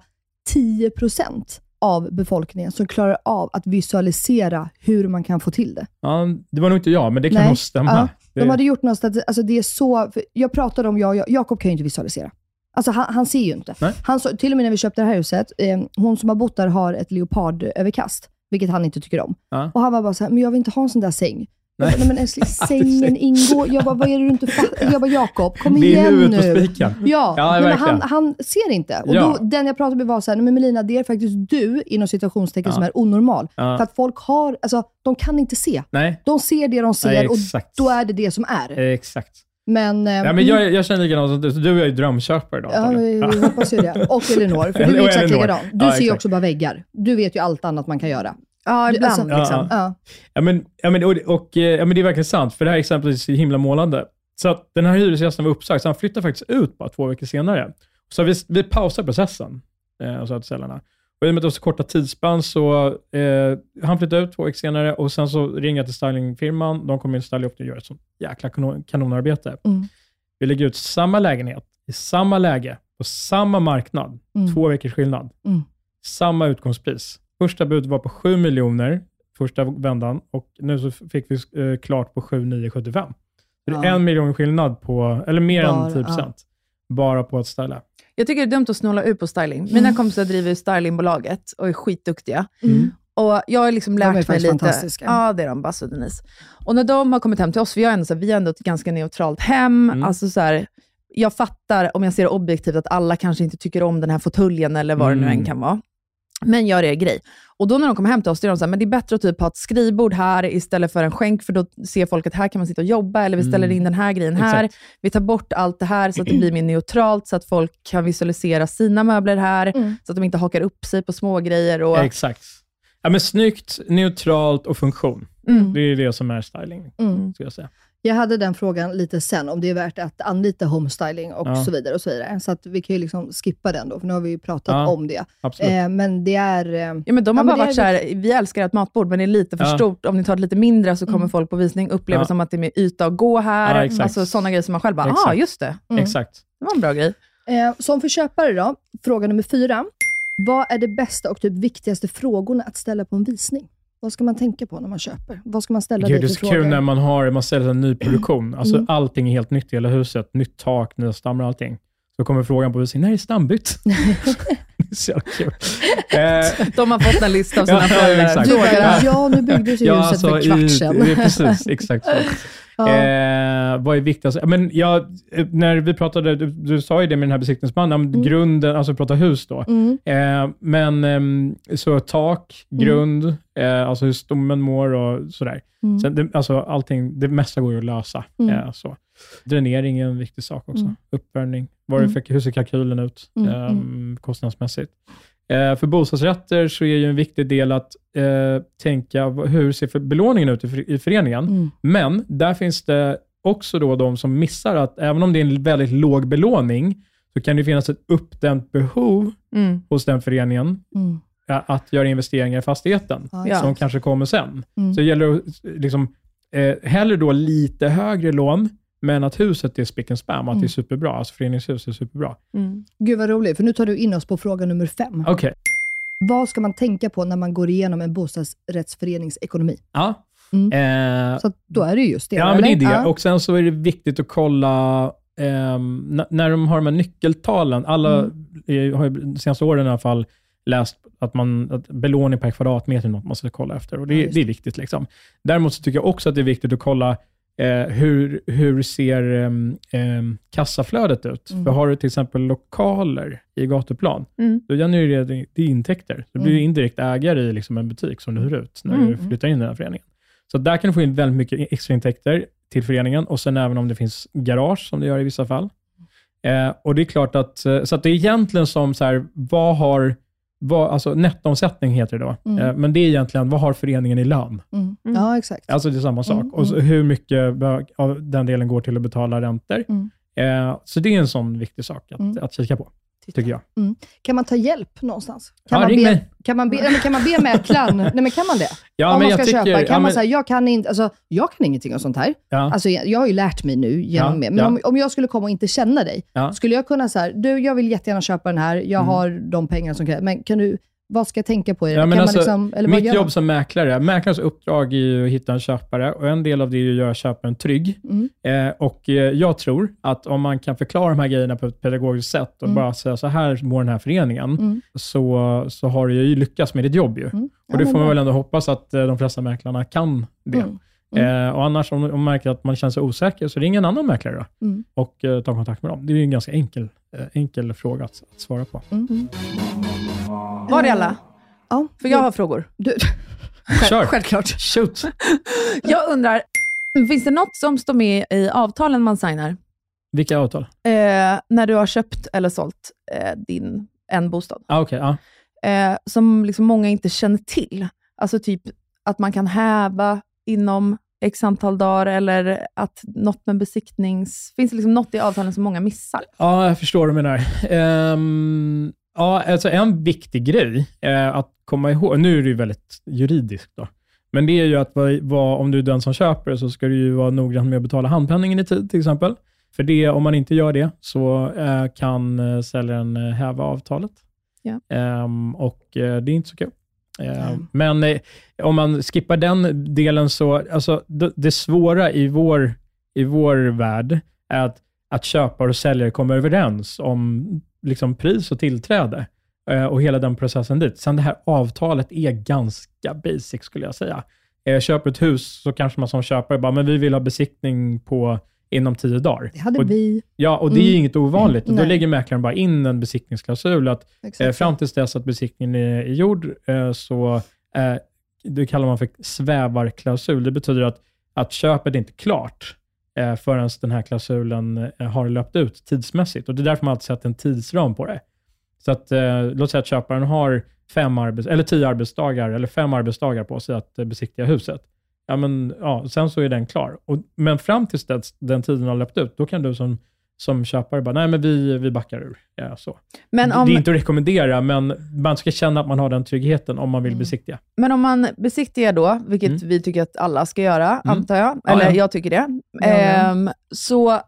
Speaker 4: 10% av befolkningen som klarar av att visualisera hur man kan få till det.
Speaker 6: Ja, det var nog inte jag, men det kan
Speaker 4: Nej.
Speaker 6: nog stämma.
Speaker 4: Ja,
Speaker 6: Det-
Speaker 4: De hade gjort något, alltså det är så, jag pratade om, jag, jag, Jakob kan ju inte visualisera. Alltså han, han ser ju inte.
Speaker 6: Nej.
Speaker 4: Han till och med när vi köpte det här huset, eh, hon som har bott där har ett leopardöverkast, vilket han inte tycker om.
Speaker 6: Ja.
Speaker 4: Och han var bara så här, men jag vill inte ha en sån där säng. Jag
Speaker 6: Nej.
Speaker 4: bara, Nej men älskling, sängen ingår. Jag bara, vad är det du inte fattar? Jag bara, Jakob, kom
Speaker 6: det är
Speaker 4: igen
Speaker 6: huvudet
Speaker 4: nu.
Speaker 6: på spiken.
Speaker 4: Ja,
Speaker 6: Ja,
Speaker 4: nej, men han, han ser inte. Och
Speaker 6: Ja.
Speaker 4: då, den jag pratade med var så här, men Melina, det är faktiskt du, inom situationstecken,
Speaker 6: Ja.
Speaker 4: som är onormal. För att folk har, alltså, de kan inte se.
Speaker 6: Nej,
Speaker 4: De ser det de ser
Speaker 6: Nej,
Speaker 4: och då är det det som är.
Speaker 6: exakt.
Speaker 4: Men, eh,
Speaker 6: Ja, men jag, jag känner likadant som du, så du är ju drömköpare idag.
Speaker 4: Ja, vi hoppas ju det. Och Elinor, för du är exakt likadan. Du ser ju också bara väggar. Du vet ju allt annat man kan göra.
Speaker 3: Ja, ibland
Speaker 4: alltså-
Speaker 3: liksom.
Speaker 6: Ja,
Speaker 4: Ja.
Speaker 6: Ja, men, ja, men, och, och, ja, men det är verkligen sant, för det här exemplet är så himla målande. Så att den här hyresgästen var uppsagd, så han flyttade faktiskt ut bara två veckor senare. Så vi, vi pausar processen, eh, till säljarna. Och i och med att det var så korta tidsspann så eh, han flyttade ut två veckor senare och sen så ringer jag till stylingfirman. De kommer in och stylar upp och gör ett sånt jäkla kanon, kanonarbete.
Speaker 4: Mm.
Speaker 6: Vi lägger ut samma lägenhet i samma läge på samma marknad.
Speaker 4: Mm.
Speaker 6: Två veckors skillnad.
Speaker 4: Mm.
Speaker 6: Samma utgångspris. Första budet var på 7 miljoner första vändan och nu så fick vi eh, klart på 7 975. Så det är
Speaker 4: Ja.
Speaker 6: en miljon skillnad på, eller mer
Speaker 4: Bara,
Speaker 6: än 10 procent, bara på att styla.
Speaker 3: Jag tycker det är dumt att snåla ut på styling. Mina
Speaker 4: Mm.
Speaker 3: kompisar driver stylingbolaget och är skitduktiga.
Speaker 4: Mm.
Speaker 3: Och jag har liksom
Speaker 4: De
Speaker 3: lärt
Speaker 4: är
Speaker 3: mig lite.
Speaker 4: fantastiska.
Speaker 3: Ja, det är de. Basse och Denise. Och när de har kommit hem till oss, för jag är ändå, så här, vi är ändå ett ganska neutralt hem.
Speaker 6: Mm.
Speaker 3: Alltså så här, jag fattar, om jag ser det objektivt, att alla kanske inte tycker om den här fåtöljen eller vad det nu
Speaker 6: Mm.
Speaker 3: än kan vara. Men gör er grej. Och då när de kommer hem till oss, då är de så här, men det är bättre att typ ha ett skrivbord här istället för en skänk, för då ser folk att här kan man sitta och jobba, eller vi ställer
Speaker 6: Mm.
Speaker 3: in den här grejen här.
Speaker 6: Exakt.
Speaker 3: Vi tar bort allt det här så att det blir mer neutralt, så att folk kan visualisera sina möbler här,
Speaker 4: Mm.
Speaker 3: så att de inte hakar upp sig på små grejer. Och,
Speaker 6: Exakt. Ja, men snyggt, neutralt och funktion.
Speaker 3: Mm.
Speaker 6: Det är det som är styling,
Speaker 4: Mm.
Speaker 6: skulle jag säga.
Speaker 4: Jag hade den frågan lite sen, om det är värt att anlita homestyling och
Speaker 6: Ja.
Speaker 4: så vidare. och Så vidare. Så att vi kan ju liksom skippa den då, för nu har vi ju pratat
Speaker 6: Ja.
Speaker 4: om det. Eh, men det är... Eh,
Speaker 3: Ja, men de har
Speaker 4: Ja,
Speaker 3: bara varit
Speaker 4: är
Speaker 3: så här, vi älskar ert matbord, men det är lite för
Speaker 6: Ja.
Speaker 3: stort. Om ni tar ett lite mindre så kommer
Speaker 4: Mm.
Speaker 3: folk på visning uppleva
Speaker 6: Ja.
Speaker 3: som att det är mer yta att gå här.
Speaker 6: Ja, exakt.
Speaker 3: alltså sådana grejer som man själv bara, ah,
Speaker 6: Exakt.
Speaker 3: just det.
Speaker 4: Mm.
Speaker 6: Exakt.
Speaker 3: Det var en bra grej.
Speaker 4: Eh, som för köpare då, fråga nummer fyra. Vad är det bästa och typ viktigaste frågorna att ställa på en visning? Vad ska man tänka på när man köper? Vad ska man ställa
Speaker 6: Gud,
Speaker 4: dig
Speaker 6: det är
Speaker 4: för
Speaker 6: så
Speaker 4: frågor?
Speaker 6: kul när man har, man ställer en ny produktion. Alltså
Speaker 4: Mm.
Speaker 6: allting är helt nytt i hela huset. Nytt tak, nya stammar och allting. Så kommer frågan på visning, när är det stambytt? det är så jävla kul. Eh,
Speaker 3: De har fått en lista av sina
Speaker 6: Ja,
Speaker 3: föräldrar.
Speaker 6: exakt.
Speaker 2: Du bara, ja nu byggdes ju huset för kvart sedan.
Speaker 6: Precis, exakt så.
Speaker 2: Ja.
Speaker 6: Eh, vad är viktigast? Men jag, eh, när vi pratade, du, du sa ju det med den här besiktningsmannen, om grunden, alltså vi pratar hus då.
Speaker 2: Mm.
Speaker 6: Eh, men ehm, så tak, grund, eh, alltså hur stommen mår och sådär.
Speaker 2: Mm.
Speaker 6: Sen, det, alltså allting, det mesta går ju att lösa.
Speaker 2: Mm.
Speaker 6: Eh, så. Dränering är en viktig sak också.
Speaker 2: Mm.
Speaker 6: Uppvärmning. Det för, hur ser kalkylen ut
Speaker 2: Mm,
Speaker 6: ehm, kostnadsmässigt? Eh, för bostadsrätter så är ju en viktig del att eh, tänka hur ser belåningen ut i, i föreningen.
Speaker 2: Mm.
Speaker 6: Men där finns det också då de som missar att även om det är en väldigt låg belåning, så kan det finnas ett uppdämt behov
Speaker 3: Mm.
Speaker 6: hos den föreningen
Speaker 2: Mm.
Speaker 6: att göra investeringar i fastigheten,
Speaker 2: Ja,
Speaker 3: Ja.
Speaker 6: som kanske kommer sen.
Speaker 2: Mm.
Speaker 6: Så det gäller att liksom, eh, hellre då lite högre lån, men att huset är spick and spam, att det
Speaker 2: Mm.
Speaker 6: är superbra. Alltså föreningshus är superbra.
Speaker 3: Mm.
Speaker 2: Gud vad roligt, för nu tar du in oss på fråga nummer fem.
Speaker 6: Okej.
Speaker 2: Vad ska man tänka på när man går igenom en bostadsrättsförenings ekonomi?
Speaker 6: Ja.
Speaker 2: Mm.
Speaker 6: Eh,
Speaker 2: Så då är det ju just det,
Speaker 6: Ja, men det är det.
Speaker 2: Ja.
Speaker 6: Och sen så är det viktigt att kolla n- när de har de här nyckeltalen. Alla
Speaker 2: Mm.
Speaker 6: har ju de senaste åren i alla fall läst att, man, att belåning per kvadratmeter är något man ska kolla efter. Och det,
Speaker 2: Ja, just
Speaker 6: det är viktigt. Liksom. Däremot så tycker jag också att det är viktigt att kolla eh, hur, hur ser um, um, kassaflödet ut?
Speaker 2: Mm.
Speaker 6: För har du till exempel lokaler i gatuplan,
Speaker 3: Mm.
Speaker 6: då genererar det, det intäkter. Du blir
Speaker 2: Mm.
Speaker 6: indirekt ägare i liksom en butik som du hyr ut när
Speaker 3: Mm.
Speaker 6: du flyttar in i den här föreningen. Så där kan du få in väldigt mycket extra intäkter till föreningen och sen även om det finns garage, som det gör i vissa fall. Eh, och det är klart att, eh, så att det är egentligen som så här, vad har, vad, alltså nettoomsättning heter det då,
Speaker 2: Mm.
Speaker 6: eh, men det är egentligen, vad har föreningen i lön?
Speaker 2: Mm.
Speaker 3: Mm.
Speaker 2: Ja, exakt.
Speaker 6: Alltså det är samma sak.
Speaker 2: Mm,
Speaker 6: Och så hur mycket av den delen går till att betala räntor.
Speaker 2: Mm.
Speaker 6: Eh, så det är en sån viktig sak att,
Speaker 2: Mm.
Speaker 6: att kika på, tycker jag.
Speaker 2: Kan man ta hjälp någonstans? Kan,
Speaker 6: Ja,
Speaker 2: man,
Speaker 6: ring
Speaker 2: be,
Speaker 6: mig.
Speaker 2: kan, man, be, nej, kan man be mäklaren? nej, men kan man det?
Speaker 6: Ja,
Speaker 2: Om
Speaker 6: men
Speaker 2: man ska
Speaker 6: jag tycker,
Speaker 2: köpa, kan
Speaker 6: ja,
Speaker 2: man säga, jag kan alltså, jag kan ingenting om sånt här.
Speaker 6: ja.
Speaker 2: Alltså, jag, har ju lärt mig nu genom
Speaker 6: Ja.
Speaker 2: Men om, om jag skulle komma och inte känna dig, skulle jag kunna säga, du jag vill jättegärna köpa den här, jag
Speaker 6: Mm.
Speaker 2: har de pengar som krävs, men kan du, vad ska jag tänka på i det?
Speaker 6: Ja, men alltså,
Speaker 2: liksom, eller
Speaker 6: Mitt jobb som mäklare, mäklarens uppdrag är ju att hitta en köpare och en del av det är att göra köparen trygg.
Speaker 2: Mm.
Speaker 6: Eh, och eh, jag tror att om man kan förklara de här grejerna på ett pedagogiskt sätt och
Speaker 2: Mm.
Speaker 6: bara säga så här mår den här föreningen,
Speaker 2: Mm.
Speaker 6: så, så har du ju lyckats med ditt jobb ju.
Speaker 2: Mm. Ja,
Speaker 6: och det får man väl ändå hoppas att eh, de flesta mäklarna kan det.
Speaker 2: Mm. Mm.
Speaker 6: Eh, och annars om man märker att man känner sig osäker, så ring en annan mäklare
Speaker 2: Mm.
Speaker 6: och eh, ta kontakt med dem. Det är ju en ganska enkel, enkel fråga att, att svara på.
Speaker 2: Mm.
Speaker 3: Var det alla?
Speaker 2: Ja,
Speaker 3: För jag har frågor.
Speaker 2: du,
Speaker 6: Kör!
Speaker 2: självklart.
Speaker 6: Shoot!
Speaker 3: Jag undrar, finns det något som står med i avtalen man signar
Speaker 6: Vilka avtal?
Speaker 3: eh, när du har köpt eller sålt eh, din, en bostad?
Speaker 6: Ah, Okej, ja.
Speaker 3: eh, som liksom många inte känner till. Alltså typ att man kan häva inom x antal dagar eller att något med besiktnings... Finns det liksom något i avtalen som många missar?
Speaker 6: Ja, jag förstår vad du menar. Ehm, ja, alltså en viktig grej att komma ihåg, nu är det ju väldigt juridiskt då, men det är ju att vad, om du är den som köper så ska du ju vara noggrann med att betala handpenningen i tid till exempel. För det, om man inte gör det så eh, kan eh, säljaren eh, häva avtalet.
Speaker 3: Ja.
Speaker 6: Ehm, och det är inte så kul. Ehm, Men eh, om man skippar den delen så, alltså det, det svåra i vår, i vår värld är att, att köpare och säljare kommer överens om liksom, pris och tillträde eh, och hela den processen dit. Sen det här avtalet är ganska basic skulle jag säga. Eh, köper ett hus så kanske man som köpare bara, men vi vill ha besiktning på inom tio dagar.
Speaker 2: Det hade
Speaker 6: och,
Speaker 2: vi.
Speaker 6: Ja, och det är
Speaker 2: Mm.
Speaker 6: inget ovanligt. Och då
Speaker 2: Nej.
Speaker 6: lägger mäklaren bara in en besiktningsklausul att. Eh, fram tills dess att besiktningen är, är gjord, eh, så eh, det kallar man för svävarklausul. Det betyder att, att köpet är inte klart eh, förrän den här klausulen eh, har löpt ut tidsmässigt. Och Det är därför man alltid sätter en tidsram på det. Så att, eh, låt säga att köparen har fem arbets eller tio arbetsdagar eller fem arbetsdagar på sig att eh, besiktiga huset. Ja, men, ja, sen så är den klar. Och, men fram tills dess, den tiden har löpt ut, då kan du som, som köpare bara, nej men vi, vi backar ur. Ja, så.
Speaker 3: Men
Speaker 6: Det
Speaker 3: om,
Speaker 6: är inte att rekommendera, men man ska känna att man har den tryggheten om man vill
Speaker 2: Mm.
Speaker 6: besiktiga.
Speaker 3: men om man besiktigar då, vilket
Speaker 6: Mm.
Speaker 3: vi tycker att alla ska göra,
Speaker 6: Mm.
Speaker 3: antar jag,
Speaker 6: Ja,
Speaker 3: eller
Speaker 6: ja.
Speaker 3: jag tycker det,
Speaker 2: Ja, ja.
Speaker 3: Ehm, så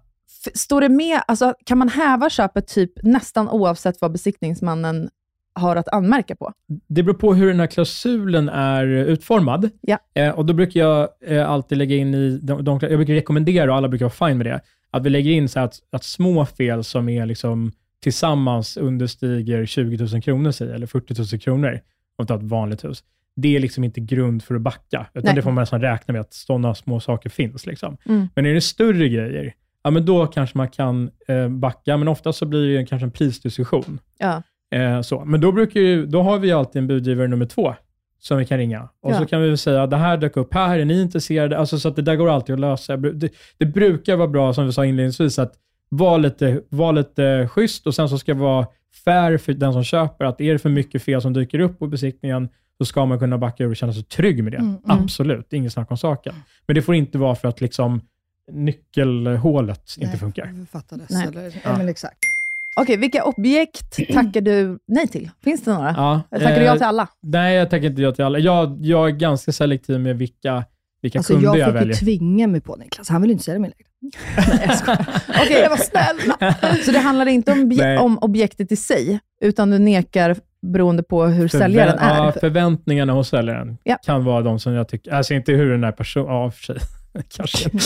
Speaker 3: står det med, alltså, kan man häva köpet typ nästan oavsett vad besiktningsmannen har att anmärka på?
Speaker 6: Det beror på hur den här klausulen är utformad.
Speaker 3: Ja.
Speaker 6: Eh, och Då brukar jag eh, alltid lägga in i, de, de, jag brukar rekommendera, och alla brukar vara fine med det, att vi lägger in så att, att små fel som är liksom tillsammans understiger 20 000 kronor, säg, eller 40 000 kronor, om vi tar ett vanligt hus. Det är liksom inte grund för att backa, utan
Speaker 3: Nej.
Speaker 6: det får man nästan räkna med att sådana små saker finns. Liksom.
Speaker 3: Mm.
Speaker 6: Men är det större grejer, ja, men då kanske man kan eh, backa, men ofta så blir det kanske en prisdiskussion.
Speaker 3: Ja.
Speaker 6: Eh, så. Men då, brukar ju, då har vi alltid en budgivare nummer två som vi kan ringa. Och
Speaker 3: Ja.
Speaker 6: så kan vi väl säga, det här dök upp här, är ni intresserade? Alltså, så att det där går alltid att lösa. Det, det brukar vara bra, som vi sa inledningsvis, att vara lite, var lite schysst och sen så ska det vara fair för den som köper. Att är det för mycket fel som dyker upp på besiktningen, så ska man kunna backa ur och känna sig trygg med det.
Speaker 4: Mm, mm.
Speaker 6: Absolut, inget snack om saken. Men det får inte vara för att liksom nyckelhålet inte
Speaker 4: Nej,
Speaker 6: funkar.
Speaker 4: Fattades.
Speaker 3: Nej.
Speaker 4: Eller, ja.
Speaker 6: Ja.
Speaker 4: men exakt.
Speaker 3: Okej, vilka objekt tackar du nej till? Finns det några?
Speaker 6: Ja,
Speaker 3: Eller tackar du ja
Speaker 6: eh,
Speaker 3: till alla?
Speaker 6: Nej, jag tackar inte ja till alla. Jag, jag är ganska selektiv med vilka, vilka
Speaker 4: Alltså,
Speaker 6: kunder jag,
Speaker 4: jag fick ju
Speaker 6: väljer.
Speaker 4: tvinga mig på Niklas. Han vill inte sälja mig längre. Nej, jag skojar.
Speaker 3: Okej, jag var snäll. Så det handlar inte om, om objektet i sig, utan du nekar beroende på hur säljaren
Speaker 6: Förvä-
Speaker 3: är?
Speaker 6: Ja, förväntningarna hos säljaren
Speaker 3: Ja.
Speaker 6: kan vara de som jag tycker, alltså inte hur den här personen, ja för sig, kanske.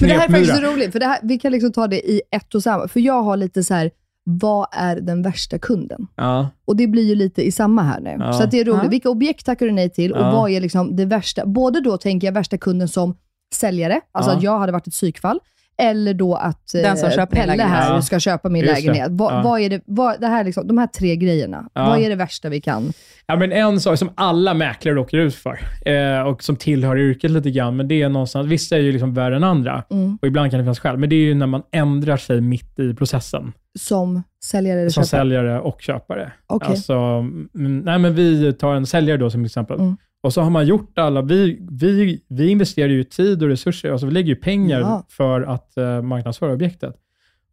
Speaker 4: Men det här är faktiskt så roligt, för det här, vi kan liksom ta det i ett och samma. För jag har lite så här, vad är den värsta kunden?
Speaker 6: Ja,
Speaker 4: Och det blir ju lite i samma här nu.
Speaker 6: Ja.
Speaker 4: Så att det är roligt.
Speaker 3: Ja.
Speaker 4: Vilka objekt tackar du nej till och
Speaker 6: Ja.
Speaker 4: vad är liksom det värsta? Både då tänker jag värsta kunden som säljare, alltså
Speaker 6: Ja.
Speaker 4: att jag hade varit ett psykfall, eller då att eh,
Speaker 3: Den som köper min
Speaker 4: Pelle här
Speaker 6: Ja.
Speaker 4: ska köpa min
Speaker 6: Just det.
Speaker 4: lägenhet. Vad,
Speaker 6: Ja.
Speaker 4: vad är det, vad, det här liksom, de här tre grejerna,
Speaker 6: Ja.
Speaker 4: vad är det värsta vi kan?
Speaker 6: Ja, men en sak som alla mäklare råkar ut för, eh, och som tillhör yrket lite grann, men det är någonstans, vissa är ju liksom värre än andra,
Speaker 4: Mm.
Speaker 6: och ibland kan det finnas skäl, men det är ju när man ändrar sig mitt i processen,
Speaker 4: Som säljare eller
Speaker 6: som
Speaker 4: köpare?
Speaker 6: säljare och köpare.
Speaker 4: Okej.
Speaker 6: Alltså, mm, nej, men vi tar en säljare då som exempel.
Speaker 4: Mm.
Speaker 6: Och så har man gjort alla, vi, vi, vi investerar ju tid och resurser, alltså vi lägger ju pengar
Speaker 4: Ja.
Speaker 6: för att uh, marknadsföra objektet.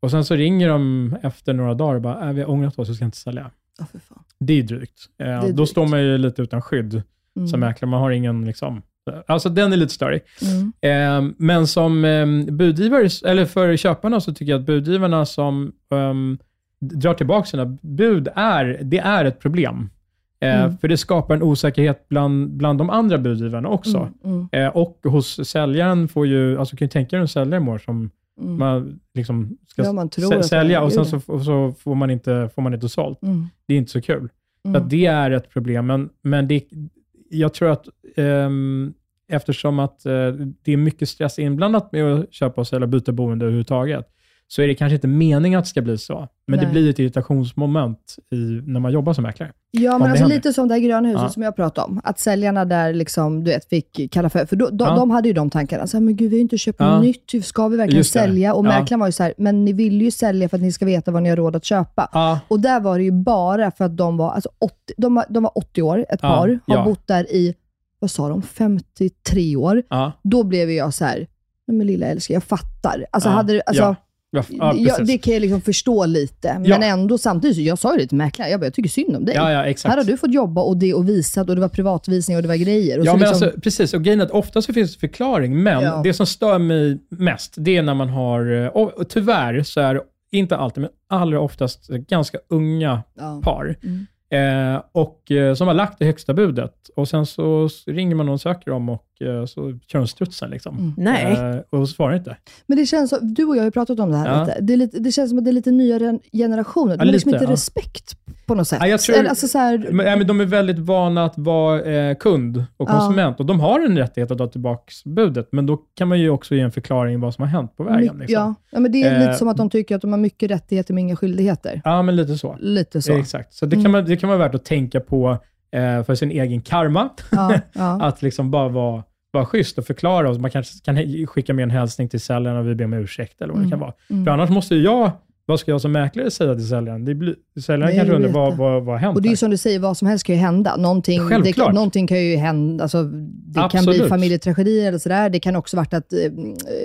Speaker 6: Och sen så ringer de efter några dagar och bara, äh, vi har ångrat oss, vi ska inte sälja.
Speaker 4: Ja, för fan.
Speaker 6: Det är drygt. Eh,
Speaker 4: är
Speaker 6: Då
Speaker 4: drygt.
Speaker 6: står man ju lite utan skydd
Speaker 4: Mm.
Speaker 6: som mäklare. Man har ingen, liksom, alltså den är lite större.
Speaker 4: Mm.
Speaker 6: Eh, men som eh, budgivare, eller för köparna, så tycker jag att budgivarna som ehm, drar tillbaka sina bud, är, det är ett problem. Eh,
Speaker 4: Mm.
Speaker 6: För det skapar en osäkerhet bland, bland de andra budgivarna också.
Speaker 4: Mm, mm,
Speaker 6: Eh, och hos säljaren får ju, alltså kan ju tänka dig en säljare mår som
Speaker 4: mm.
Speaker 6: man liksom ska
Speaker 4: Ja, man
Speaker 6: sälja och sen så, så får, man inte, får man inte sålt.
Speaker 4: Mm.
Speaker 6: Det är inte så kul. Så
Speaker 4: Mm.
Speaker 6: att det är ett problem, men, men det, jag tror att ehm, eftersom att eh, det är mycket stress inblandat med att köpa och sälja byta boende överhuvudtaget, så är det kanske inte meningen att det ska bli så. Men
Speaker 4: Nej.
Speaker 6: det blir ett irritationsmoment i, när man jobbar som mäklare.
Speaker 4: Ja, men alltså
Speaker 6: händer.
Speaker 4: lite som det här gröna huset
Speaker 6: Ja.
Speaker 4: som jag pratade om. Att säljarna där liksom, du vet, fick kalla för, för då, de,
Speaker 6: Ja.
Speaker 4: de hade ju de tankarna. Så här, men gud, vi har ju inte köpt
Speaker 6: Ja.
Speaker 4: nytt. Ska vi verkligen sälja? Och
Speaker 6: Ja.
Speaker 4: mäklaren var ju så här, men ni vill ju sälja för att ni ska veta vad ni har råd att köpa.
Speaker 6: Ja,
Speaker 4: Och där var det ju bara för att de var, alltså 80, de var, de var 80 år, ett par, har bott där i, vad sa de, 53 år. Då blev jag så här, nej men lilla älskling, jag fattar. Alltså, hade, alltså,
Speaker 6: ja. ja, ja,
Speaker 4: ja,
Speaker 6: precis.
Speaker 4: det kan jag liksom förstå lite, men
Speaker 6: Ja.
Speaker 4: ändå samtidigt, så jag sa ju det till mäklaren, jag, bara, jag tycker synd om dig. Här har du fått jobba och det och visat och det var privatvisning och det var grejer. Och
Speaker 6: Ja, men
Speaker 4: liksom,
Speaker 6: alltså, precis. Och grejen är att ofta så finns det förklaring, men det som stör mig mest, det är när man har, eh, och, tyvärr så är det inte alltid, men allra oftast ganska unga par.
Speaker 4: Mm.
Speaker 6: Eh, och eh, som har lagt det högsta budet. Och sen så ringer man och söker dem och så kör de strutsen. Liksom.
Speaker 4: Mm.
Speaker 3: Nej.
Speaker 6: Eh, och svarar inte.
Speaker 4: Men det känns som, du och jag har ju pratat om det här
Speaker 6: Ja.
Speaker 4: lite. Det, lite. det känns som att det är lite nyare generationer. De
Speaker 6: Ja,
Speaker 4: har liksom
Speaker 6: lite,
Speaker 4: inte
Speaker 6: ja.
Speaker 4: respekt på något sätt.
Speaker 6: Ja, jag tror-
Speaker 4: Eller, alltså, så här,
Speaker 6: Men, ja, men de är väldigt vana att vara eh, kund och
Speaker 4: Ja.
Speaker 6: konsument. Och de har en rättighet att ta tillbaka budet, men då kan man ju också ge en förklaring vad som har hänt på vägen.
Speaker 4: my-
Speaker 6: Liksom.
Speaker 4: ja. ja, men det är
Speaker 6: Eh,
Speaker 4: lite som att de tycker att de har mycket rättigheter men inga skyldigheter.
Speaker 6: ja, men lite så.
Speaker 4: Lite så.
Speaker 6: Exakt. Så det kan,
Speaker 4: Mm.
Speaker 6: man, det kan vara värt att tänka på eh, för sin egen karma.
Speaker 4: Ja, ja.
Speaker 6: Att liksom bara vara, vara schysst och förklara. Och man kanske kan skicka med en hälsning till säljaren och vi ber om ursäkt eller vad det
Speaker 4: Mm.
Speaker 6: kan vara.
Speaker 4: Mm.
Speaker 6: För annars måste jag, vad ska jag som mäklare säga till säljaren? Det blir, säljaren kanske undrar vad, vad, vad hänt
Speaker 4: Och det är ju som du säger, vad som helst kan ju hända. Någonting, det, någonting kan ju hända. Alltså, det kan
Speaker 6: Absolut.
Speaker 4: bli familjetragedier eller sådär. Det kan också varit att eh,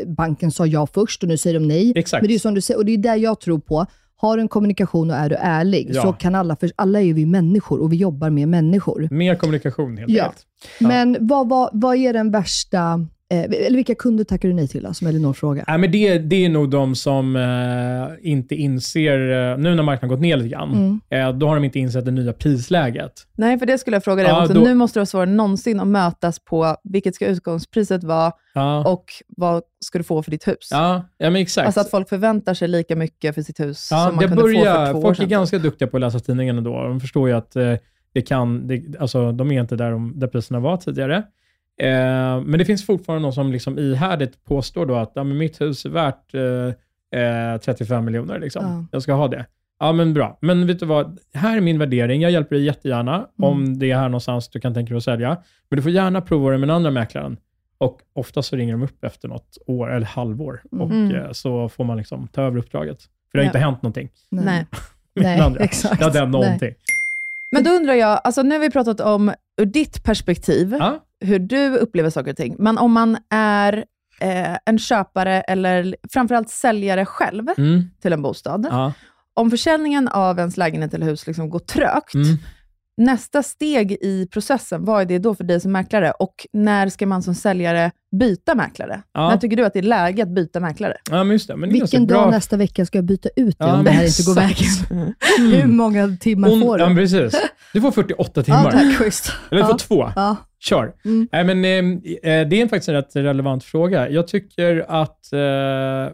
Speaker 4: banken sa ja först och nu säger de nej.
Speaker 6: Exakt.
Speaker 4: Men det är som du säger, och det är där jag tror på. Har du en kommunikation och är du ärlig,
Speaker 6: Ja.
Speaker 4: så kan alla, för alla är ju vi människor och vi jobbar med människor.
Speaker 6: Mer kommunikation helt
Speaker 4: Ja.
Speaker 6: enkelt.
Speaker 4: Men vad, vad, vad är den värsta eller vilka kunder tackar du nej till då, som Elinor frågar?
Speaker 6: Nej, men det, det är nog de som eh, inte inser, eh, nu när marknaden gått ner lite grann,
Speaker 4: Mm.
Speaker 6: eh, då har de inte insett det nya prisläget.
Speaker 3: Nej, för det skulle jag fråga dig
Speaker 6: Ja,
Speaker 3: också.
Speaker 6: då-
Speaker 3: Nu måste det vara svårare än någonsin att mötas på vilket ska utgångspriset vara
Speaker 6: Ja,
Speaker 3: och vad ska du få för ditt hus.
Speaker 6: ja, ja men exakt.
Speaker 3: Alltså att folk förväntar sig lika mycket för sitt hus
Speaker 6: Ja,
Speaker 3: som man kunde få
Speaker 6: börjar,
Speaker 3: för två år
Speaker 6: folk är ganska duktiga på att läsa tidningen ändå. De förstår ju att eh, det kan, det, alltså, de är inte där, de, där priserna var tidigare. Eh, men det finns fortfarande någon som liksom ihärdigt påstår då att ja, men mitt hus är värt eh, eh, 35 miljoner. Liksom.
Speaker 4: Ja.
Speaker 6: Jag ska ha det. Ja, men bra. Men vet du vad? Här är min värdering. Jag hjälper dig jättegärna om det är här någonstans du kan tänka dig att sälja. Men du får gärna prova det med den andra mäklaren. Och ofta så ringer de upp efter något år eller halvår och
Speaker 3: Mm.
Speaker 6: eh, så får man liksom ta över uppdraget. För det har
Speaker 3: Ja.
Speaker 6: inte hänt någonting.
Speaker 3: Nej.
Speaker 4: Nej, exakt.
Speaker 6: Har inte hänt någonting.
Speaker 3: Men då undrar jag, alltså nu har vi pratat om ur ditt perspektiv,
Speaker 6: Ja.
Speaker 3: hur du upplever saker och ting. Men om man är eh, en köpare eller framförallt säljare själv
Speaker 6: Mm.
Speaker 3: till en bostad.
Speaker 6: Ja.
Speaker 3: Om försäljningen av ens lägenhet eller hus liksom går trögt,
Speaker 6: Mm.
Speaker 3: Nästa steg i processen, vad är det då för dig som mäklare? Och när ska man som säljare byta mäklare?
Speaker 6: Ja.
Speaker 3: När tycker du att det är läge att byta mäklare?
Speaker 6: ja, men just det. Men det
Speaker 4: Vilken dag
Speaker 6: bra.
Speaker 4: nästa vecka ska jag byta ut det
Speaker 6: Ja,
Speaker 4: om det här inte går vägen? Hur många timmar
Speaker 6: On,
Speaker 4: får
Speaker 6: ja,
Speaker 4: du?
Speaker 6: precis. Du får 48
Speaker 4: Ja,
Speaker 6: timmar.
Speaker 4: tack. Schysst.
Speaker 6: Eller du får
Speaker 4: Ja.
Speaker 6: två.
Speaker 4: Ja.
Speaker 6: Kör.
Speaker 4: Mm.
Speaker 6: Nej, men, eh, eh, det är faktiskt en rätt relevant fråga. Jag tycker att eh,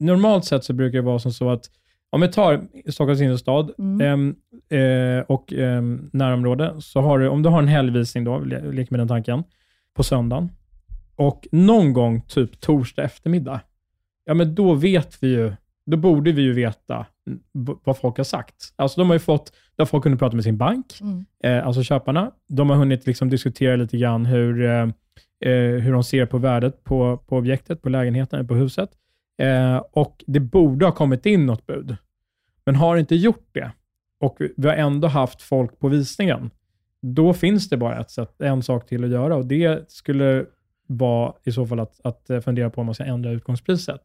Speaker 6: normalt sett så brukar det vara som så att om vi tar Stockholms innerstad
Speaker 4: Mm.
Speaker 6: ehm, eh, och ehm, närområde, så har du, om du har en helgvisning då, le- lek med den tanken, på söndagen, och någon gång typ torsdag eftermiddag, ja men då vet vi ju, då borde vi ju veta vad folk har sagt. Alltså de har ju fått, där folk kunnat prata med sin bank,
Speaker 4: Mm.
Speaker 6: eh, alltså köparna. De har hunnit liksom diskutera lite grann hur, eh, eh, hur de ser på värdet på, på objektet, på lägenheten, på huset. Eh, och det borde ha kommit in något bud, men har inte gjort det och vi har ändå haft folk på visningen, då finns det bara ett sätt, en sak till att göra och det skulle vara i så fall att, att fundera på om man ska ändra utgångspriset.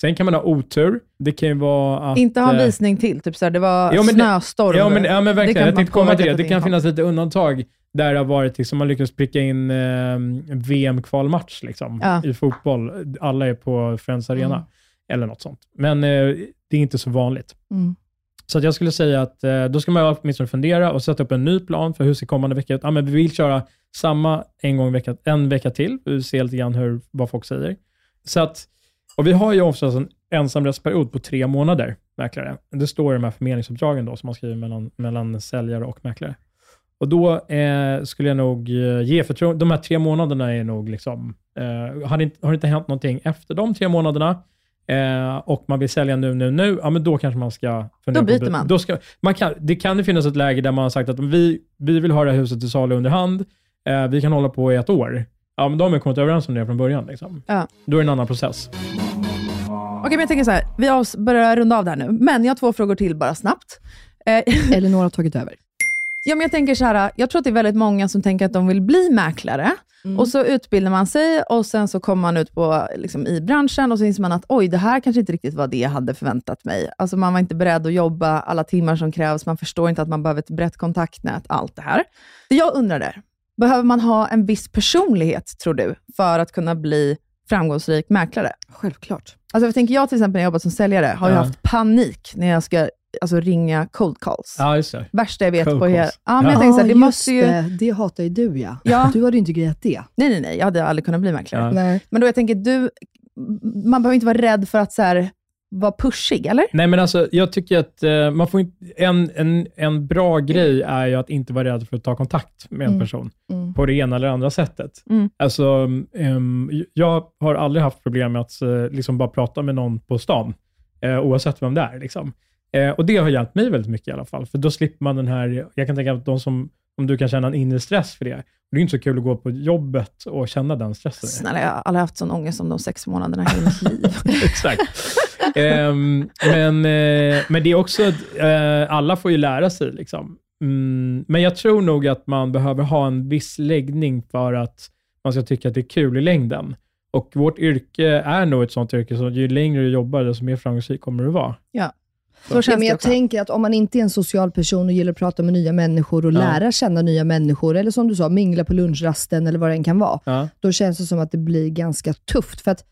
Speaker 6: Sen kan man ha otur. Det kan ju vara att...
Speaker 3: Inte ha en
Speaker 6: eh,
Speaker 3: visning till, typ såhär, det var
Speaker 6: Ja,
Speaker 3: snöstorm.
Speaker 6: Ja, men, ja, men verkligen. jag tänkte komma till det. Det kan finnas lite undantag där det har varit, liksom, man lyckas pricka in eh, VM-kvalmatch liksom,
Speaker 3: Ja.
Speaker 6: i fotboll. Alla är på Friends Arena,
Speaker 4: Mm.
Speaker 6: eller något sånt. Men eh, det är inte så vanligt.
Speaker 4: Mm.
Speaker 6: Så att jag skulle säga att eh, då ska man åtminstone fundera och sätta upp en ny plan för hur ser kommande vecka ut. Ja, men vi vill köra samma en gång vecka, en vecka till. Vi vill se lite grann hur, vad folk säger. Så att, och vi har ju oftast en ensamrättsperiod på tre månader, mäklare. Det står i de här förmedlingsuppdragen då, som man skriver mellan, mellan säljare och mäklare. Och då eh, skulle jag nog eh, ge förtroende. De här tre månaderna är nog liksom, eh, har, det inte, har det inte hänt någonting efter de tre månaderna eh, och man vill sälja nu, nu, nu, ja men då kanske man ska
Speaker 3: Då byter
Speaker 6: by-
Speaker 3: man.
Speaker 6: Då ska, man kan, det kan ju finnas ett läge där man har sagt att vi, vi vill ha det här huset till salu under hand. Eh, vi kan hålla på i ett år. Ja, men då har man kommit överens om det från början. Liksom.
Speaker 3: Ja.
Speaker 6: Då är det en annan process.
Speaker 3: Okej, men jag tänker så här, vi börjar runda av det här nu, men jag har två frågor till bara snabbt. Eh,
Speaker 4: Elinor har tagit över.
Speaker 3: Ja, men jag tänker så här, jag tror att det är väldigt många som tänker att de vill bli mäklare.
Speaker 4: Mm.
Speaker 3: Och så utbildar man sig och sen så kommer man ut på, liksom, i branschen och så inser man att oj, det här kanske inte riktigt var det jag hade förväntat mig. Alltså man var inte beredd att jobba alla timmar som krävs, man förstår inte att man behöver ett brett kontaktnät, allt det här. Det jag undrar är, behöver man ha en viss personlighet, tror du, för att kunna bli framgångsrik mäklare?
Speaker 4: Självklart.
Speaker 3: Alltså jag tänker jag till exempel när jag jobbat som säljare, har
Speaker 6: Ja.
Speaker 3: haft panik när jag ska alltså, ringa cold calls.
Speaker 6: Ja, just det.
Speaker 3: Värsta jag vet
Speaker 6: Cold
Speaker 3: på hela... Ja, men
Speaker 6: Ja.
Speaker 3: jag tänker så här, det måste ju...
Speaker 4: det. Det hatar ju du ja.
Speaker 3: Ja.
Speaker 4: Du hade ju inte grejat det.
Speaker 3: Nej, nej, nej. Jag hade aldrig kunnat bli mäklare.
Speaker 6: Ja.
Speaker 3: Men då jag tänker, du, man behöver inte vara rädd för att så här, vara pushig, eller?
Speaker 6: Nej, men alltså, jag tycker att eh, man får inte, en, en, en bra grej är ju att inte vara rädd för att ta kontakt med en
Speaker 4: Mm.
Speaker 6: person
Speaker 4: Mm.
Speaker 6: på det ena eller andra sättet.
Speaker 3: Mm.
Speaker 6: Alltså, ehm, jag har aldrig haft problem med att eh, liksom bara prata med någon på stan, eh, oavsett vem det är. Liksom. Eh, och Det har hjälpt mig väldigt mycket i alla fall, för då slipper man den här, jag kan tänka att de som, om du kan känna en inre stress för det, det är inte så kul att gå på jobbet och känna den stressen.
Speaker 3: Snälla, jag har aldrig haft sån ångest om de sex månaderna i mitt liv.
Speaker 6: Exakt. Ehm, men, eh, men det är också, att, eh, alla får ju lära sig. Liksom. Mm, men jag tror nog att man behöver ha en viss läggning för att man ska tycka att det är kul i längden. Och vårt yrke är nog ett sånt yrke, så ju längre du jobbar, desto mer framgångsrik kommer du vara.
Speaker 3: Så känns
Speaker 4: ja, men jag
Speaker 3: också.
Speaker 4: tänker att om man inte är en social person och gillar att prata med nya människor och
Speaker 6: Ja.
Speaker 4: lära känna nya människor, eller som du sa, mingla på lunchrasten eller vad det än kan vara,
Speaker 6: Ja.
Speaker 4: då känns det som att det blir ganska tufft. För att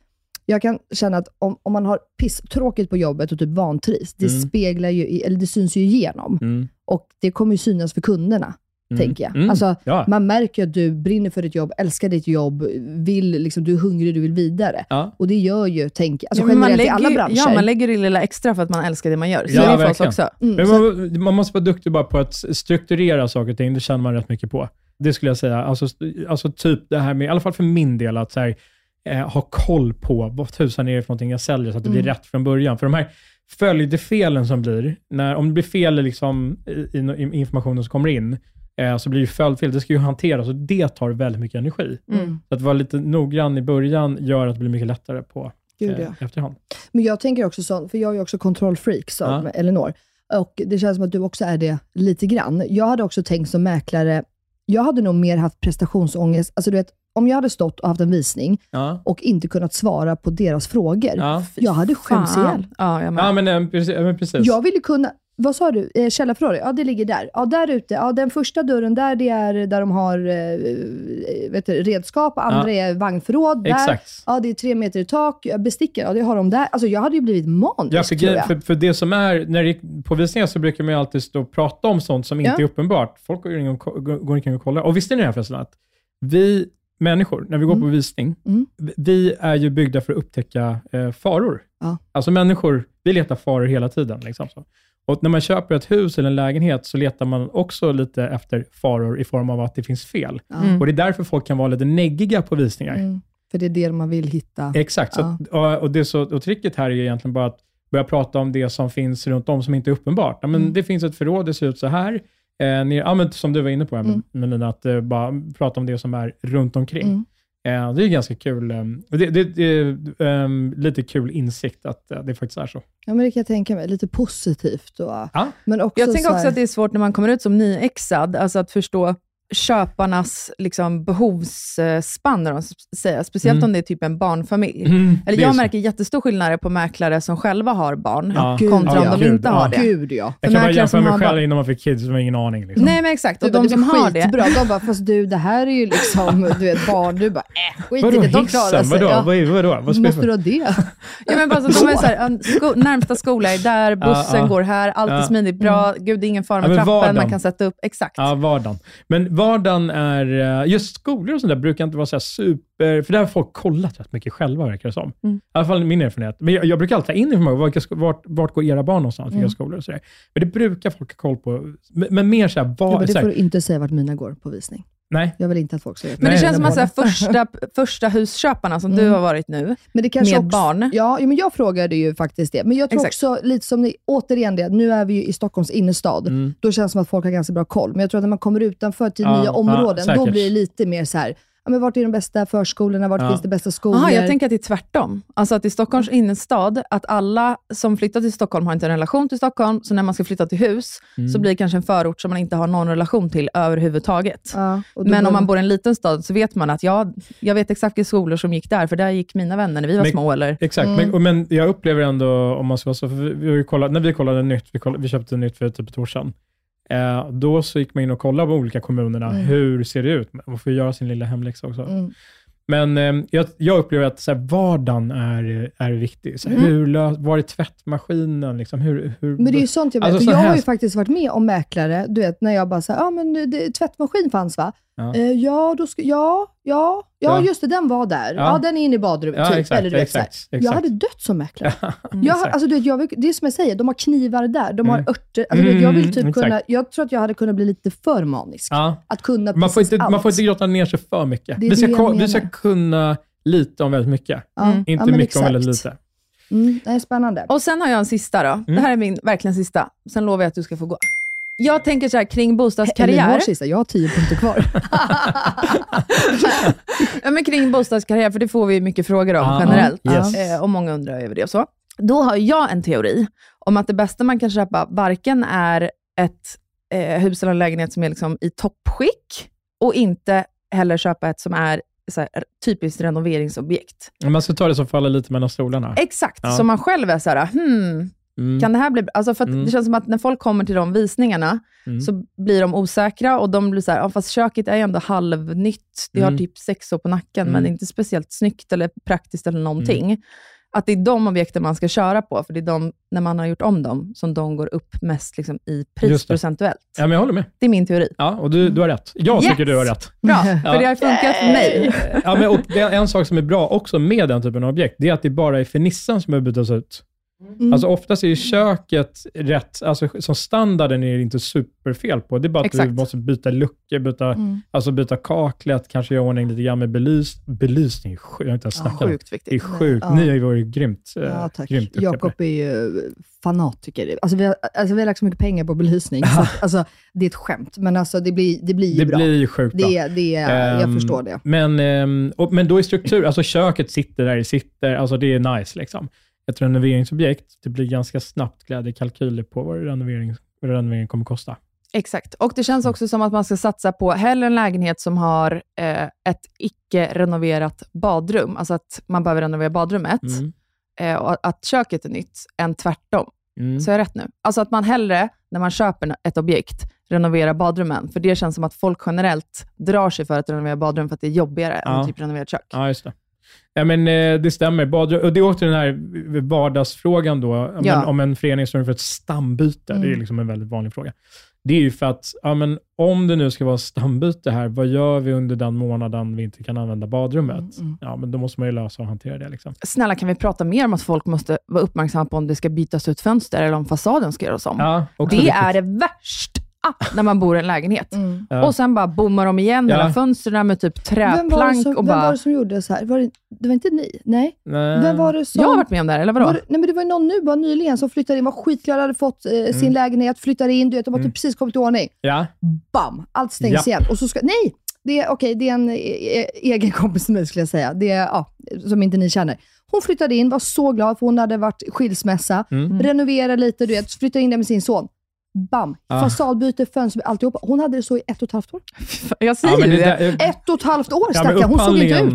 Speaker 4: jag kan känna att om, om man har pisstråkigt på jobbet och typ vantrivs, det
Speaker 6: Mm.
Speaker 4: speglar ju, eller det syns ju igenom.
Speaker 6: Mm.
Speaker 4: Och det kommer ju synas för kunderna,
Speaker 6: Mm.
Speaker 4: tänker jag.
Speaker 6: Mm.
Speaker 4: Alltså,
Speaker 6: Ja.
Speaker 4: Man märker att du brinner för ditt jobb, älskar ditt jobb, vill, liksom, du är hungrig, du vill vidare.
Speaker 6: Ja.
Speaker 4: Och det gör ju, tänk, alltså
Speaker 3: Ja, men man
Speaker 4: generellt i
Speaker 3: lägger
Speaker 4: alla
Speaker 3: ju-
Speaker 4: branscher.
Speaker 3: Ja, man lägger det lilla extra för att man älskar det man gör. Så
Speaker 6: Ja,
Speaker 3: är det för oss
Speaker 6: verkligen.
Speaker 3: också.
Speaker 4: Mm,
Speaker 6: Men man, man måste vara duktig bara på att strukturera saker och ting. Det känner man rätt mycket på. Det skulle jag säga. Alltså, alltså typ det här med, i alla fall för min del, att så här, eh, ha koll på vad tusan är det för någonting jag säljer, så att det blir
Speaker 4: Mm.
Speaker 6: rätt från början. För de här följdfelen som blir, när, om det blir fel liksom, i, i, i informationen som kommer in, eh, så blir det följdfel. Det ska ju hanteras och det tar väldigt mycket energi.
Speaker 4: Mm.
Speaker 6: Så att vara lite noggrann i början gör att det blir mycket lättare på
Speaker 4: Gud,
Speaker 6: eh,
Speaker 4: ja.
Speaker 6: efterhand.
Speaker 4: Men jag tänker också sånt, för jag är ju också kontrollfreak som
Speaker 6: Ja.
Speaker 4: Elinor. Och det känns som att du också är det lite grann. Jag hade också tänkt som mäklare, jag hade nog mer haft prestationsångest. Alltså du vet, om jag hade stått och haft en visning
Speaker 6: Ja.
Speaker 4: och inte kunnat svara på deras frågor,
Speaker 6: Ja.
Speaker 4: jag hade skämts ihjäl.
Speaker 3: Ja, jag med.
Speaker 6: Ja, men, eh, precis, ja, men precis.
Speaker 4: Jag ville kunna, vad sa du? Eh, källarförrådet? Ja, det ligger där. Ja, där ute. Ja, den första dörren där, det är där de har eh, vet du, redskap. Andra är vagnförråd. Där.
Speaker 6: Exakt.
Speaker 4: Ja, det är tre meter i tak. Ja, Bestickare, ja, det har de där. Alltså, jag hade ju blivit manisk,
Speaker 6: Ja, för,
Speaker 4: tror jag.
Speaker 6: för, för det som är, när det, på visningar så brukar man ju alltid stå och prata om sånt som inte
Speaker 4: Ja.
Speaker 6: är uppenbart. Folk går in och, går omkring och kollar. Och visste ni det här förresten? Att vi människor, när vi går på visning,
Speaker 4: Mm.
Speaker 6: vi är ju byggda för att upptäcka eh, faror.
Speaker 4: Ja.
Speaker 6: Alltså människor, vi letar faror hela tiden. Liksom så. Och när man köper ett hus eller en lägenhet så letar man också lite efter faror i form av att det finns fel.
Speaker 4: Ja.
Speaker 6: Och det är därför folk kan vara lite neggiga på visningar.
Speaker 4: Mm. För det är det man vill hitta.
Speaker 6: Exakt.
Speaker 4: Ja.
Speaker 6: att- och, och, det så, och tricket här är egentligen bara att börja prata om det som finns runt om som inte är uppenbart. Ja, men
Speaker 4: Mm.
Speaker 6: Det finns ett förråd, det ser ut så här. Eh, ni, ja, men som du var inne på,
Speaker 4: Mm.
Speaker 6: Melina, att eh, bara prata om det som är runt omkring. Eh, det är ganska kul. Eh, det, det, det är ehm, lite kul insikt att eh, det faktiskt är så.
Speaker 4: Ja, men det kan jag tänka mig. Lite positivt. Och,
Speaker 6: Ja.
Speaker 4: Men också
Speaker 3: Jag tänker
Speaker 4: så
Speaker 3: också
Speaker 4: här,
Speaker 3: att det är svårt när man kommer ut som nyexad, alltså att förstå köparnas liksom, behovsspann, de säger, speciellt
Speaker 6: Mm.
Speaker 3: om det är typ en barnfamilj.
Speaker 6: Mm,
Speaker 3: Eller jag
Speaker 6: så.
Speaker 3: märker jättestor skillnad på mäklare som själva har barn
Speaker 6: Ja.
Speaker 4: Gud,
Speaker 3: kontra om
Speaker 4: ja.
Speaker 3: de
Speaker 6: Gud,
Speaker 3: inte
Speaker 6: ja.
Speaker 3: har det.
Speaker 4: Gud ja.
Speaker 6: Jag kan bara jämföra mig själv innan man fick kids, som ingen aning. Liksom.
Speaker 3: Nej, men exakt.
Speaker 4: Du
Speaker 3: Och
Speaker 4: bara,
Speaker 3: de
Speaker 4: det
Speaker 3: som har det,
Speaker 4: skitbra. De bara, fast du, det här är ju liksom, du vet, barn. Du bara, äh, skit i
Speaker 6: Vadå
Speaker 4: det. De klarar
Speaker 6: hissen?
Speaker 4: sig.
Speaker 6: Vadå?
Speaker 4: Ja.
Speaker 6: Vad, vadå? Vad
Speaker 4: Måste du ha det?
Speaker 3: Ja, men bara så, de är så här, ja, sko, närmsta skola är där, bussen
Speaker 6: Ja, ja.
Speaker 3: går här, allt är
Speaker 6: Ja.
Speaker 3: smidigt, bra, gud det är ingen fara med
Speaker 6: Ja, men
Speaker 3: trappen, man kan sätta upp, exakt.
Speaker 6: Ja, vardagen. Men vardagen är, eh, just skolor och sånt där brukar inte vara så här super, för där har folk kollat rätt mycket själva verkar det som.
Speaker 3: Mm.
Speaker 6: I alla fall min erfarenhet. Men jag, jag brukar alltid ta in information, vart, vart går era barn någonstans, vilka
Speaker 4: Mm.
Speaker 6: skolor och sådär. Men det brukar folk ha koll på. Men, men mer så här,
Speaker 4: Ja, men det
Speaker 6: så
Speaker 4: får
Speaker 6: här,
Speaker 4: du inte säga vart mina går på visning.
Speaker 6: Nej.
Speaker 4: Jag vill inte att folk ska veta.
Speaker 3: Men det
Speaker 6: Nej,
Speaker 3: känns som att så första, första husköparna som du
Speaker 4: Mm.
Speaker 3: har varit nu,
Speaker 4: Men det kanske
Speaker 3: med
Speaker 4: också,
Speaker 3: barn.
Speaker 4: Ja, ja, men jag frågade ju faktiskt det. Men jag tror
Speaker 3: Exakt.
Speaker 4: också, lite som ni, återigen det, nu är vi ju i Stockholms innerstad.
Speaker 6: Mm.
Speaker 4: Då känns det som att folk har ganska bra koll. Men jag tror att när man kommer utanför till
Speaker 6: Ja,
Speaker 4: nya
Speaker 6: ja,
Speaker 4: områden, då
Speaker 6: säkert.
Speaker 4: blir det lite mer så här, ja, men vart är de bästa förskolorna? Vart
Speaker 6: Ja.
Speaker 4: finns det bästa skolor?
Speaker 3: Aha, jag tänker att det är tvärtom. Alltså att i Stockholms innerstad, att alla som flyttar till Stockholm har inte en relation till Stockholm, så när man ska flytta till hus,
Speaker 6: Mm.
Speaker 3: så blir det kanske en förort som man inte har någon relation till överhuvudtaget.
Speaker 4: ja,
Speaker 3: Men om man bor i en liten stad så vet man att ja, jag vet exakt vilka skolor som gick där, för där gick mina vänner när vi var
Speaker 6: Men-
Speaker 3: små. Eller?
Speaker 6: Exakt,
Speaker 4: Mm.
Speaker 6: men, men jag upplever ändå, om man ska vara så, för vi, kollat, när vi kollade nytt, vi, kollade, vi köpte nytt för typ ett år sedan, eh, då så gick man in och kollade på olika kommunerna,
Speaker 4: Mm.
Speaker 6: hur ser det ut? Man får göra sin lilla hemläxa också.
Speaker 4: Mm.
Speaker 6: Men eh, jag, jag upplever att så här, vardagen är, är viktig. Så här,
Speaker 4: Mm.
Speaker 6: hur var är tvättmaskinen? Liksom, hur, hur,
Speaker 4: Men det är ju sånt jag vet.
Speaker 6: Alltså,
Speaker 4: för
Speaker 6: sån
Speaker 4: jag
Speaker 6: här-
Speaker 4: har ju faktiskt varit med om mäklare, du vet, när jag bara säger, ja men det, tvättmaskin fanns va?
Speaker 6: Ja.
Speaker 4: Eh, ja, då ska, ja, ja, ja,
Speaker 6: Ja.
Speaker 4: just det, den var där. Ja,
Speaker 6: Ja.
Speaker 4: den är inne i badrummet.
Speaker 6: Ja,
Speaker 4: typ.
Speaker 6: exakt,
Speaker 4: Eller, du vet, så här.
Speaker 6: exakt, exakt.
Speaker 4: Jag hade dött som mäklare.
Speaker 6: Ja,
Speaker 4: Jag, alltså, du vet, jag, vill- det är som jag säger, de har knivar där, de har
Speaker 6: Mm.
Speaker 4: örter. Alltså, du vet, jag, vill typ
Speaker 6: Mm,
Speaker 4: kunna, jag tror att jag hade kunnat bli lite för manisk.
Speaker 6: ja.
Speaker 4: Att kunna
Speaker 6: man, får inte,
Speaker 4: allt.
Speaker 6: man får inte grotta ner sig för mycket.
Speaker 4: Det är
Speaker 6: Vi ska,
Speaker 4: det
Speaker 6: vi ska kunna lite om väldigt mycket.
Speaker 3: Mm.
Speaker 6: Inte mycket om
Speaker 4: exakt.
Speaker 6: väldigt lite.
Speaker 4: Mm, nej, spännande.
Speaker 3: Och sen har jag en sista då.
Speaker 6: Mm.
Speaker 3: Det här är min verkligen sista. Sen lovar jag att du ska få gå. Jag tänker så här kring bostadskarriär.
Speaker 4: Sista, jag har tio punkter kvar.
Speaker 3: ja, men kring bostadskarriär, för det får vi mycket frågor om
Speaker 6: Ja,
Speaker 3: generellt.
Speaker 6: yes.
Speaker 3: Eh, och många undrar över det och så. Då har jag en teori om att det bästa man kan köpa varken är ett eh, hus eller en lägenhet som är liksom i toppskick och inte heller köpa ett som är så här, typiskt renoveringsobjekt.
Speaker 6: Man ska ta det som faller lite mellan stolarna.
Speaker 3: Exakt,
Speaker 6: Ja.
Speaker 3: som man själv är så här, hmm,
Speaker 6: Mm.
Speaker 3: Kan det här bli alltså för att
Speaker 6: Mm.
Speaker 3: Det känns som att när folk kommer till de visningarna
Speaker 6: Mm.
Speaker 3: så blir de osäkra och de blir så här, ja, fast köket är ju ändå halvnytt. Det har
Speaker 6: Mm.
Speaker 3: typ sex år på nacken, men
Speaker 6: Mm.
Speaker 3: det är inte speciellt snyggt eller praktiskt eller någonting. Att det är de objekten man ska köra på, för det är de, när man har gjort om dem, som de går upp mest liksom, i pris procentuellt.
Speaker 6: Ja, men jag håller med.
Speaker 3: Det är min teori.
Speaker 6: Ja, och du, du har rätt. Jag
Speaker 3: Yes!
Speaker 6: tycker du har rätt.
Speaker 3: Bra,
Speaker 6: Ja.
Speaker 3: för det har funkat för mig.
Speaker 6: Ja, men, och en sak som är bra också med den typen av objekt, det är att det bara är fernissan som behöver bytas ut.
Speaker 4: Mm.
Speaker 6: Alltså oftast är ju köket rätt, alltså som standarden är det inte superfel på. Det är bara att
Speaker 3: Exakt.
Speaker 6: du måste byta luckor, byta,
Speaker 4: Mm.
Speaker 6: alltså byta kaklet, kanske göra ordning lite grann med belys, belysning. Jag har inte ens
Speaker 4: Ja,
Speaker 6: snackat det.
Speaker 3: Sjukt
Speaker 6: Det är sjukt.
Speaker 4: Ja.
Speaker 6: Ni har ju varit grymt, eh,
Speaker 4: Ja, tack.
Speaker 6: grymt
Speaker 4: Jakob
Speaker 6: det.
Speaker 4: är ju fanatiker. Alltså vi, har, alltså vi har lagt så mycket pengar på belysning, så att, alltså, det är ett skämt. Men alltså, det blir, det blir
Speaker 6: Det
Speaker 4: bra.
Speaker 6: blir ju sjukt bra.
Speaker 4: det, det, jag
Speaker 6: Ehm,
Speaker 4: förstår det.
Speaker 6: Men, ehm, och, men då är struktur, alltså köket sitter där det sitter, alltså det är nice liksom. Ett renoveringsobjekt, det blir ganska snabbt glädjekalkyler på vad renovering, vad renoveringen kommer kosta.
Speaker 3: Exakt. Och det känns också som att man ska satsa på hellre en lägenhet som har eh, ett icke-renoverat badrum, alltså att man behöver renovera badrummet,
Speaker 6: Mm.
Speaker 3: eh, och att köket är nytt, än tvärtom.
Speaker 6: Mm.
Speaker 3: Så är jag rätt nu? Alltså att man hellre, när man köper ett objekt, renoverar badrummen. För det känns som att folk generellt drar sig för att renovera badrum för att det är jobbigare än
Speaker 6: Ja.
Speaker 3: att typ renovera ett kök.
Speaker 6: Ja, just det. Ja, men eh, det stämmer. Badrum, och det är också den här vardagsfrågan då, om,
Speaker 3: Ja.
Speaker 6: en, om en förening står inför ett stambyte. Det är
Speaker 4: Mm.
Speaker 6: liksom en väldigt vanlig fråga. Det är ju för att, ja, men om det nu ska vara stambyte här, vad gör vi under den månaden vi inte kan använda badrummet?
Speaker 4: Mm,
Speaker 6: Ja, men då måste man ju lösa och hantera det. Liksom.
Speaker 3: Snälla, kan vi prata mer om att folk måste vara uppmärksamma på om det ska bytas ut fönster eller om fasaden ska göras om?
Speaker 6: Ja,
Speaker 3: det
Speaker 6: viktigt.
Speaker 3: är det värsta när man bor i en lägenhet.
Speaker 4: Mm.
Speaker 6: Ja.
Speaker 3: Och sen bara bommar de igen
Speaker 6: Ja.
Speaker 3: hela fönstren med typ
Speaker 4: Vem var, det
Speaker 3: träplank
Speaker 4: som,
Speaker 3: och
Speaker 4: vem var
Speaker 3: bara...
Speaker 4: det som gjorde så här? Var det, det var inte ni? Nej.
Speaker 6: Nej.
Speaker 4: Vem var det som...
Speaker 3: Jag har varit med om det här, eller vadå?
Speaker 4: Var det, nej men det var ju någon nu bara nyligen som flyttade in, var skitglad, hade fått eh, sin lägenhet, flyttade in, du vet, de har
Speaker 6: Mm.
Speaker 4: precis kommit i ordning.
Speaker 6: Ja,
Speaker 4: Bam! Allt stängs
Speaker 6: Ja.
Speaker 4: igen. Och så ska, nej! Det är, okej, det är en e- e- egen kompis till mig skulle jag säga, det är, ja, som inte ni känner. Hon flyttade in, var så glad för hon hade varit skilsmässa,
Speaker 6: Mm.
Speaker 4: renoverade lite, du vet, flyttade in där med sin son. Bam!
Speaker 6: Ah.
Speaker 4: Fasadbyte, fönster, alltihopa. Hon hade det så i ett och ett halvt år.
Speaker 3: Jag säger
Speaker 6: ja det,
Speaker 3: det.
Speaker 6: där,
Speaker 4: Ett och ett halvt år
Speaker 6: Ja,
Speaker 4: stackarn, hon såg inte ut.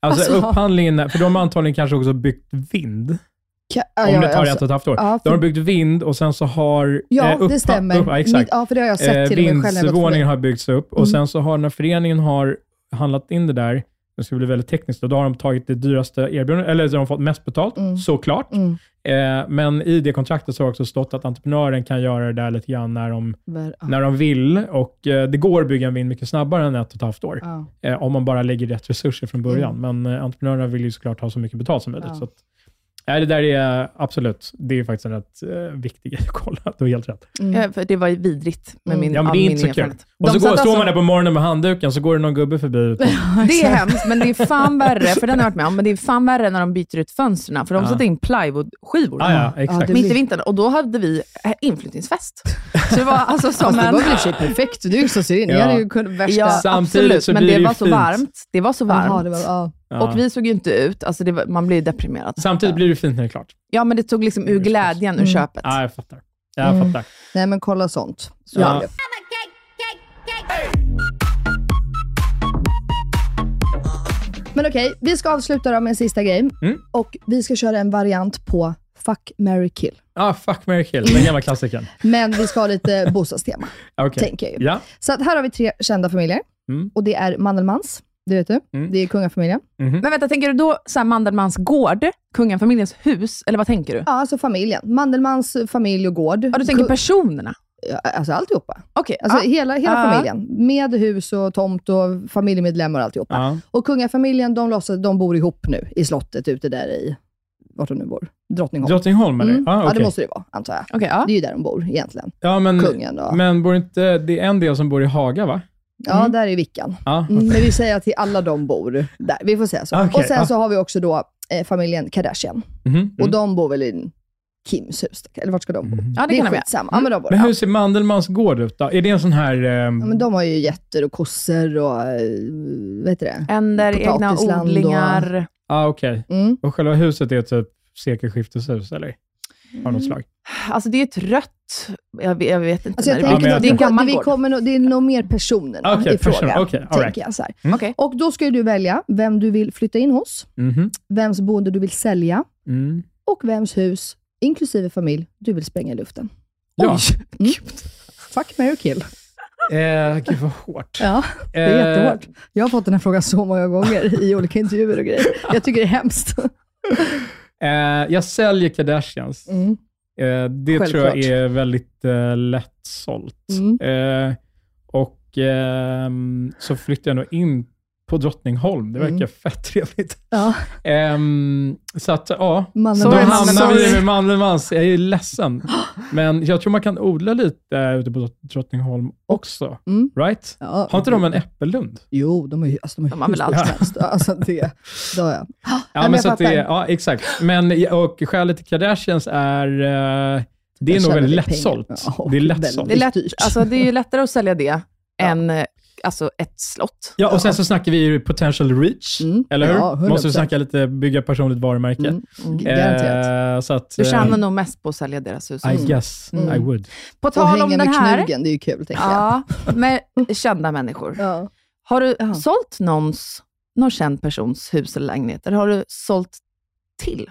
Speaker 6: Alltså,
Speaker 4: Alltså-
Speaker 6: upphandlingen, för de har antagligen kanske också byggt vind,
Speaker 4: Ka- ja,
Speaker 6: om
Speaker 4: ja,
Speaker 6: det tar
Speaker 4: alltså-
Speaker 6: ett och ett halvt år.
Speaker 4: Ja,
Speaker 6: De har
Speaker 4: för,
Speaker 6: byggt vind och sen så har...
Speaker 4: ja
Speaker 6: eh,
Speaker 4: det
Speaker 6: uppha-
Speaker 4: stämmer.
Speaker 6: upp- ja, exakt.
Speaker 4: Ja, för det har jag sett
Speaker 6: Eh,
Speaker 4: till själv.
Speaker 6: Vindsvåningen har byggts upp och
Speaker 4: Mm.
Speaker 6: sen så har när föreningen har handlat in det där, det ska bli väldigt tekniskt, och då har de tagit det dyraste erbjudandet, eller så har de fått mest betalt,
Speaker 4: Mm.
Speaker 6: såklart.
Speaker 4: Mm.
Speaker 6: Eh, men i det kontraktet så har också stått att entreprenören kan göra det där lite grann när de, när de vill och eh, det går att bygga en vind mycket snabbare än ett och ett halvt år.
Speaker 4: Ja.
Speaker 6: Eh, om man bara lägger rätt resurser från början.
Speaker 4: Mm.
Speaker 6: Men entreprenörerna vill ju såklart ha så mycket betalt som möjligt.
Speaker 4: Ja.
Speaker 6: Så att, nej, det där är absolut, det är faktiskt en rätt eh, viktig grej att kolla. Du har helt rätt.
Speaker 4: Mm.
Speaker 3: Eh, för Det var ju vidrigt med
Speaker 4: Mm.
Speaker 3: min
Speaker 6: Ja, men det är inte så kul. Och så går, står
Speaker 3: alltså-
Speaker 6: man där på morgonen med handduken, så går det någon gubbe förbi.
Speaker 3: Det är hemskt, men det är fan värre, för den har jag varit med om, men det är fan värre när de byter ut fönstren, för de
Speaker 6: Ja.
Speaker 3: sätter in plywoodskivor.
Speaker 6: ah, ja, exakt.
Speaker 4: det-
Speaker 3: Mitt i vintern. Och då hade vi eh, inflyttningsfest. Så det var alltså som
Speaker 4: Fast det var väl i och för sig perfekt. Du är ju så ser in. Ni
Speaker 6: Ja.
Speaker 4: hade ju kunnat värsta...
Speaker 3: Ja,
Speaker 6: Samtidigt
Speaker 3: absolut,
Speaker 6: så
Speaker 3: men
Speaker 6: blir
Speaker 3: det
Speaker 6: det ju
Speaker 3: var så
Speaker 6: fint.
Speaker 3: varmt. Det var så varmt.
Speaker 4: Jaha, det var, ja.
Speaker 6: Ja.
Speaker 3: Och vi såg ju inte ut, alltså det var, man blir deprimerad.
Speaker 6: Samtidigt blir det fint när det är klart.
Speaker 3: Ja, men det tog liksom ur glädjen ur
Speaker 4: Mm.
Speaker 3: köpet.
Speaker 6: Ja, jag fattar. Jag
Speaker 4: Mm.
Speaker 6: fattar.
Speaker 4: Nej men kolla sånt. Så
Speaker 6: Ja.
Speaker 4: Men okej, vi ska avsluta då med en sista grej.
Speaker 6: Mm.
Speaker 4: Och vi ska köra en variant på Fuck, marry, kill.
Speaker 6: Ah, fuck, marry, kill. Den gamla klassikern.
Speaker 4: Men vi ska ha lite bostadstema,
Speaker 6: Okej.
Speaker 4: tänker jag ju.
Speaker 6: Ja.
Speaker 4: Så att här har vi tre kända familjer.
Speaker 6: Mm.
Speaker 4: Och det är Mandelmans, det vet du.
Speaker 6: Mm.
Speaker 4: Det är kungafamiljen.
Speaker 6: Mhm.
Speaker 3: Men vänta, tänker du då så här Mandelmans gård, kungafamiljens hus, eller vad tänker du?
Speaker 4: Ja, alltså familjen. Mandelmans familj och gård.
Speaker 3: Ja, du tänker
Speaker 4: Ku-
Speaker 3: personerna?
Speaker 4: Ja, Alltså alltihopa.
Speaker 3: Okej.
Speaker 4: Alltså
Speaker 3: ja.
Speaker 4: hela, hela
Speaker 3: Ja.
Speaker 4: familjen. Med hus och tomt och familjemedlemmar och alltihopa.
Speaker 6: Ja.
Speaker 4: Och kungafamiljen, de, låtsas, de bor ihop nu i slottet ute där i, vart de nu bor, Drottningholm.
Speaker 6: Drottningholm, eller?
Speaker 4: Mm.
Speaker 6: Ah,
Speaker 4: Ja, det måste det vara, antar jag.
Speaker 3: Okej, ja.
Speaker 4: Det är ju där de bor egentligen.
Speaker 6: Ja, men,
Speaker 4: Kungen och...
Speaker 6: men bor inte, det är en del som bor i Haga, va?
Speaker 4: Ja,
Speaker 6: Mm.
Speaker 4: där är Vickan.
Speaker 6: Ja,
Speaker 4: Mm, men vi säger att till alla de bor där. Vi får säga så.
Speaker 6: Okej,
Speaker 4: och sen
Speaker 6: ja.
Speaker 4: så har vi också då eh, familjen Kardashian.
Speaker 6: Mhm,
Speaker 4: Och
Speaker 6: mm.
Speaker 4: de bor väl i Kims hus, eller vart ska de bo?
Speaker 3: Ja, det
Speaker 4: det
Speaker 3: kan
Speaker 4: är skitsamma. Ja, men de bor
Speaker 6: Men hur ser Mandelmans gård ut då? Är det en sån här... ehm,
Speaker 4: Ja, men de har ju getter och kossor och, eh, vad heter det?
Speaker 3: Änder, egna
Speaker 4: och-
Speaker 3: odlingar.
Speaker 6: ah, okej.
Speaker 4: Mm.
Speaker 6: Och själva huset är typ sekelskifteshus, eller? Av något slag?
Speaker 3: Alltså det är ett rött, jag, vet- jag vet inte.
Speaker 4: Alltså jag
Speaker 3: det-
Speaker 4: tänker
Speaker 6: men
Speaker 4: att
Speaker 3: det är gammal
Speaker 4: vi
Speaker 3: gård.
Speaker 4: kommer nog, det är nog mer personerna
Speaker 6: Okej,
Speaker 4: i fråga.
Speaker 6: person- all
Speaker 4: tänker
Speaker 6: right.
Speaker 4: jag så här.
Speaker 6: Mm.
Speaker 3: Okej.
Speaker 4: Och då ska du välja vem du vill flytta in hos,
Speaker 6: Mhm.
Speaker 4: vems boende du vill sälja
Speaker 6: Mm.
Speaker 4: och vems hus inklusive familj, du vill spränga i luften?
Speaker 6: Ja.
Speaker 4: Mm. Fuck, marry, kill.
Speaker 6: Eh, gud vad hårt.
Speaker 4: Ja, det är
Speaker 6: Eh,
Speaker 4: jättehårt. Jag har fått den här frågan så många gånger i olika intervjuer och grejer. Jag tycker det är hemskt.
Speaker 6: Eh, jag säljer Kardashians.
Speaker 4: Mm.
Speaker 6: Eh, det tror jag
Speaker 4: Självklart.
Speaker 6: är väldigt eh, lättsålt.
Speaker 4: Mm.
Speaker 6: Eh, och ehm, så flyttar jag nog in på Drottningholm. Det verkar
Speaker 4: Mm.
Speaker 6: fett trevligt.
Speaker 4: Ja.
Speaker 6: Ehm, så att, ja.
Speaker 4: Mannen
Speaker 6: Då hamnar vi med mannen Mans. Jag är ledsen. Men jag tror man kan odla lite ute på Drottningholm också.
Speaker 4: Mm.
Speaker 6: Right?
Speaker 4: Ja.
Speaker 6: Har inte de en äppellund?
Speaker 4: Jo, de har ju alltså, de
Speaker 3: De har väl allt.
Speaker 4: helst. Alltså, det, då ja.
Speaker 6: Ja,
Speaker 4: men
Speaker 6: men
Speaker 4: jag
Speaker 6: så att det, ja, exakt. Men, och skälet till Kardashians är, eh, det är
Speaker 4: Jag
Speaker 6: nog väldigt lättsålt.
Speaker 4: Ja,
Speaker 6: det är lättsålt.
Speaker 3: Det är, lätt, alltså, det är ju lättare att sälja det än eh, alltså, ett slott.
Speaker 6: Ja, och sen så snackar vi ju potential reach,
Speaker 4: Mm.
Speaker 6: eller hur?
Speaker 4: Ja, 100%.
Speaker 6: Måste vi snacka lite bygga personligt varumärke.
Speaker 4: Mm. Mm. Garanterat.
Speaker 6: Eh, så att,
Speaker 3: Du
Speaker 6: eh,
Speaker 3: tjänar nog mest på att sälja deras hus.
Speaker 6: I guess
Speaker 4: Mm.
Speaker 6: I would.
Speaker 3: På
Speaker 4: Och
Speaker 3: tal om
Speaker 4: hänga
Speaker 3: den
Speaker 4: med
Speaker 3: här,
Speaker 4: knugen, det är ju kul tänker jag.
Speaker 3: ja, med kända människor.
Speaker 4: Ja.
Speaker 3: Har du
Speaker 4: Ja.
Speaker 3: sålt någons, någon känd persons hus eller lägenhet? Eller har du sålt till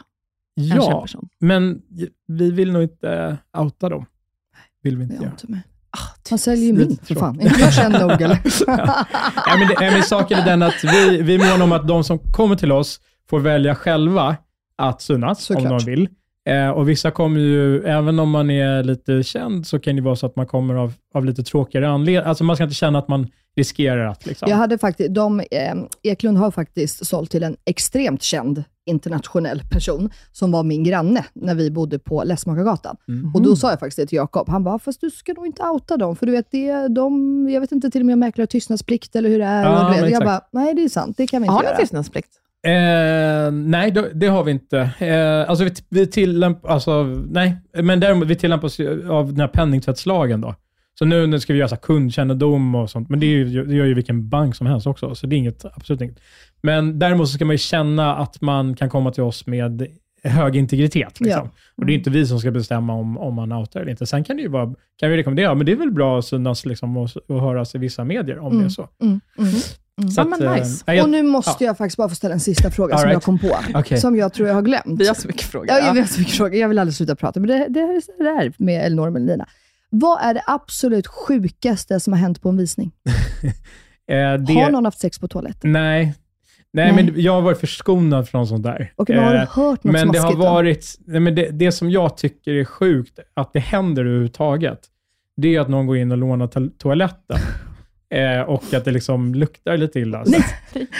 Speaker 3: en känd
Speaker 6: Ja,
Speaker 3: person?
Speaker 6: men vi vill nog inte outa dem. Vill vi inte göra.
Speaker 4: Med.
Speaker 3: Ah,
Speaker 4: Han säljer ju min, för fan. Inte jag känd nog eller?
Speaker 6: Ja, men, det, ja, men saken är den att vi, vi är måna om att de som kommer till oss får välja själva att synas, om
Speaker 4: Såklart.
Speaker 6: de vill. Eh, och vissa kommer ju, även om man är lite känd, så kan det vara så att man kommer av, av lite tråkigare anledningar. Alltså man ska inte känna att man riskerar att liksom...
Speaker 4: Jag hade faktiskt, de, eh, Eklund har faktiskt sålt till en extremt känd internationell person, som var min granne när vi bodde på Läsmakargatan.
Speaker 6: Mm.
Speaker 4: Och då sa jag faktiskt det till Jakob. Han bara, fast du ska nog inte outa dem, för du vet, det, de, jag vet inte till och med om mäklare har tystnadsplikt eller hur det är.
Speaker 6: Ja,
Speaker 4: och du
Speaker 6: men
Speaker 4: vet, jag bara, nej det är sant, det kan vi inte
Speaker 3: Har ni
Speaker 4: göra.
Speaker 3: tystnadsplikt?
Speaker 6: Eh, nej, det, har vi inte. Eh, alltså vi, vi tillämpar, alltså, nej, men däremot vi tillämpas av den här penningtvättslagen då. Så nu, nu ska vi göra så kundkännedom och sånt, men det, är ju, det gör ju vilken bank som helst också, så det är inget, absolut inget. Men däremot så ska man ju känna att man kan komma till oss med hög integritet. Liksom.
Speaker 4: Ja.
Speaker 6: Och det är inte vi som ska bestämma om, om man outar eller inte. Sen kan det ju vara, kan vi rekommendera, men det är väl bra att synas liksom, och, och höras i vissa medier om det är så.
Speaker 4: Mm, mm.
Speaker 6: så
Speaker 3: Ja, men
Speaker 6: eh,
Speaker 3: nice.
Speaker 6: jag-
Speaker 4: Och nu måste
Speaker 6: ja.
Speaker 4: jag faktiskt bara få ställa en sista fråga
Speaker 6: All
Speaker 4: som
Speaker 6: right.
Speaker 4: jag kom på,
Speaker 6: Okej.
Speaker 4: som jag tror jag har glömt.
Speaker 3: Vi har så mycket frågor.
Speaker 4: Ja, jag vet så mycket frågor. Jag vill aldrig sluta prata, men det, det är så det är med Elinor och Melina. Vad är det absolut sjukaste som har hänt på en visning?
Speaker 6: Eh, det,
Speaker 4: Har någon haft sex på toaletten?
Speaker 6: Nej. Nej,
Speaker 4: Nej.
Speaker 6: men jag har varit förskonad från sånt där.
Speaker 4: Okej, men har du
Speaker 6: Eh,
Speaker 4: hört något
Speaker 6: men det har varit, nej, men det, det som jag tycker är sjukt, att det händer överhuvudtaget, det är att någon går in och lånar to- toaletten. Eh, och att det liksom luktar lite illa. Så.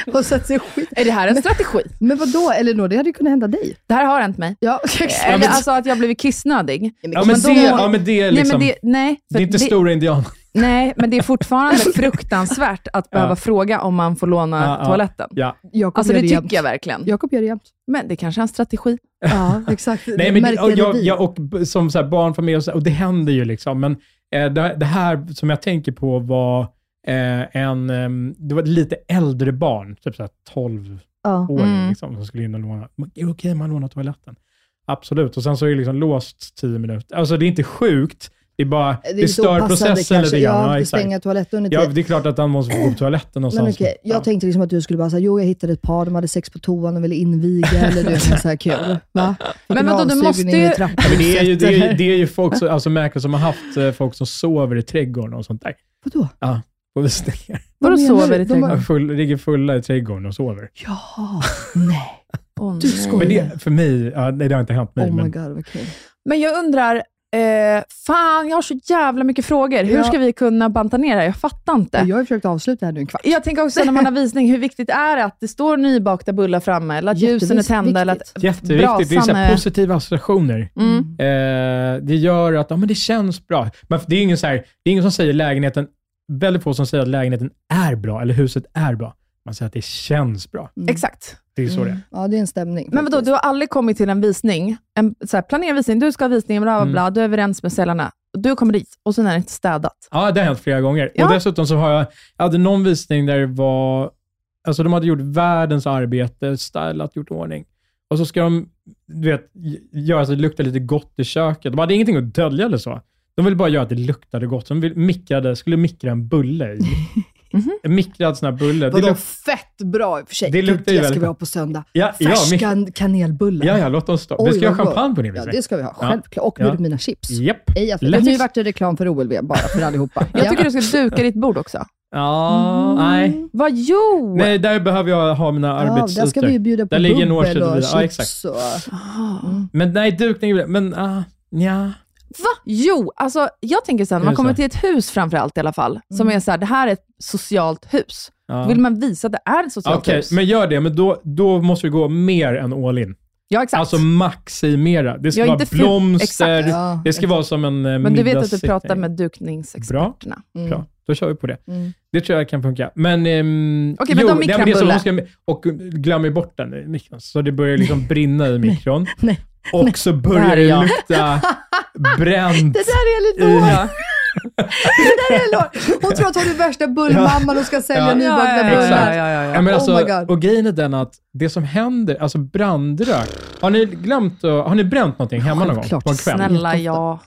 Speaker 4: Och sätter sig skit.
Speaker 3: Är det här en strategi?
Speaker 4: Men vad då Elinor? Det hade ju kunnat hända dig.
Speaker 3: Det här har hänt mig.
Speaker 4: Ja, exakt.
Speaker 3: Eller
Speaker 6: men-
Speaker 3: alltså att jag blivit kissnödig.
Speaker 6: Ja, men, det, ja, men det är
Speaker 3: Nej,
Speaker 6: liksom,
Speaker 3: men det, nej,
Speaker 6: det är inte
Speaker 3: det,
Speaker 6: stora indianer.
Speaker 3: nej, men det är fortfarande fruktansvärt att behöva fråga om man får låna
Speaker 6: Ja, ja.
Speaker 3: toaletten.
Speaker 6: Ja.
Speaker 4: Jakob
Speaker 3: Alltså det
Speaker 4: jämt.
Speaker 3: tycker jag verkligen.
Speaker 4: Jakob gör det jämt.
Speaker 3: Men det kanske är en strategi.
Speaker 4: Ja, exakt.
Speaker 6: Nej, men, och, jag, jag, och som så här barnfamilj, och, så, och det händer ju liksom. Men eh, det, det här som jag tänker på var eh, en, ehm, det var lite äldre barn, typ så här 12
Speaker 4: Ja.
Speaker 6: år,
Speaker 3: Mm.
Speaker 6: liksom, som skulle in och låna. Är det okej om man lånar toaletten? Absolut. Och sen så är det liksom låst 10 minuter. Alltså det är inte sjukt, det är bara, det,
Speaker 4: lite
Speaker 6: stör
Speaker 4: opassande
Speaker 6: processen lite grann.
Speaker 4: Ja,
Speaker 6: Ja,
Speaker 4: det stänga toaletten under
Speaker 6: Ja, det är klart att han måste gå på toaletten någonstans.
Speaker 4: Men okej, jag
Speaker 6: ja.
Speaker 4: tänkte liksom att du skulle bara säga, jo jag hittade ett par, de hade sex på toan och ville inviga, eller du vet, så här kul. Va?
Speaker 3: Men
Speaker 4: en
Speaker 3: vadå, du måste ju-
Speaker 6: Ja, men det, är ju, det, är det är ju folk som, alltså mäklare som har haft eh, folk som sover i trädgården och sånt där.
Speaker 4: Vadå?
Speaker 6: Ja, på visningar.
Speaker 3: Vadå sover i
Speaker 4: De
Speaker 3: trädgården?
Speaker 4: bara-
Speaker 6: Ja, Full, ligger fulla i trädgården och sover.
Speaker 4: Jaha, nej.
Speaker 3: Åh,
Speaker 4: Du skojar.
Speaker 6: Men det, för mig, ja, nej, det har inte hänt mig.
Speaker 4: Oh my
Speaker 6: men,
Speaker 4: god vad kul.
Speaker 3: Men jag undrar, eh, fan jag har så jävla mycket frågor. Hur
Speaker 4: Ja.
Speaker 3: ska vi kunna banta ner det här? Jag fattar inte.
Speaker 4: Jag har försökt avsluta här nu en kvart.
Speaker 3: Jag tänker också när man har visning, hur viktigt är det att det står nybakta bullar framme, eller att ljusen är tända, eller att
Speaker 4: viktigt.
Speaker 6: jätteviktigt. Det är så här positiva associationer.
Speaker 3: Mm.
Speaker 6: Eh, det gör att ja, men det känns bra. Men det, är ingen så här, det är ingen som säger lägenheten, väldigt få som säger att lägenheten är bra, eller huset är bra. Man säger att det känns bra.
Speaker 4: Mm.
Speaker 3: Exakt.
Speaker 6: Det är så det är.
Speaker 4: Mm. Ja, det är en stämning.
Speaker 3: Men vadå, du har aldrig kommit till en visning, en så här, planerad visning, du ska ha visning, bla bla
Speaker 6: Mm.
Speaker 3: bla, du är överens med säljarna. Du kommer dit och sen är det inte städat.
Speaker 6: Ja, det har hänt flera gånger.
Speaker 3: Ja.
Speaker 6: Och dessutom så har jag, jag hade någon visning där det var, alltså de hade gjort världens arbete, stylat, gjort ordning. Och så ska de, du vet, göra så att det luktar lite gott i köket. De hade ingenting att dölja eller så. De ville bara göra att det luktade gott. De vill, mikrade, skulle mikra en bulle i, En mikrad sån här bulle. Det
Speaker 4: Vadå
Speaker 6: luk-
Speaker 4: fett bra i och för sig.
Speaker 6: Det luktar ju
Speaker 4: det ska
Speaker 6: väldigt
Speaker 4: vi ha på söndag.
Speaker 6: Ja, ja,
Speaker 4: Färska
Speaker 6: mik-
Speaker 4: kanelbullar.
Speaker 6: ja, ja, låt oss stå. Vi
Speaker 4: Oj,
Speaker 6: ska ha champagne på din
Speaker 4: Ja, det ska vi ha.
Speaker 6: Ja.
Speaker 4: Självklart. Och
Speaker 6: Ja.
Speaker 4: mina chips.
Speaker 6: Japp.
Speaker 4: Ej, jag-
Speaker 6: Lätt.
Speaker 4: Nu vart det reklam för OLV bara för allihopa.
Speaker 3: Jag tycker du ska duka ditt bord också.
Speaker 6: Ja, nej.
Speaker 3: Vad jo?
Speaker 6: Nej, där behöver jag ha mina
Speaker 4: Ja,
Speaker 6: arbetsytor.
Speaker 4: där ska vi ju bjuda på
Speaker 6: Där ligger en
Speaker 4: bubbel och
Speaker 6: och
Speaker 4: chips.
Speaker 6: Ja, exakt.
Speaker 4: Och...
Speaker 6: Men nej, dukning, men ah, ja.
Speaker 3: Va? Jo, alltså jag tänker så här, när
Speaker 6: Är
Speaker 3: man kommer
Speaker 6: så?
Speaker 3: till ett hus framför allt i alla fall, som är så här, det här är ett socialt hus.
Speaker 6: Ja.
Speaker 3: Då vill man visa att det är ett socialt
Speaker 6: Okej,
Speaker 3: hus.
Speaker 6: men gör det. Men då, då måste vi gå mer än all in.
Speaker 3: Ja, exakt.
Speaker 6: Alltså maximera. Det ska vara blomster,
Speaker 3: exakt.
Speaker 4: Ja,
Speaker 6: det ska vara som en eh,
Speaker 3: men du vet att du pratar med dukningsexperterna.
Speaker 4: Mm.
Speaker 6: Bra, då kör vi på det.
Speaker 4: Mm.
Speaker 6: Det tror jag kan funka. Men, ehm,
Speaker 3: Okej, men de
Speaker 6: nej, det är så,
Speaker 3: mikrobulle.
Speaker 6: hon ska, och glöm ju bort den mikron, så det börjar liksom brinna i mikron.
Speaker 4: Nej.
Speaker 6: Och så
Speaker 3: Det här
Speaker 6: börjar det lukta bränt.
Speaker 4: Det där är lite dåligt. Det där är lågt. Hon tror att hon är värsta bullmamman och ska sälja
Speaker 6: Ja.
Speaker 4: nybakta
Speaker 3: Ja, ja, ja,
Speaker 4: bullar.
Speaker 3: ja, ja, ja.
Speaker 6: Ja, men
Speaker 4: Oh
Speaker 6: alltså,
Speaker 4: my God.
Speaker 6: och grejen är den att det som händer, alltså brandrök. Har ni glömt har ni bränt någonting hemma någon gång
Speaker 4: Självklart.
Speaker 6: på en kväll?
Speaker 3: Snälla, ja.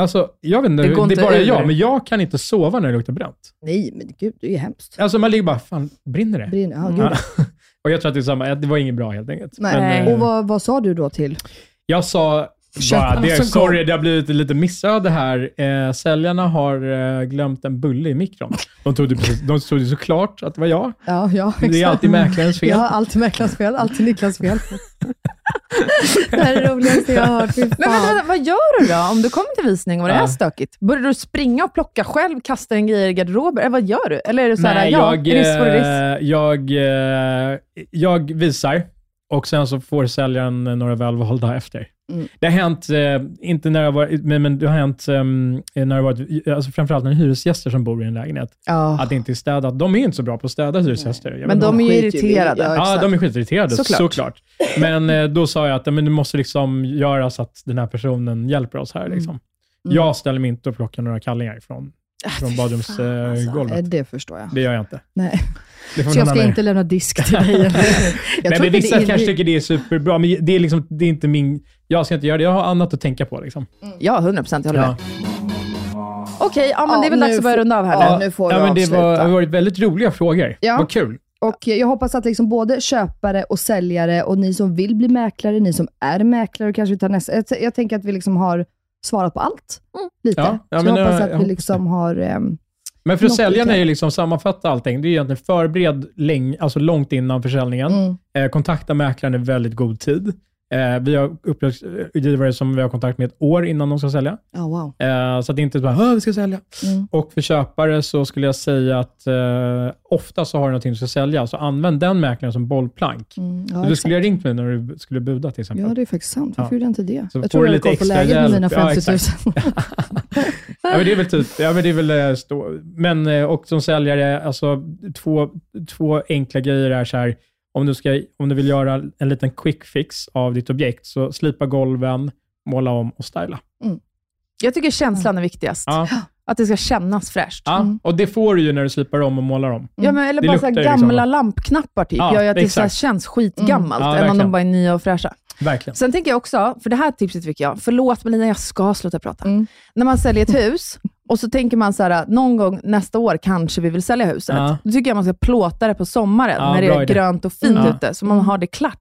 Speaker 6: Alltså, jag vet inte,
Speaker 3: Det
Speaker 6: det, är
Speaker 3: inte
Speaker 6: bara
Speaker 3: ur.
Speaker 6: jag, men jag kan inte sova när det luktar bränt.
Speaker 4: Nej, men gud, det är ju hemskt.
Speaker 6: Alltså man ligger bara, fan, brinner det?
Speaker 4: Brinner. Ja, gud.
Speaker 6: Ja. Och jag tror att det är samma, det var inget bra helt enkelt.
Speaker 3: Nej.
Speaker 6: Men, eh,
Speaker 4: Och vad, vad sa du då till?
Speaker 6: Jag sa bara, det, sorry, det har blivit lite missöde här. Eh, säljarna har eh, glömt en bulle i mikron. De trodde, precis- de trodde såklart att det var jag.
Speaker 4: Ja, ja,
Speaker 6: Men Det är alltid mäklarens fel.
Speaker 4: Ja, alltid mäklarens fel. Alltid Niklas fel. det här är det roligaste jag har hört.
Speaker 3: Men, men, vad gör du då om du kommer till visning och det
Speaker 6: Ja.
Speaker 3: är stökigt? Börjar du springa och plocka själv, kasta en grejer i garderober? Eller vad gör du? Eller är du såhär,
Speaker 6: Nej,
Speaker 3: ja,
Speaker 6: jag,
Speaker 3: is?
Speaker 6: eh, jag, eh, jag visar och sen så får säljaren några välvalda efter.
Speaker 4: Mm.
Speaker 6: Det har hänt, eh, inte när jag varit, men, men det har hänt ehm, när det varit, alltså framförallt när hyresgäster som bor i en lägenhet,
Speaker 4: Ja.
Speaker 6: att det inte är städat. De är inte så bra på att städa hyresgäster.
Speaker 3: Men de är ju irriterade.
Speaker 4: ja,
Speaker 6: de är skitirriterade,
Speaker 3: Såklart.
Speaker 6: såklart. Men eh, då sa jag att men det måste liksom göra så att den här personen hjälper oss här. Liksom.
Speaker 4: Mm.
Speaker 6: Jag ställer mig inte och plockar några kallingar från, från
Speaker 3: fy
Speaker 6: badrumsgolvet.
Speaker 3: alltså.
Speaker 4: Eh, Det förstår jag.
Speaker 6: Det gör jag inte.
Speaker 4: Nej.
Speaker 6: Det får
Speaker 4: Så jag ska inte lämna disk till dig.
Speaker 6: Nej, men vissa
Speaker 4: det är-
Speaker 6: kanske tycker det är superbra, men det är, liksom, det är inte min... Jag ska inte göra det. Jag har annat att tänka på. Liksom.
Speaker 3: Ja, 100 procent. Jag håller
Speaker 6: Ja.
Speaker 3: med. Okej, ja, men
Speaker 4: Ja,
Speaker 3: det är väl dags att börja runda av här
Speaker 4: Ja,
Speaker 3: nu.
Speaker 4: nu får
Speaker 6: ja, men det
Speaker 4: avsluta.
Speaker 6: var, har varit väldigt roliga frågor.
Speaker 4: Ja.
Speaker 6: Vad kul.
Speaker 4: Och jag hoppas att liksom både köpare och säljare och ni som vill bli mäklare, ni som är mäklare och kanske vill ta nästa. Jag, jag tänker att vi liksom har svarat på allt. Lite.
Speaker 6: Ja, ja,
Speaker 4: Så
Speaker 6: men
Speaker 4: jag hoppas
Speaker 6: jag-
Speaker 4: att
Speaker 6: jag
Speaker 4: vi liksom har... ehm,
Speaker 6: Men för säljarna är ju liksom sammanfatta allting. Det är egentligen förbered länge, alltså långt innan försäljningen.
Speaker 4: mm,
Speaker 6: Eh, kontakta mäklaren i väldigt god tid. Eh, vi har uppdragsgivare som vi har kontakt med ett år innan de ska sälja.
Speaker 4: ja, wow.
Speaker 6: Eh, så att det inte är bara "Åh, vi ska sälja.
Speaker 4: Mm.
Speaker 6: Och för köpare så skulle jag säga att eh, ofta så har du någonting du ska sälja, så använd den mäklaren som bollplank.
Speaker 4: Mm, ja,
Speaker 6: du skulle ha ringt mig när du skulle buda till exempel.
Speaker 4: Ja, det är faktiskt sant. Varför
Speaker 6: Ja.
Speaker 4: gjorde jag inte det?
Speaker 6: Så
Speaker 4: jag tror jag koll på läget med mina
Speaker 6: Ja,
Speaker 4: 50 000.
Speaker 6: exakt. Ja, men det är väl typ, ja, men det är väl eh, stå, men eh, och som säljare, alltså två, två enkla grejer är så här, om du, ska, om du vill göra en liten quick fix av ditt objekt, så slipa golven, måla om och styla.
Speaker 3: Jag tycker känslan är viktigast.
Speaker 6: Ja,
Speaker 3: Att det ska kännas fräscht.
Speaker 6: ja, och det får du ju när du slipar om och målar om.
Speaker 3: Ja, men, eller
Speaker 6: Det
Speaker 3: bara så
Speaker 6: ju liksom-
Speaker 3: gamla lampknappar typ,
Speaker 6: Ja,
Speaker 3: gör ju att det så här
Speaker 6: exakt.
Speaker 3: känns skitgammalt,
Speaker 6: Ja,
Speaker 3: än om de bara är nya och fräscha.
Speaker 6: Verkligen.
Speaker 3: Sen tänker jag också, för det här tipset fick jag, förlåt Melina, jag ska sluta prata.
Speaker 4: Mm.
Speaker 3: När man säljer ett hus och så tänker man så här, någon gång nästa år kanske vi vill sälja huset.
Speaker 6: Ja.
Speaker 3: Då tycker jag man ska plåta det på sommaren,
Speaker 6: Ja,
Speaker 3: när det är
Speaker 6: idé.
Speaker 3: grönt och fint
Speaker 6: Mm.
Speaker 3: ute, så man har det klart.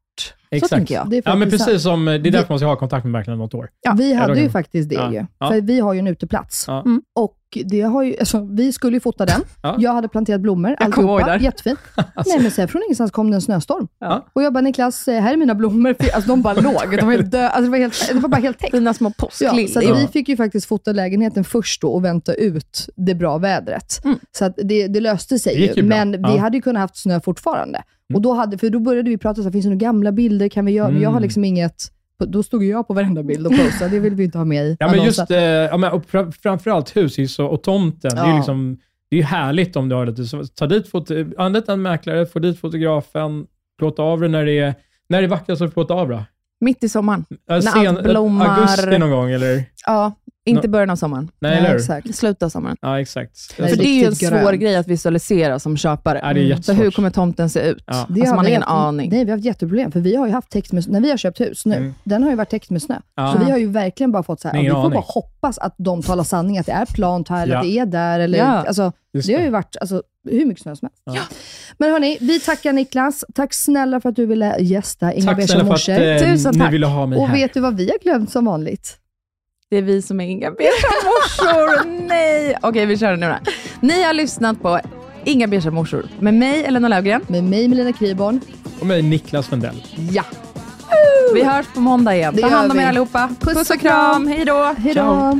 Speaker 6: Exakt.
Speaker 3: Så tänker jag.
Speaker 4: Det är
Speaker 6: Ja, men precis som, det är därför man ska ha kontakt med mäklaren något år.
Speaker 3: Ja.
Speaker 4: Vi hade ju faktiskt det
Speaker 6: Ja.
Speaker 4: ju.
Speaker 6: Ja.
Speaker 4: För vi har ju en uteplats.
Speaker 6: Ja.
Speaker 3: Mm.
Speaker 4: Och det har ju, alltså, vi skulle ju fota den.
Speaker 6: Ja.
Speaker 4: Jag hade planterat blommor,
Speaker 3: Jag
Speaker 4: alltihopa.
Speaker 3: där.
Speaker 4: Jättefint. Nej, men sen från ingenstans kom det en snöstorm.
Speaker 6: Ja.
Speaker 4: Och jag bara, Niklas, eh, här är mina blommor. Alltså, de bara låg. De var helt dö- alltså, det, var helt, det var bara helt täckt.
Speaker 3: Fina små
Speaker 4: Ja,
Speaker 3: påskliljor.
Speaker 4: så
Speaker 6: Ja.
Speaker 4: vi fick ju faktiskt fota lägenheten först då och vänta ut det bra vädret.
Speaker 3: Mm.
Speaker 4: Så att det, det löste sig
Speaker 6: Det
Speaker 4: ju. Men vi hade ju kunnat haft snö fortfarande. Och då, hade, för då började vi prata, så här, finns det några gamla bilder? Kan vi göra? Men jag har
Speaker 6: Mm.
Speaker 4: liksom inget... Då stod jag på varenda bild och posade. Det vill vi inte ha med i
Speaker 6: Ja, men just, eh, ja, men, och fra- framförallt hus är ju så, och tomten. Det är
Speaker 4: Ja.
Speaker 6: liksom, det är härligt om du har lite, så, ta dit foto, anlita en mäklare, få dit fotografen, plåta av det när det är, när det är vackrast plåta av det.
Speaker 3: Mitt i sommaren.
Speaker 6: Äh,
Speaker 3: När allt blommar.
Speaker 6: Augusti någon gång eller?
Speaker 3: Ja, Inte
Speaker 6: No.
Speaker 3: början av sommaren.
Speaker 6: Nej, eller
Speaker 4: exakt.
Speaker 3: Slutet av sommaren.
Speaker 6: Ja, exakt.
Speaker 4: Nej,
Speaker 3: För det är ju en svår
Speaker 4: grön.
Speaker 3: grej att visualisera som köpare.
Speaker 6: Ja, det är
Speaker 3: Så
Speaker 6: jättesvårt.
Speaker 3: hur kommer tomten se ut?
Speaker 6: Ja.
Speaker 4: Det
Speaker 3: Alltså,
Speaker 4: har
Speaker 3: man har ingen
Speaker 4: haft,
Speaker 3: aning.
Speaker 4: Nej, vi har haft jätteproblem. För vi har ju haft täckt med, när vi har köpt hus nu,
Speaker 6: Mm.
Speaker 4: den har ju varit täckt med snö.
Speaker 6: Ja.
Speaker 4: Så vi har ju verkligen bara fått så här, ja, vi får
Speaker 6: aning.
Speaker 4: bara hoppas att de talar sanning, att det är plant här, eller
Speaker 6: Ja.
Speaker 4: att det är där. Eller,
Speaker 3: Ja.
Speaker 4: alltså,
Speaker 6: Just
Speaker 4: det har ju varit alltså, hur mycket snö som helst.
Speaker 6: Ja.
Speaker 4: Men hörni, vi tackar Niklas. Tack snälla för att du ville gästa Inga
Speaker 6: Tack snälla för att eh,
Speaker 3: Tusen
Speaker 6: ni ville ha mig
Speaker 4: Och
Speaker 6: här.
Speaker 4: vet du vad vi har glömt som vanligt?
Speaker 3: Det är vi som är inga beiga morsor. Nej! Okej, vi kör nu då. Ni har lyssnat på Inga beiga morsor med mig, Elena Löfgren.
Speaker 4: Med mig, Melina Kryborn.
Speaker 6: Och mig, Niklas Lundell.
Speaker 4: Ja,
Speaker 3: Vi hörs på måndag igen.
Speaker 4: Det
Speaker 3: Ta hand om er allihopa.
Speaker 4: Puss och
Speaker 3: kram. Hej då.
Speaker 4: hej då.